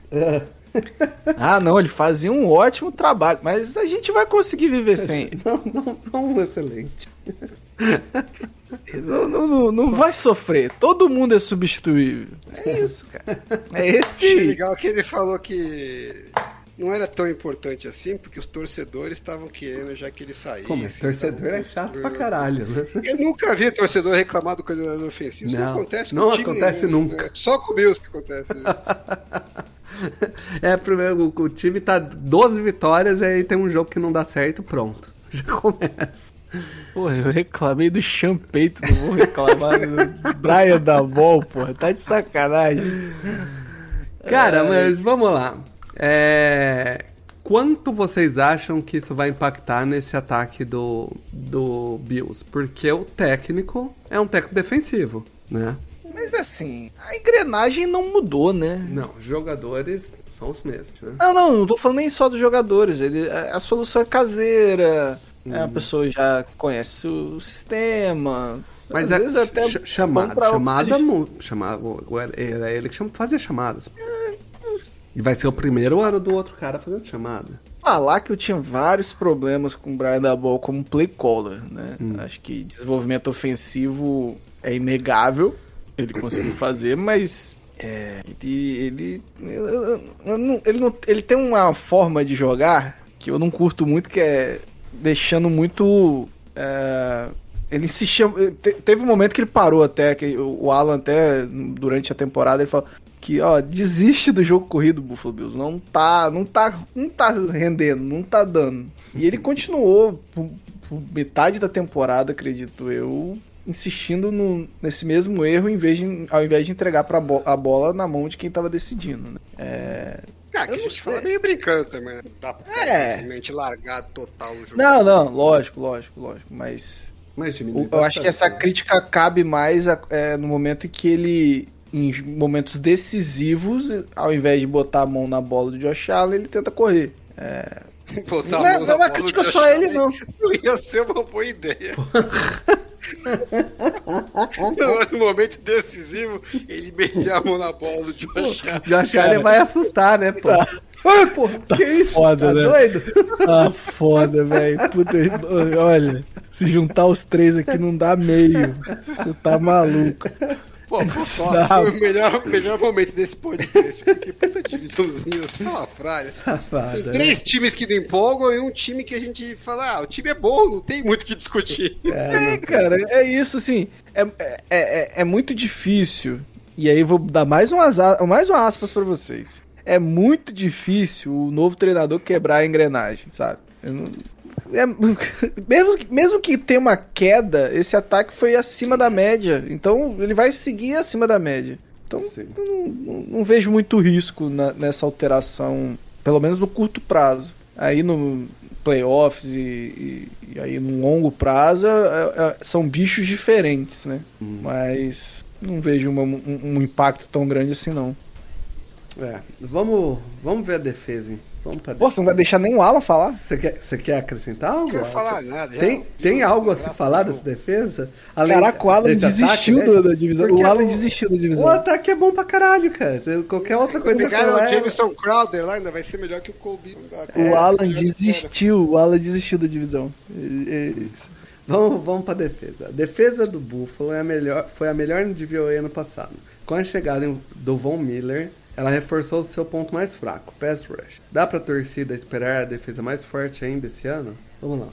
Ah, não, ele fazia um ótimo trabalho, mas a gente vai conseguir viver sem. Não, não, não excelente. Não, não, não, não vai sofrer. Todo mundo é substituível. É isso, cara. É Achei esse. legal que ele falou que não era tão importante assim, porque os torcedores estavam querendo já que ele saísse. Pô, mas torcedor é chato pra caralho, né? Eu nunca vi torcedor reclamar do coordenador ofensivo. Isso não, Não, acontece com não time acontece nenhum, nunca. né? Só com o Bills que acontece isso. É, primeiro, o, o time tá 12 vitórias e aí tem um jogo que não dá certo, pronto. Já começa. Porra, eu reclamei do Champeito, não vou reclamar do Brian da Ball, porra. Tá de sacanagem. Cara, mas vamos lá. É, Quanto vocês acham que isso vai impactar nesse ataque do, do Bills? Porque o técnico é um técnico defensivo, né? Mas assim, a engrenagem não mudou, né? Não, os jogadores são os mesmos, né? Não, não, não tô falando nem só dos jogadores. Ele, a, a solução é caseira. É Uhum. a pessoa já conhece o sistema. Mas Às é vezes até ch- bom chamada, chamada, chamada, era ele que fazia chamadas. E vai ser o primeiro ano do outro cara fazendo chamada. Falar que eu tinha vários problemas com o Brian Dabol como play caller, né? Hum. Acho que desenvolvimento ofensivo é inegável. Ele conseguiu fazer, mas é, ele, ele, ele, não- ele tem uma forma de jogar que eu não curto muito, que é deixando muito. é, ele te- Teve um momento que ele parou até, que o Alan até durante a temporada ele falou que ó, desiste do jogo corrido Buffalo Bills, não tá, não tá, não tá rendendo, não tá dando. E ele continuou por, por metade da temporada, acredito eu, insistindo no- nesse mesmo erro em vez de, ao invés de entregar pra bo- a bola na mão de quem tava decidindo, né? É, Cara, que a Eu não gente fala sei. meio brincando também, né? Não dá pra É. simplesmente largar total o jogo. Não, não, lógico, lógico, lógico, mas Mas O- Eu acho que essa né? crítica cabe mais a- é, no momento em que ele, em momentos decisivos, ao invés de botar a mão na bola do Josh Allen, ele tenta correr. Botar Não é, mão não na é bola crítica só a ele, não. Não ia ser uma boa ideia. Não, no momento decisivo, ele metia a mão na bola do Josh Allen. Josh Allen vai assustar, né, pô? Ai, pô, que isso? foda, tá né? doido? Ah, foda, velho. Puta, olha, se juntar os três aqui não dá meio. Você tá maluco. Pô, pô, só, foi o melhor, o melhor momento desse podcast. Porque puta divisãozinha salafrária. Safada. Tem né? três times que não empolgam e um time que a gente fala, ah, o time é bom, não tem muito o que discutir. É, cara, é isso, assim. É, é, é, é muito difícil. E aí vou dar mais umas, a- mais uma aspas pra vocês. É muito difícil o novo treinador quebrar a engrenagem, sabe? Eu não- é- mesmo, que- mesmo que tenha uma queda, esse ataque foi acima da média. Então ele vai seguir acima da média. Então não, não- não vejo muito risco na- nessa alteração, pelo menos no curto prazo. Aí no playoffs e, e- e aí no longo prazo é- é- são bichos diferentes, né? Mas não vejo uma- um, um impacto tão grande assim, não. É, vamos, vamos ver a defesa, hein? Vamos pra Pô, você não vai deixar nem o Alan falar? Você quer, você quer acrescentar algo? Não quero falar nada. já Tem, não- tem não- algo a se falar dessa defesa? Além Caraca, o Alan desistiu ataque, né? da, divisão. Porque O Alan o- desistiu da divisão. O ataque é bom pra caralho, cara. Você- Qualquer outra coisa que você Pegaram falar o é- Jameson Crowder lá, ainda vai ser melhor que o Colby. O É, Alan desistiu, o Alan desistiu da divisão. É- é isso. Vamos, vamos pra defesa. A defesa do Buffalo é a melhor, foi a melhor de VOA ano passado. Com a chegada do Von Miller, ela reforçou seu ponto mais fraco, pass rush. Dá pra torcida esperar a defesa mais forte ainda esse ano? Vamos lá.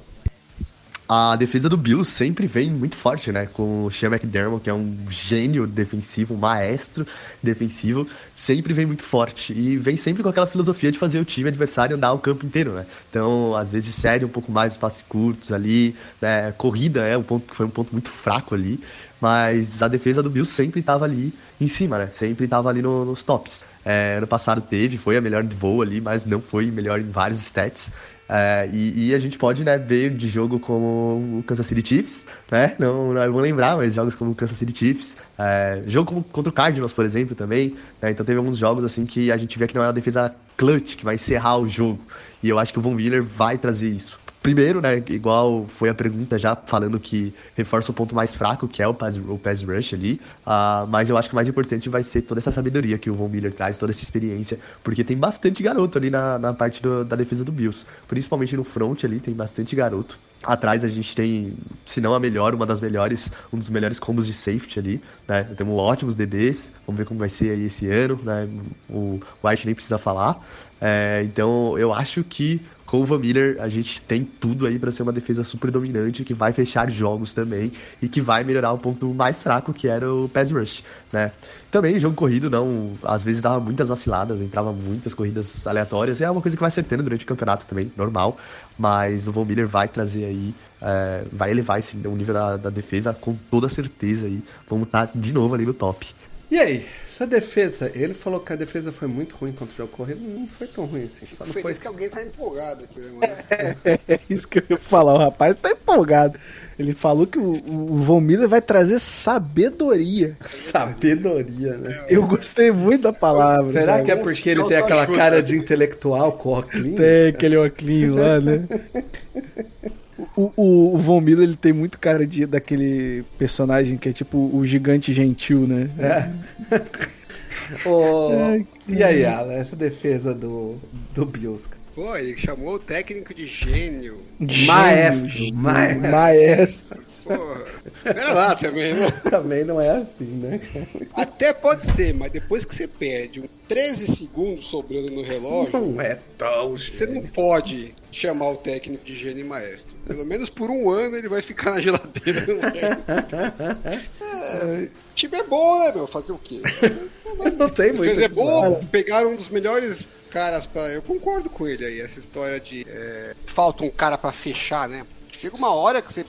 A defesa do Bills sempre vem muito forte, né? Com o Sean McDermott, que é um gênio defensivo, um maestro defensivo, sempre vem muito forte. E vem sempre com aquela filosofia de fazer o time adversário andar o campo inteiro, né? Então, às vezes, cede um pouco mais os passes curtos ali, né? Corrida é um ponto que foi um ponto muito fraco ali. Mas a defesa do Bills sempre estava ali em cima, né? Sempre estava ali no- nos tops. É, ano passado teve, foi a melhor de voo ali, mas não foi melhor em vários stats. É, e, e a gente pode né, ver de jogo como o Kansas City Chiefs, né? Não, não vou lembrar, mas jogos como o Kansas City Chiefs. é, jogo contra o Cardinals, por exemplo, também. né? Então teve alguns jogos assim que a gente vê que não é uma defesa clutch, que vai encerrar o jogo. E eu acho que o Von Miller vai trazer isso. Primeiro, né, igual foi a pergunta já falando que reforça o ponto mais fraco, que é o pass, o pass rush ali, ah, mas eu acho que o mais importante vai ser toda essa sabedoria que o Von Miller traz, toda essa experiência, porque tem bastante garoto ali na, na parte do- da defesa do Bills, principalmente no front ali tem bastante garoto. Atrás a gente tem, se não a melhor, uma das melhores, um dos melhores combos de safety ali, né? Temos ótimos DBs, vamos ver como vai ser aí esse ano, né? O White nem precisa falar. É, então eu acho que o Van Miller a gente tem tudo aí para ser uma defesa super dominante que vai fechar jogos também e que vai melhorar o ponto mais fraco que era o pass rush, né? Também jogo corrido não, às vezes dava muitas vaciladas, entrava muitas corridas aleatórias, é uma coisa que vai acertando durante o campeonato também, normal, mas o Von Miller vai trazer aí, é, vai elevar esse, o nível da, da defesa com toda certeza aí, vamos estar de novo ali no top. E aí, essa defesa, ele falou que a defesa foi muito ruim contra o jogo corrido, não foi tão ruim assim, só não Foi foi... isso que alguém tá empolgado aqui, né, mano? É isso que eu ia falar, o rapaz tá empolgado. Ele falou que o, o Von Miller vai trazer sabedoria. Sabedoria, né? Eu gostei muito da palavra. Será sabe? que é porque ele tem aquela cara de intelectual com óculos? Tem aquele óculos lá, né? O, o, o Von Miller, ele tem muito cara de, daquele personagem que é tipo o gigante gentil, né? Ô, e aí, Alan, essa defesa do, do Bills? cara? Pô, ele chamou o técnico de gênio. Maestro, Gênio, maestro. Maestro. Porra. Pera lá também, né? Também não é assim, né? Até pode ser, mas depois que você perde um 13 segundos sobrando no relógio, Não é tão você não pode chamar o técnico de gênio e maestro. Pelo menos por um ano ele vai ficar na geladeira. Não é? É, time é bom, né, meu? Fazer o quê? Não tem muito. É bom, pegaram um dos melhores caras pra. Eu concordo com ele aí, essa história de. é, falta um cara pra fechar, né? Chega uma hora que você.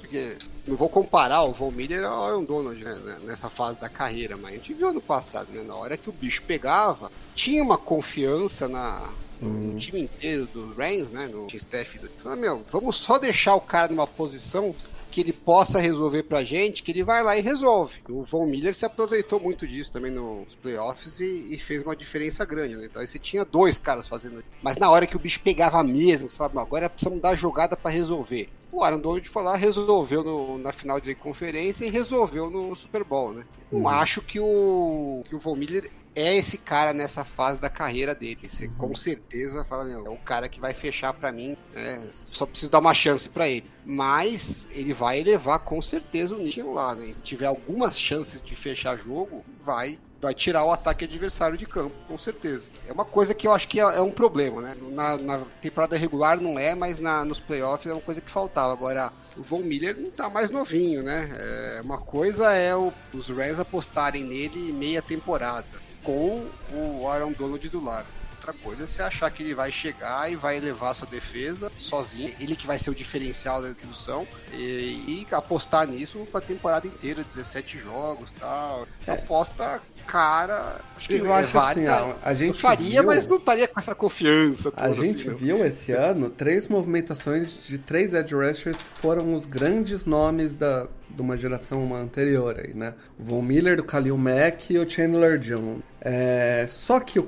Não vou comparar o Von Miller ao Aaron Donald né, né, nessa fase da carreira, mas a gente viu ano passado, né? Na hora que o bicho pegava, tinha uma confiança na. No time inteiro do Reigns, né? No staff do. Falei, meu, vamos só deixar o cara numa posição que ele possa resolver pra gente, que ele vai lá e resolve. O Von Miller se aproveitou muito disso também nos playoffs e, e fez uma diferença grande, né? Então aí você tinha dois caras fazendo isso. Mas na hora que o bicho pegava mesmo, você falava, "Não, agora precisamos dar a jogada pra resolver. O Aaron Donald foi lá, resolveu no- na final de conferência e resolveu no Super Bowl, né? Não acho que o, que o Von Miller é esse cara nessa fase da carreira dele. Você com certeza fala, meu, é o cara que vai fechar pra mim, né? Só preciso dar uma chance pra ele. Mas ele vai elevar com certeza o nível lá, né? Se tiver algumas chances de fechar jogo, vai vai tirar o ataque adversário de campo, com certeza. É uma coisa que eu acho que é, é um problema, né? Na, na, temporada regular não é, mas na, nos playoffs é uma coisa que faltava. Agora, o Von Miller não tá mais novinho, né? É, uma coisa é o, os Rams apostarem nele meia temporada, com o Aaron Donald do lado. Outra coisa é você achar que ele vai chegar e vai elevar sua defesa sozinho, ele que vai ser o diferencial da introdução, e, e apostar nisso pra temporada inteira, 17 jogos tal. É. Aposta cara, acho que eu é acho assim, a gente eu faria, viu, mas não estaria com essa confiança. A gente assim, viu esse ano três movimentações de três edge rushers que foram os grandes nomes da, de uma geração anterior aí, né? O Von Miller, o Khalil Mack e o Chandler Jones. É, só que o,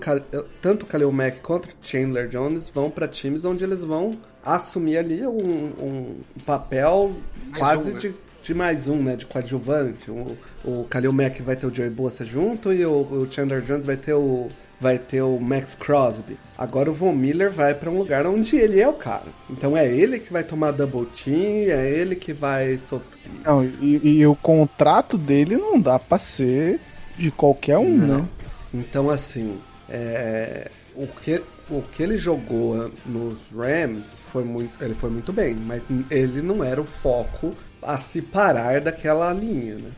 tanto o Khalil Mack quanto o Chandler Jones vão para times onde eles vão assumir ali um, um papel Mais quase um, né? de, de mais um, né? De coadjuvante. O, o Khalil Mack vai ter o Joey Bosa junto e o, o Chandler Jones vai ter o vai ter o Max Crosby. Agora o Von Miller vai para um lugar onde ele é o cara. Então é ele que vai tomar double team, é ele que vai sofrer. Não, e, e o contrato dele não dá pra ser de qualquer um, Não. né? Então, assim, é, o, que, o que ele jogou nos Rams foi muito, ele foi muito bem, mas ele não era o foco a se parar daquela linha, né?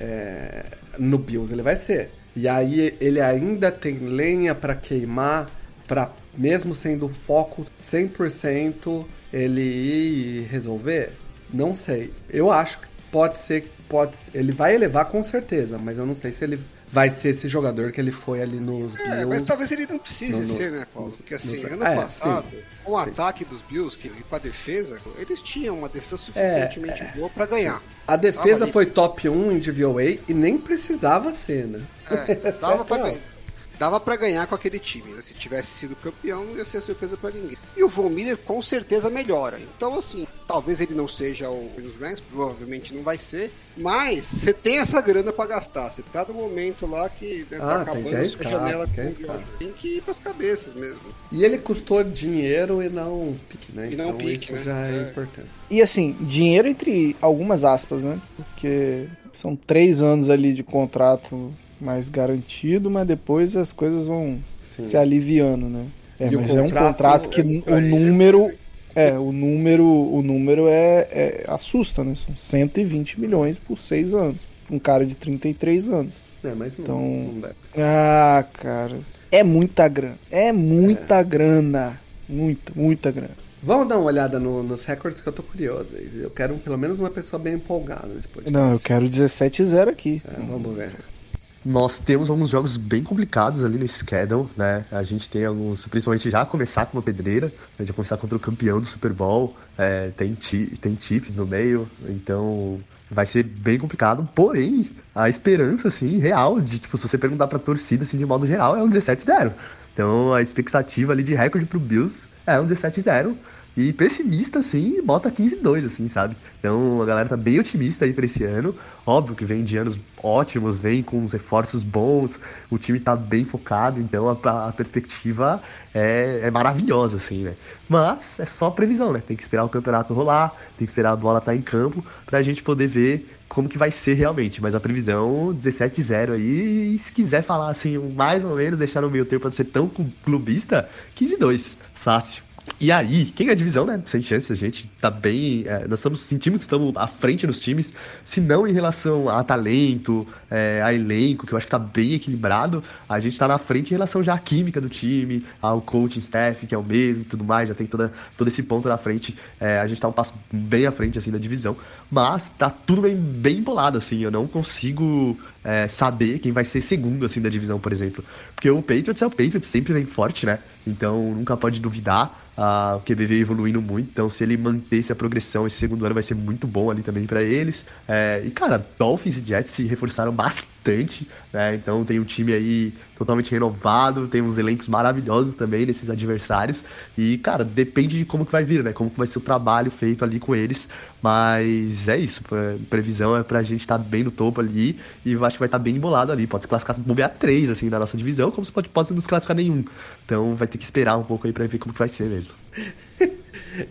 É, no Bills ele vai ser. E aí ele ainda tem lenha para queimar, para mesmo sendo foco 100% ele ir resolver? Não sei. Eu acho que pode ser, pode, ele vai elevar com certeza, mas eu não sei se ele vai ser esse jogador que ele foi ali nos É, Bills. mas talvez ele não precise no- ser, né, Paulo? Porque assim, nos- ano é, passado, sim, com o sim. ataque dos Bills que e com a defesa, eles tinham uma defesa É, suficientemente boa pra ganhar. A defesa foi top 1 em DVOA e nem precisava ser, né? É, dava, pra ganhar, dava pra ganhar com aquele time. né? Se tivesse sido campeão, não ia ser surpresa pra ninguém. E o Von Miller com certeza melhora. Então, assim, talvez ele não seja o nos Rams, provavelmente não vai ser. Mas você tem essa grana pra gastar. Você tá no momento lá que né, Ah, tá tem acabando que a janela tem que com-. Tem que ir pras cabeças mesmo. E ele custou dinheiro e não pique, né? E não então pique, isso né? já é, É. importante. E assim, dinheiro entre algumas aspas, né? Porque são três anos ali de contrato mais garantido, mas depois as coisas vão Sim. se aliviando, né? É, E mas é um contrato- que é, o é, número. É, o número, o número é, é- assusta, né? São 120 milhões por seis anos. Um cara de 33 anos. É, mas não, Então- não dá. Ah, cara. É muita grana. É muita grana. Muita, muita grana. Vamos dar uma olhada no- nos recordes que eu tô curioso. Eu quero pelo menos uma pessoa bem empolgada nesse podcast. Não, eu quero 17-0 aqui. É, vamos ver. Nós temos alguns jogos bem complicados ali no schedule, né? A gente tem alguns, principalmente já começar com uma pedreira, né? já começar contra o campeão do Super Bowl, é, tem, tem Chiefs no meio, então vai ser bem complicado. Porém, a esperança, assim, real, de tipo, se você perguntar pra torcida, assim, de modo geral, é um 17-0. Então a expectativa ali de recorde pro Bills é um 17-0. E pessimista, assim, bota 15-2, assim, sabe? Então a galera tá bem otimista aí pra esse ano. Óbvio que vem de anos ótimos, vem com uns reforços bons, o time tá bem focado, então a, a perspectiva é, é maravilhosa, assim, né? Mas é só previsão, né? Tem que esperar o campeonato rolar, tem que esperar a bola estar em campo pra gente poder ver como que vai ser realmente. Mas a previsão 17-0 aí, e se quiser falar assim, mais ou menos, deixar no meio termo pra não ser tão clubista, 15-2, fácil. E aí, quem é a divisão, né? Sem chance, a gente tá bem. é, nós estamos sentindo que estamos à frente nos times, se não em relação a talento, é, a elenco, que eu acho que tá bem equilibrado, a gente tá na frente em relação já à química do time, ao coaching staff, que é o mesmo tudo mais, já tem toda, todo esse ponto na frente. É, a gente tá um passo bem à frente, assim, da divisão, mas tá tudo bem, bem embolado, assim, eu não consigo é, saber quem vai ser segundo, assim, da divisão, por exemplo. Porque o Patriots é o Patriots, sempre vem forte, né? Então nunca pode duvidar. Ah, o QB veio evoluindo muito, então se ele manter essa progressão, esse segundo ano vai ser muito bom ali também pra eles. É, e cara, Dolphins e Jets se reforçaram bastante, né? Então tem um time aí totalmente renovado, tem uns elencos maravilhosos também nesses adversários. E, cara, depende de como que vai vir, né? Como que vai ser o trabalho feito ali com eles. Mas é isso, é, previsão é pra gente estar tá bem no topo ali e acho que vai estar tá bem embolado ali. Pode se classificar bobear três, assim, da nossa divisão, como se pode, pode não se classificar nenhum. Então vai ter que esperar um pouco aí pra ver como que vai ser mesmo.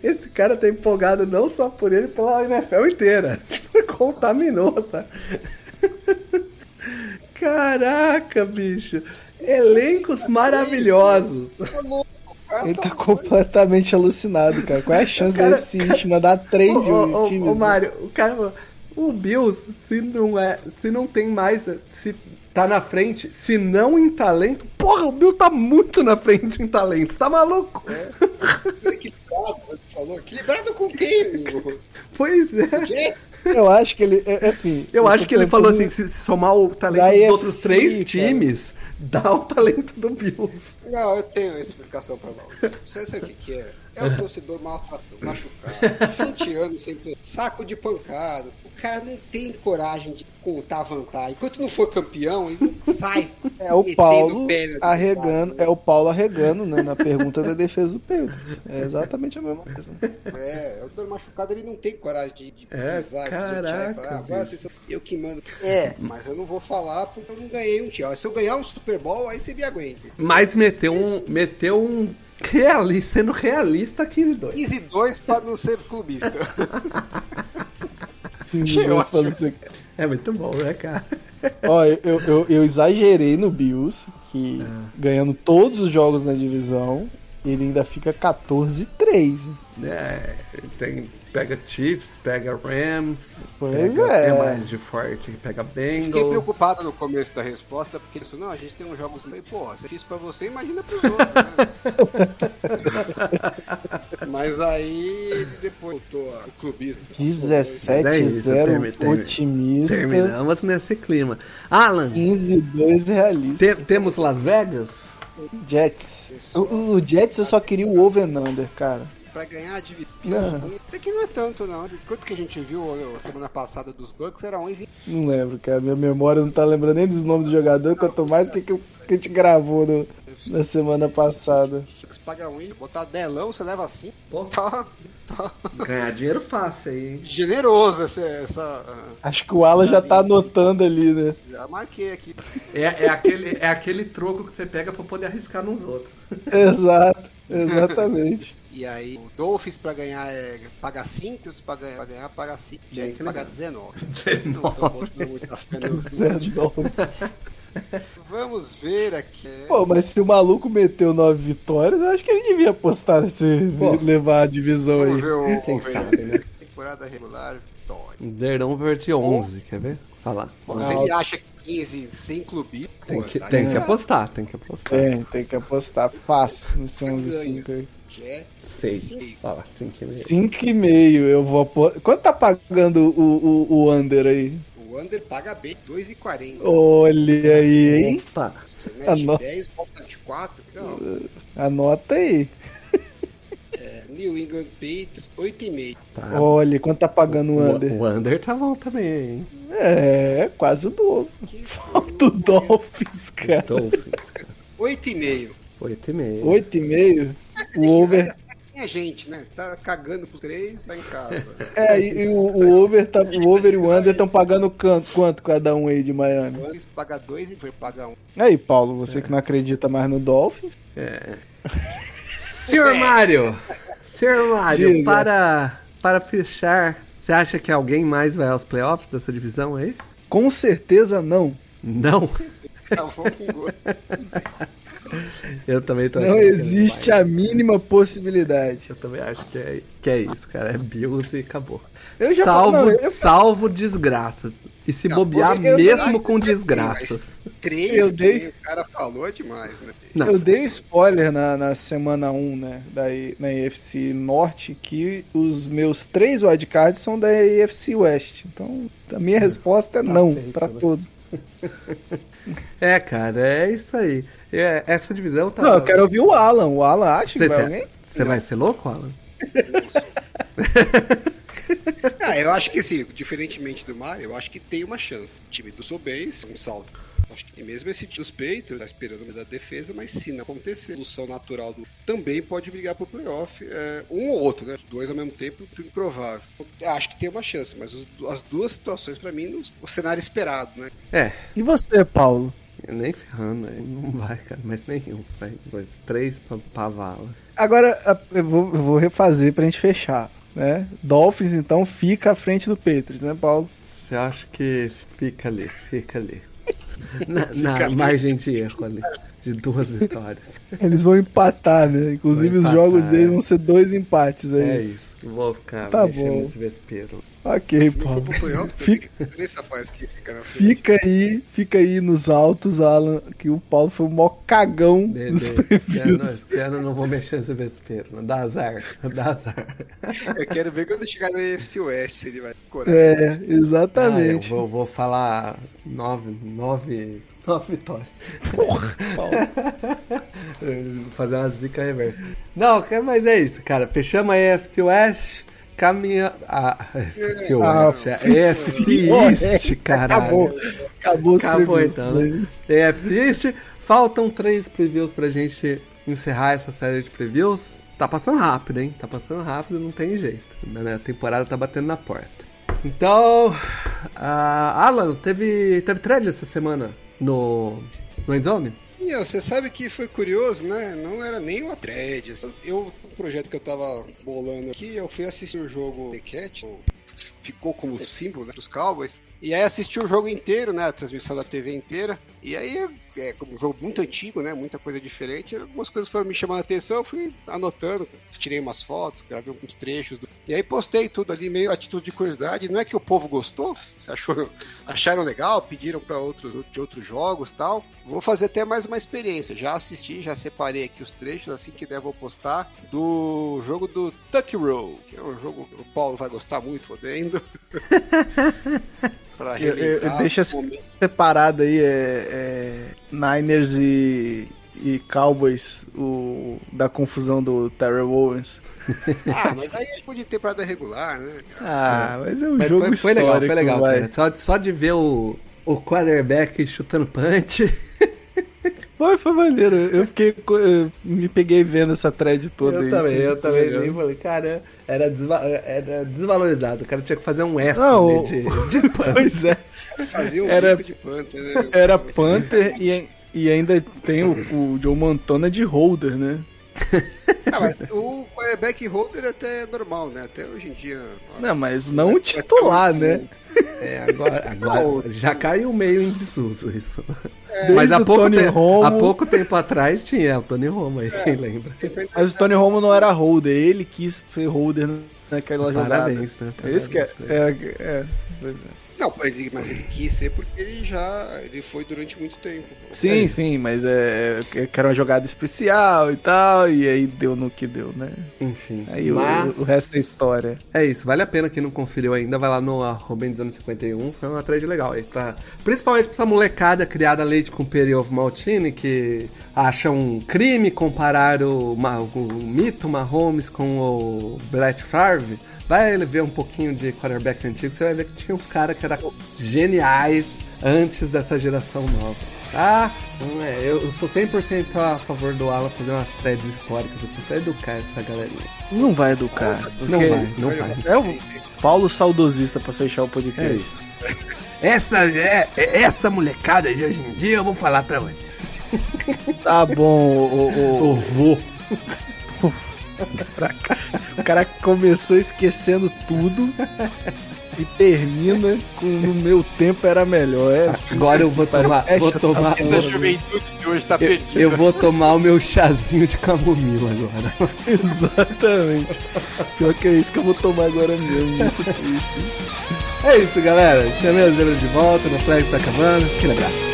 Esse cara tá empolgado não só por ele, pela NFL inteira. Tipo, contaminou, sabe? Caraca, bicho. Elencos maravilhosos. Ele tá completamente alucinado, cara. Qual é a chance cara, da cara... mandar três de um time? Ô, Mário, o cara o Bills, se não é, se não tem mais, se tá na frente, se não em talento, porra, o Bill tá muito na frente em talento, tá maluco? É. Equilibrado, falou, equilibrado com quem, meu? Pois é. Eu acho que ele, é, é assim... Eu acho que ele falou assim, se somar o talento dos UFC, outros três cara. times, dá o talento do Bills. Não, eu tenho uma explicação pra mal. Você sabe o que que é? É o torcedor machucado, 20 anos sem saco de pancadas. O cara não tem coragem de contar a vantagem. Enquanto não for campeão, ele sai. É o Paulo arregando, é o Paulo arregando né, na pergunta da defesa do Pedro. É exatamente a mesma coisa. É, o torcedor machucado ele não tem coragem de, de é, pisar. Caraca, falar, agora vocês são eu que mando. É, mas eu não vou falar porque eu não ganhei um tio. Se eu ganhar um Super Bowl, aí você me aguenta. Mas meteu um, meteu um Realista, sendo realista, 15-2. 15-2 para não ser clubista. 15-2 para não ser. É muito bom, né, cara? Ó, eu, eu, eu exagerei no Bills, que é. ganhando todos os jogos na divisão, ele ainda fica 14-3. É, tem pega Chiefs, pega Rams, pois pega é. mais de forte, pega Bengals. Fiquei preocupado no começo da resposta, porque isso, não, a gente tem uns jogos meio, porra, se fiz pra você, imagina pros outros, né? Mas aí, depois voltou o clubismo. 17-0 otimista. Terminamos nesse clima. Alan. 15-2 realista. Te, temos Las Vegas? Jets. O, o, Jets eu só queria o over under, cara pra ganhar a divisão. Até que não é tanto, não. Quanto que a gente viu semana passada dos Bucks era 1,20. Não lembro, cara. Minha memória não tá lembrando nem dos nomes do jogador, quanto mais que, que, que a gente gravou no, na semana passada. Você paga um, botar delão, você leva assim. Pô, tá, tá. Ganhar dinheiro fácil aí. Generoso essa. essa Acho que o Alan já tá anotando ali, né? Já marquei aqui. É, é, aquele, é aquele troco que você pega pra poder arriscar nos outros. Exato, exatamente. E aí o Dolphins pra ganhar é, paga 5, os pra ganhar, pra ganhar paga 5, Jets paga 19. 19. Não tô botando muita fé no 19. Vamos ver aqui. Pô, mas se o maluco meteu 9 vitórias, eu acho que ele devia apostar nesse Pô, levar a divisão vamos aí. Ver o, Quem sabe, né? Temporada regular, vitória. Derão de 11, quer ver? Olha lá. Você ele acha que 15 sem clube? Tem, que, tá tem que apostar, tem que apostar. Tem, tem que apostar fácil nesse 11 5 aí. Jets. 6. Fala, 5,5. Eu vou apostar. Quanto tá pagando o, o, o under aí? O under paga bem, 2,40. Olha aí, hein? Opa. Você mete Anota. 10, volta de 4. Não. Anota aí. É, New England Patriots, 8,5. Tá. Olha, quanto tá pagando o under? O, under tá bom também, hein? É, quase o dobro. Falta o Dolphins, cara. Dolphins. 8,5. 8,5. 8,5? O over a gente, né? Tá cagando pros três, tá em casa. É, e, e o, o, over tá, o over e o under estão pagando quanto, quanto cada um aí de Miami? O Dolphins paga dois e foi pagar um. Aí, Paulo, você é. que não acredita mais no Dolphins. É. Senhor Mário! Senhor Mário, para, para fechar, você acha que alguém mais vai aos playoffs dessa divisão aí? Com certeza não. Não? Eu também tô Não existe a mínima possibilidade. Eu também acho que é, que é isso, cara. É Bills e acabou. Eu já salvo, falo, não, eu... salvo desgraças. E se bobear mesmo com desgraças. Três eu dei... o cara falou é demais, né? Não. Eu dei spoiler na, na semana 1, né? Da, na EFC Norte, que os meus três wildcards são da EFC West. Então, a minha resposta é tá não para né? todos. É, cara, é isso aí. É, essa divisão tá. Não, eu quero ouvir o Alan. O Alan acha que vai alguém? Você vai ser louco, Alan? ah, eu acho que assim, diferentemente do Mario, eu acho que tem uma chance. O time do Sobens, um salto. Acho que mesmo esse time dos Patriots tá esperando da defesa, mas se não acontecer, a solução natural do também pode brigar pro playoff. É, um ou outro, né? Os dois ao mesmo tempo, tudo improvável. Eu acho que tem uma chance, mas os- as duas situações, pra mim, no, o cenário esperado, né? É, E você, Paulo? nem ferrando, aí não vai, cara, mas nenhum. Vai, dois, três pra, pra vala. Agora eu vou, eu vou refazer pra gente fechar, né? Dolphins, então, fica à frente do Patriots, né, Paulo? Você acha que fica ali, fica ali. Na, na margem de erro ali, de duas vitórias. Eles vão empatar, né? Inclusive Vão os jogos empatar, deles é. vão ser dois empates, é, É isso. isso, vou ficar Tá mexendo bom. nesse vespeiro. Ok, Se não for Paulo. pro playoff, Fica- que fica frente? Fica aí, fica aí nos altos, Alan, que o Paulo foi o maior cagão Dedê, nos esse ano, previews. esse ano eu não vou mexer nesse vespeiro, não dá azar, dá azar. Eu quero ver quando chegar no AFC West se ele vai coragem. É, Ah, eu exatamente. vou, vou falar nove, nove, nove vitórias. Paulo. Fazer uma zica reversa. Não, mas é isso, cara. Fechamos a AFC West. Caminha. A AFC Ah, West. A AFC East, caralho. Acabou. Acabou os Acabou previews. então, né? AFC East. Faltam três previews pra gente encerrar essa série de previews. Tá passando rápido, hein? Tá passando rápido, não tem jeito. Né? A temporada tá batendo na porta. Então, ah, Alan, teve, teve thread essa semana no, no Endzone? Você sabe que foi curioso, né? Não era nem uma thread. Eu, o projeto que eu tava bolando aqui, eu fui assistir o jogo The Cat, ficou como símbolo né, dos Cowboys. E aí assisti o jogo inteiro, né? A transmissão da TV inteira. E aí, é como um jogo muito antigo, né? Muita coisa diferente. Algumas coisas foram me chamando a atenção, eu fui anotando, tirei umas fotos, gravei alguns trechos. do- E aí postei tudo ali, meio atitude de curiosidade. Não é que o povo gostou, achou, acharam legal, pediram para outros de outros jogos tal. Vou fazer até mais uma experiência. Já assisti, já separei aqui os trechos, assim que der vou postar, do jogo do Tuck Roll, que é um jogo que o Paulo vai gostar muito, fodendo. pra relembrar momento. Separado aí é, é Niners e, e Cowboys, o, da confusão do Terrell Owens. Ah, mas aí é tipo de temporada regular, né? Ah, mas é um Mas jogo foi, foi histórico, legal, foi legal, cara. Só, só de ver o, o quarterback chutando punch. Foi, foi maneiro. Eu fiquei. eu me peguei vendo essa thread toda aí. eu também, que eu também legal. nem falei, cara, era, desva- era desvalorizado. O cara tinha que fazer um extra Não, de, de punch. Pois é. Fazia um Era- de Panther, né? Era Panther e, e ainda tem o, o Joe Montana de holder, né? Ah, mas o quarterback holder até é normal, né? Até hoje em dia. Não, mas não o titular, né? É, agora, agora já caiu meio em desuso isso. Desde Mas há pouco, Tony te- Romo- há pouco tempo atrás tinha o Tony Romo aí, quem lembra? Mas o Tony Romo não era holder, ele quis ser holder naquela jogada. Parabéns, né? É isso que é. Parabéns é, é, pois é. Não, mas ele- mas ele quis ser porque ele já. Ele foi durante muito tempo. Sim, sim, mas é, é que era uma jogada especial e tal, e aí deu no que deu, né? Enfim. Aí o- mas... o, resto é história. É isso, vale a pena quem não conferiu ainda, vai lá no Rubens51, foi uma trade legal aí, pra, principalmente pra essa molecada criada leite com peri ovo maltine, que acha um crime comparar o, Ma- o mito Mahomes com o Brett Favre, vai ver um pouquinho de quarterback antigo, você vai ver que tinha uns caras que eram geniais antes dessa geração nova. Tá? Então, é, eu, eu sou 100% a favor do Alan fazer umas threads históricas assim, pra educar essa galerinha. Não vai educar. Não vai, não vai. É o Paulo saudosista pra fechar o podcast. É isso. Essa, é, é- essa molecada de hoje em dia, eu vou falar pra você. Tá bom, o, o, Eu vou. o cara começou esquecendo tudo e termina com no meu tempo era melhor. É, Agora eu vou tomar. Vou essa tomar porra. Essa juventude de hoje tá eu, perdida. eu vou tomar o meu chazinho de camomila agora. Exatamente. Pior que é isso que eu vou tomar agora mesmo. Muito triste. É isso, galera. Zero de volta, no Flex tá acabando. Aquele abraço.